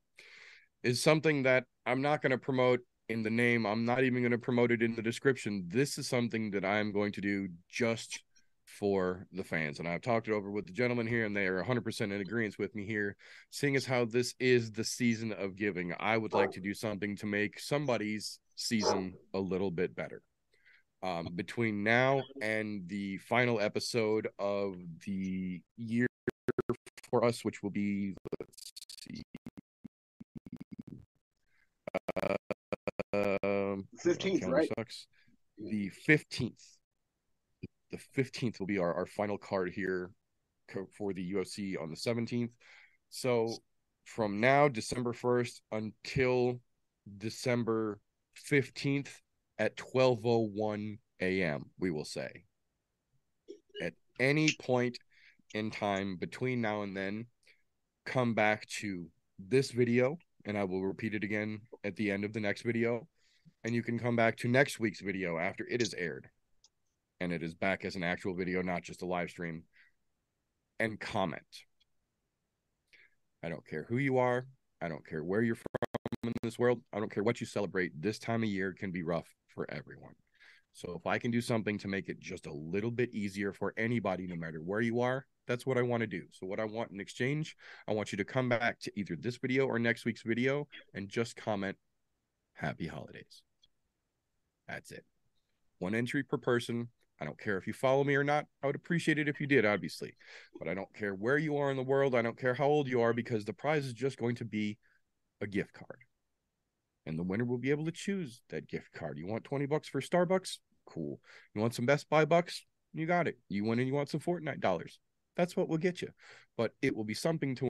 is something that I'm not going to promote in the name. I'm not even going to promote it in the description. This is something that I'm going to do just for the fans. And I've talked it over with the gentlemen here, and they are 100% in agreement with me here. Seeing as how this is the season of giving, I would like to do something to make somebody's season a little bit better. Um, between now and the final episode of the year for us, which will be, let's see, um, 15th, calendar right? Sucks. the 15th. The 15th will be our, our final card here for the UFC on the 17th. So from now, December 1st until December 15th at 12:01 a.m., we will say. At any point in time between now and then, come back to this video and I will repeat it again at the end of the next video and you can come back to next week's video after it is aired and it is back as an actual video, not just a live stream, and comment. I don't care who you are. I don't care where you're from in this world. I don't care what you celebrate. This time of year can be rough for everyone. So if I can do something to make it just a little bit easier for anybody, no matter where you are, that's what I want to do. So what I want in exchange, I want you to come back to either this video or next week's video and just comment happy holidays. That's it. One entry per person. I don't care if you follow me or not. I would appreciate it if you did, obviously. But I don't care where you are in the world. I don't care how old you are because the prize is just going to be a gift card. And the winner will be able to choose that gift card. You want 20 bucks for Starbucks? Cool. You want some Best Buy bucks? You got it. You win and you want some Fortnite dollars. That's what will get you. But it will be something to win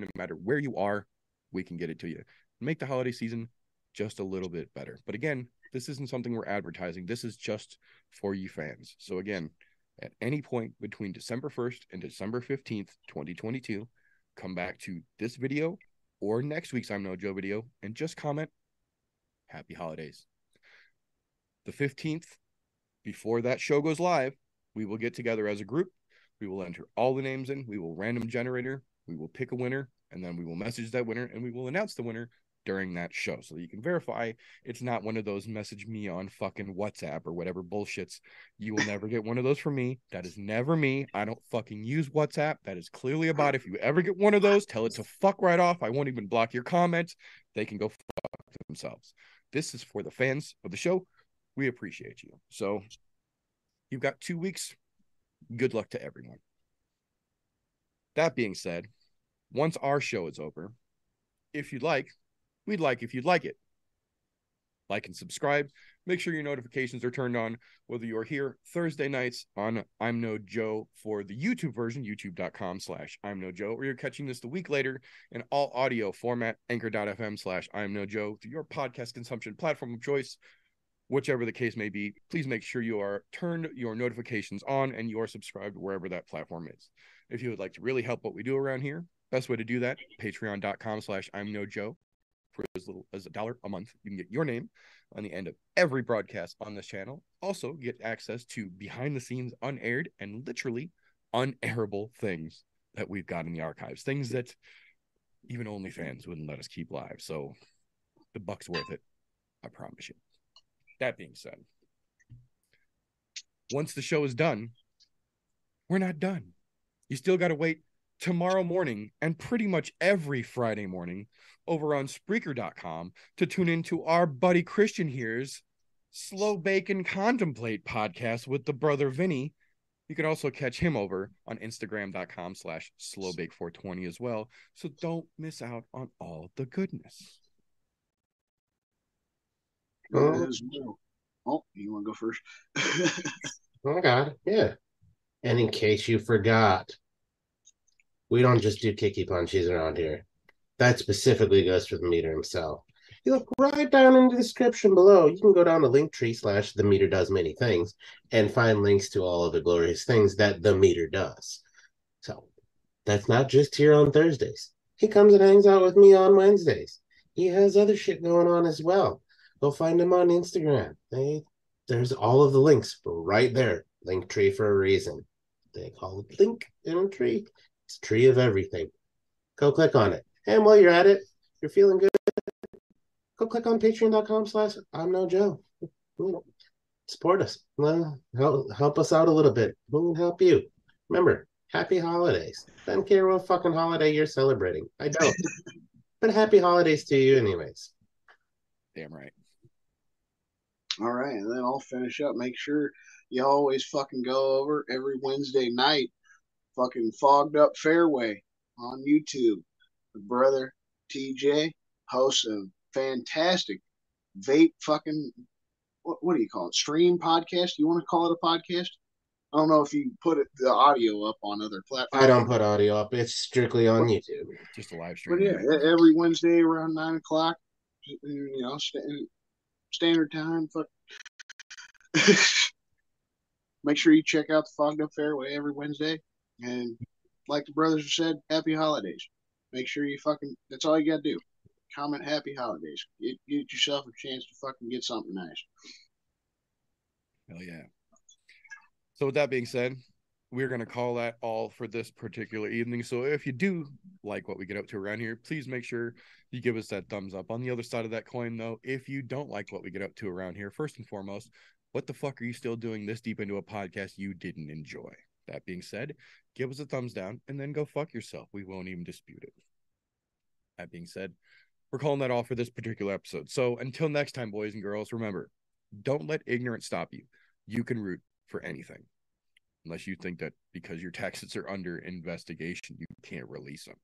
no matter where you are, we can get it to you. Make the holiday season just a little bit better. But again, this isn't something we're advertising. This is just for you fans. So again, at any point between December 1st and December 15th, 2022, come back to this video or next week's I'm No Joe video and just comment happy holidays. The 15th, before that show goes live, we will get together as a group. We will enter all the names in. We will random generator. We will pick a winner and then we will message that winner and we will announce the winner during that show so that you can verify it's not one of those message me on fucking WhatsApp or whatever bullshits. You will never get one of those from me. That is never me. I don't fucking use WhatsApp. That is clearly about if you ever get one of those, tell it to fuck right off. I won't even block your comments. They can go fuck themselves. This is for the fans of the show. We appreciate you. So you've got two weeks. Good luck to everyone. That being said, once our show is over, if you'd like, we'd like if you'd like it. Like and subscribe. Make sure your notifications are turned on, whether you're here Thursday nights on I'm No Joe for the YouTube version, youtube.com slash I'm No Joe, or you're catching this the week later in all audio format, anchor.fm slash I'm No Joe, through your podcast consumption platform of choice. Whichever the case may be, please make sure you are turned your notifications on and you are subscribed wherever that platform is. If you would like to really help what we do around here, best way to do that, patreon.com slash I'm No Joe for as little as a dollar a month. You can get your name on the end of every broadcast on this channel. Also, get access to behind the scenes, unaired, and literally unairable things that we've got in the archives. Things that even OnlyFans wouldn't let us keep live. So the buck's worth it. I promise you. That being said, once the show is done, we're not done. You still got to wait tomorrow morning and pretty much every Friday morning over on Spreaker.com to tune into our buddy Christian here's Slow Bake and Contemplate podcast with the brother Vinny. You can also catch him over on Instagram.com slash slowbake420 as well. So don't miss out on all the goodness. That is well. Oh, you want to go first? Oh God, yeah. And in case you forgot, we don't just do kicky punchies around here. That specifically goes for the meter himself. You look right down in the description below. You can go down to Linktree slash the meter does many things and find links to all of the glorious things that the meter does. So that's not just here on Thursdays. He comes and hangs out with me on Wednesdays. He has other shit going on as well. Go find him on Instagram. They, there's all of the links right there. Linktree for a reason. They call it link in a tree. It's tree of everything. Go click on it. And while you're at it, you're feeling good. Go click on patreon.com slash I'm no Joe. Support us. Help, help us out a little bit. We can help you. Remember, happy holidays. I don't care what fucking holiday you're celebrating. I don't. but happy holidays to you anyways. Damn right. All right, and then I'll finish up. Make sure you always fucking go over every Wednesday night, fucking fogged up fairway on YouTube. The brother TJ hosts a fantastic vape fucking what, what do you call it? Stream podcast? You want to call it a podcast? I don't know if you put it, the audio up on other platforms. I don't put audio up. It's strictly on YouTube. Just a live stream. But yeah, every Wednesday around nine o'clock, you know, st- standard time. Fuck. Make sure you check out the Fogged Up Fairway every Wednesday, and like the brothers said, happy holidays. Make sure you fucking. That's all you gotta do. Comment happy holidays. Get, get yourself a chance to fucking get something nice. Hell yeah. So with that being said, we're gonna call that all for this particular evening. So if you do like what we get up to around here, please make sure you give us that thumbs up. On the other side of that coin, though, if you don't like what we get up to around here, first and foremost, what the fuck are you still doing this deep into a podcast you didn't enjoy? That being said, give us a thumbs down and then go fuck yourself. We won't even dispute it. That being said, we're calling that all for this particular episode. So until next time, boys and girls, remember, don't let ignorance stop you. You can root for anything. Unless you think that because your taxes are under investigation, you can't release them.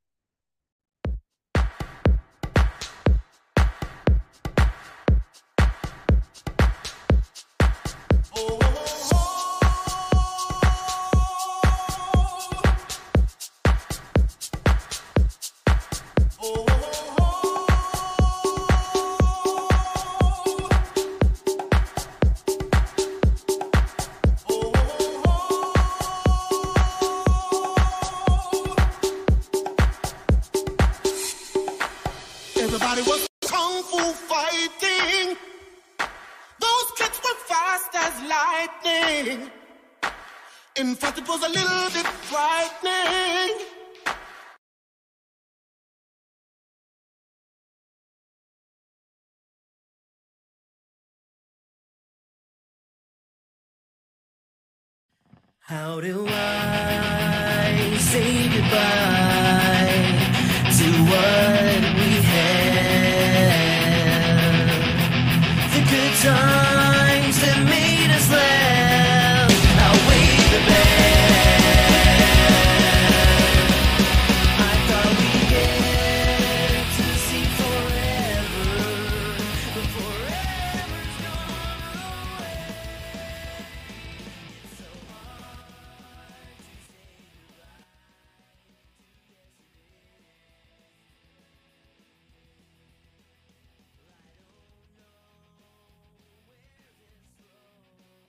How do I say goodbye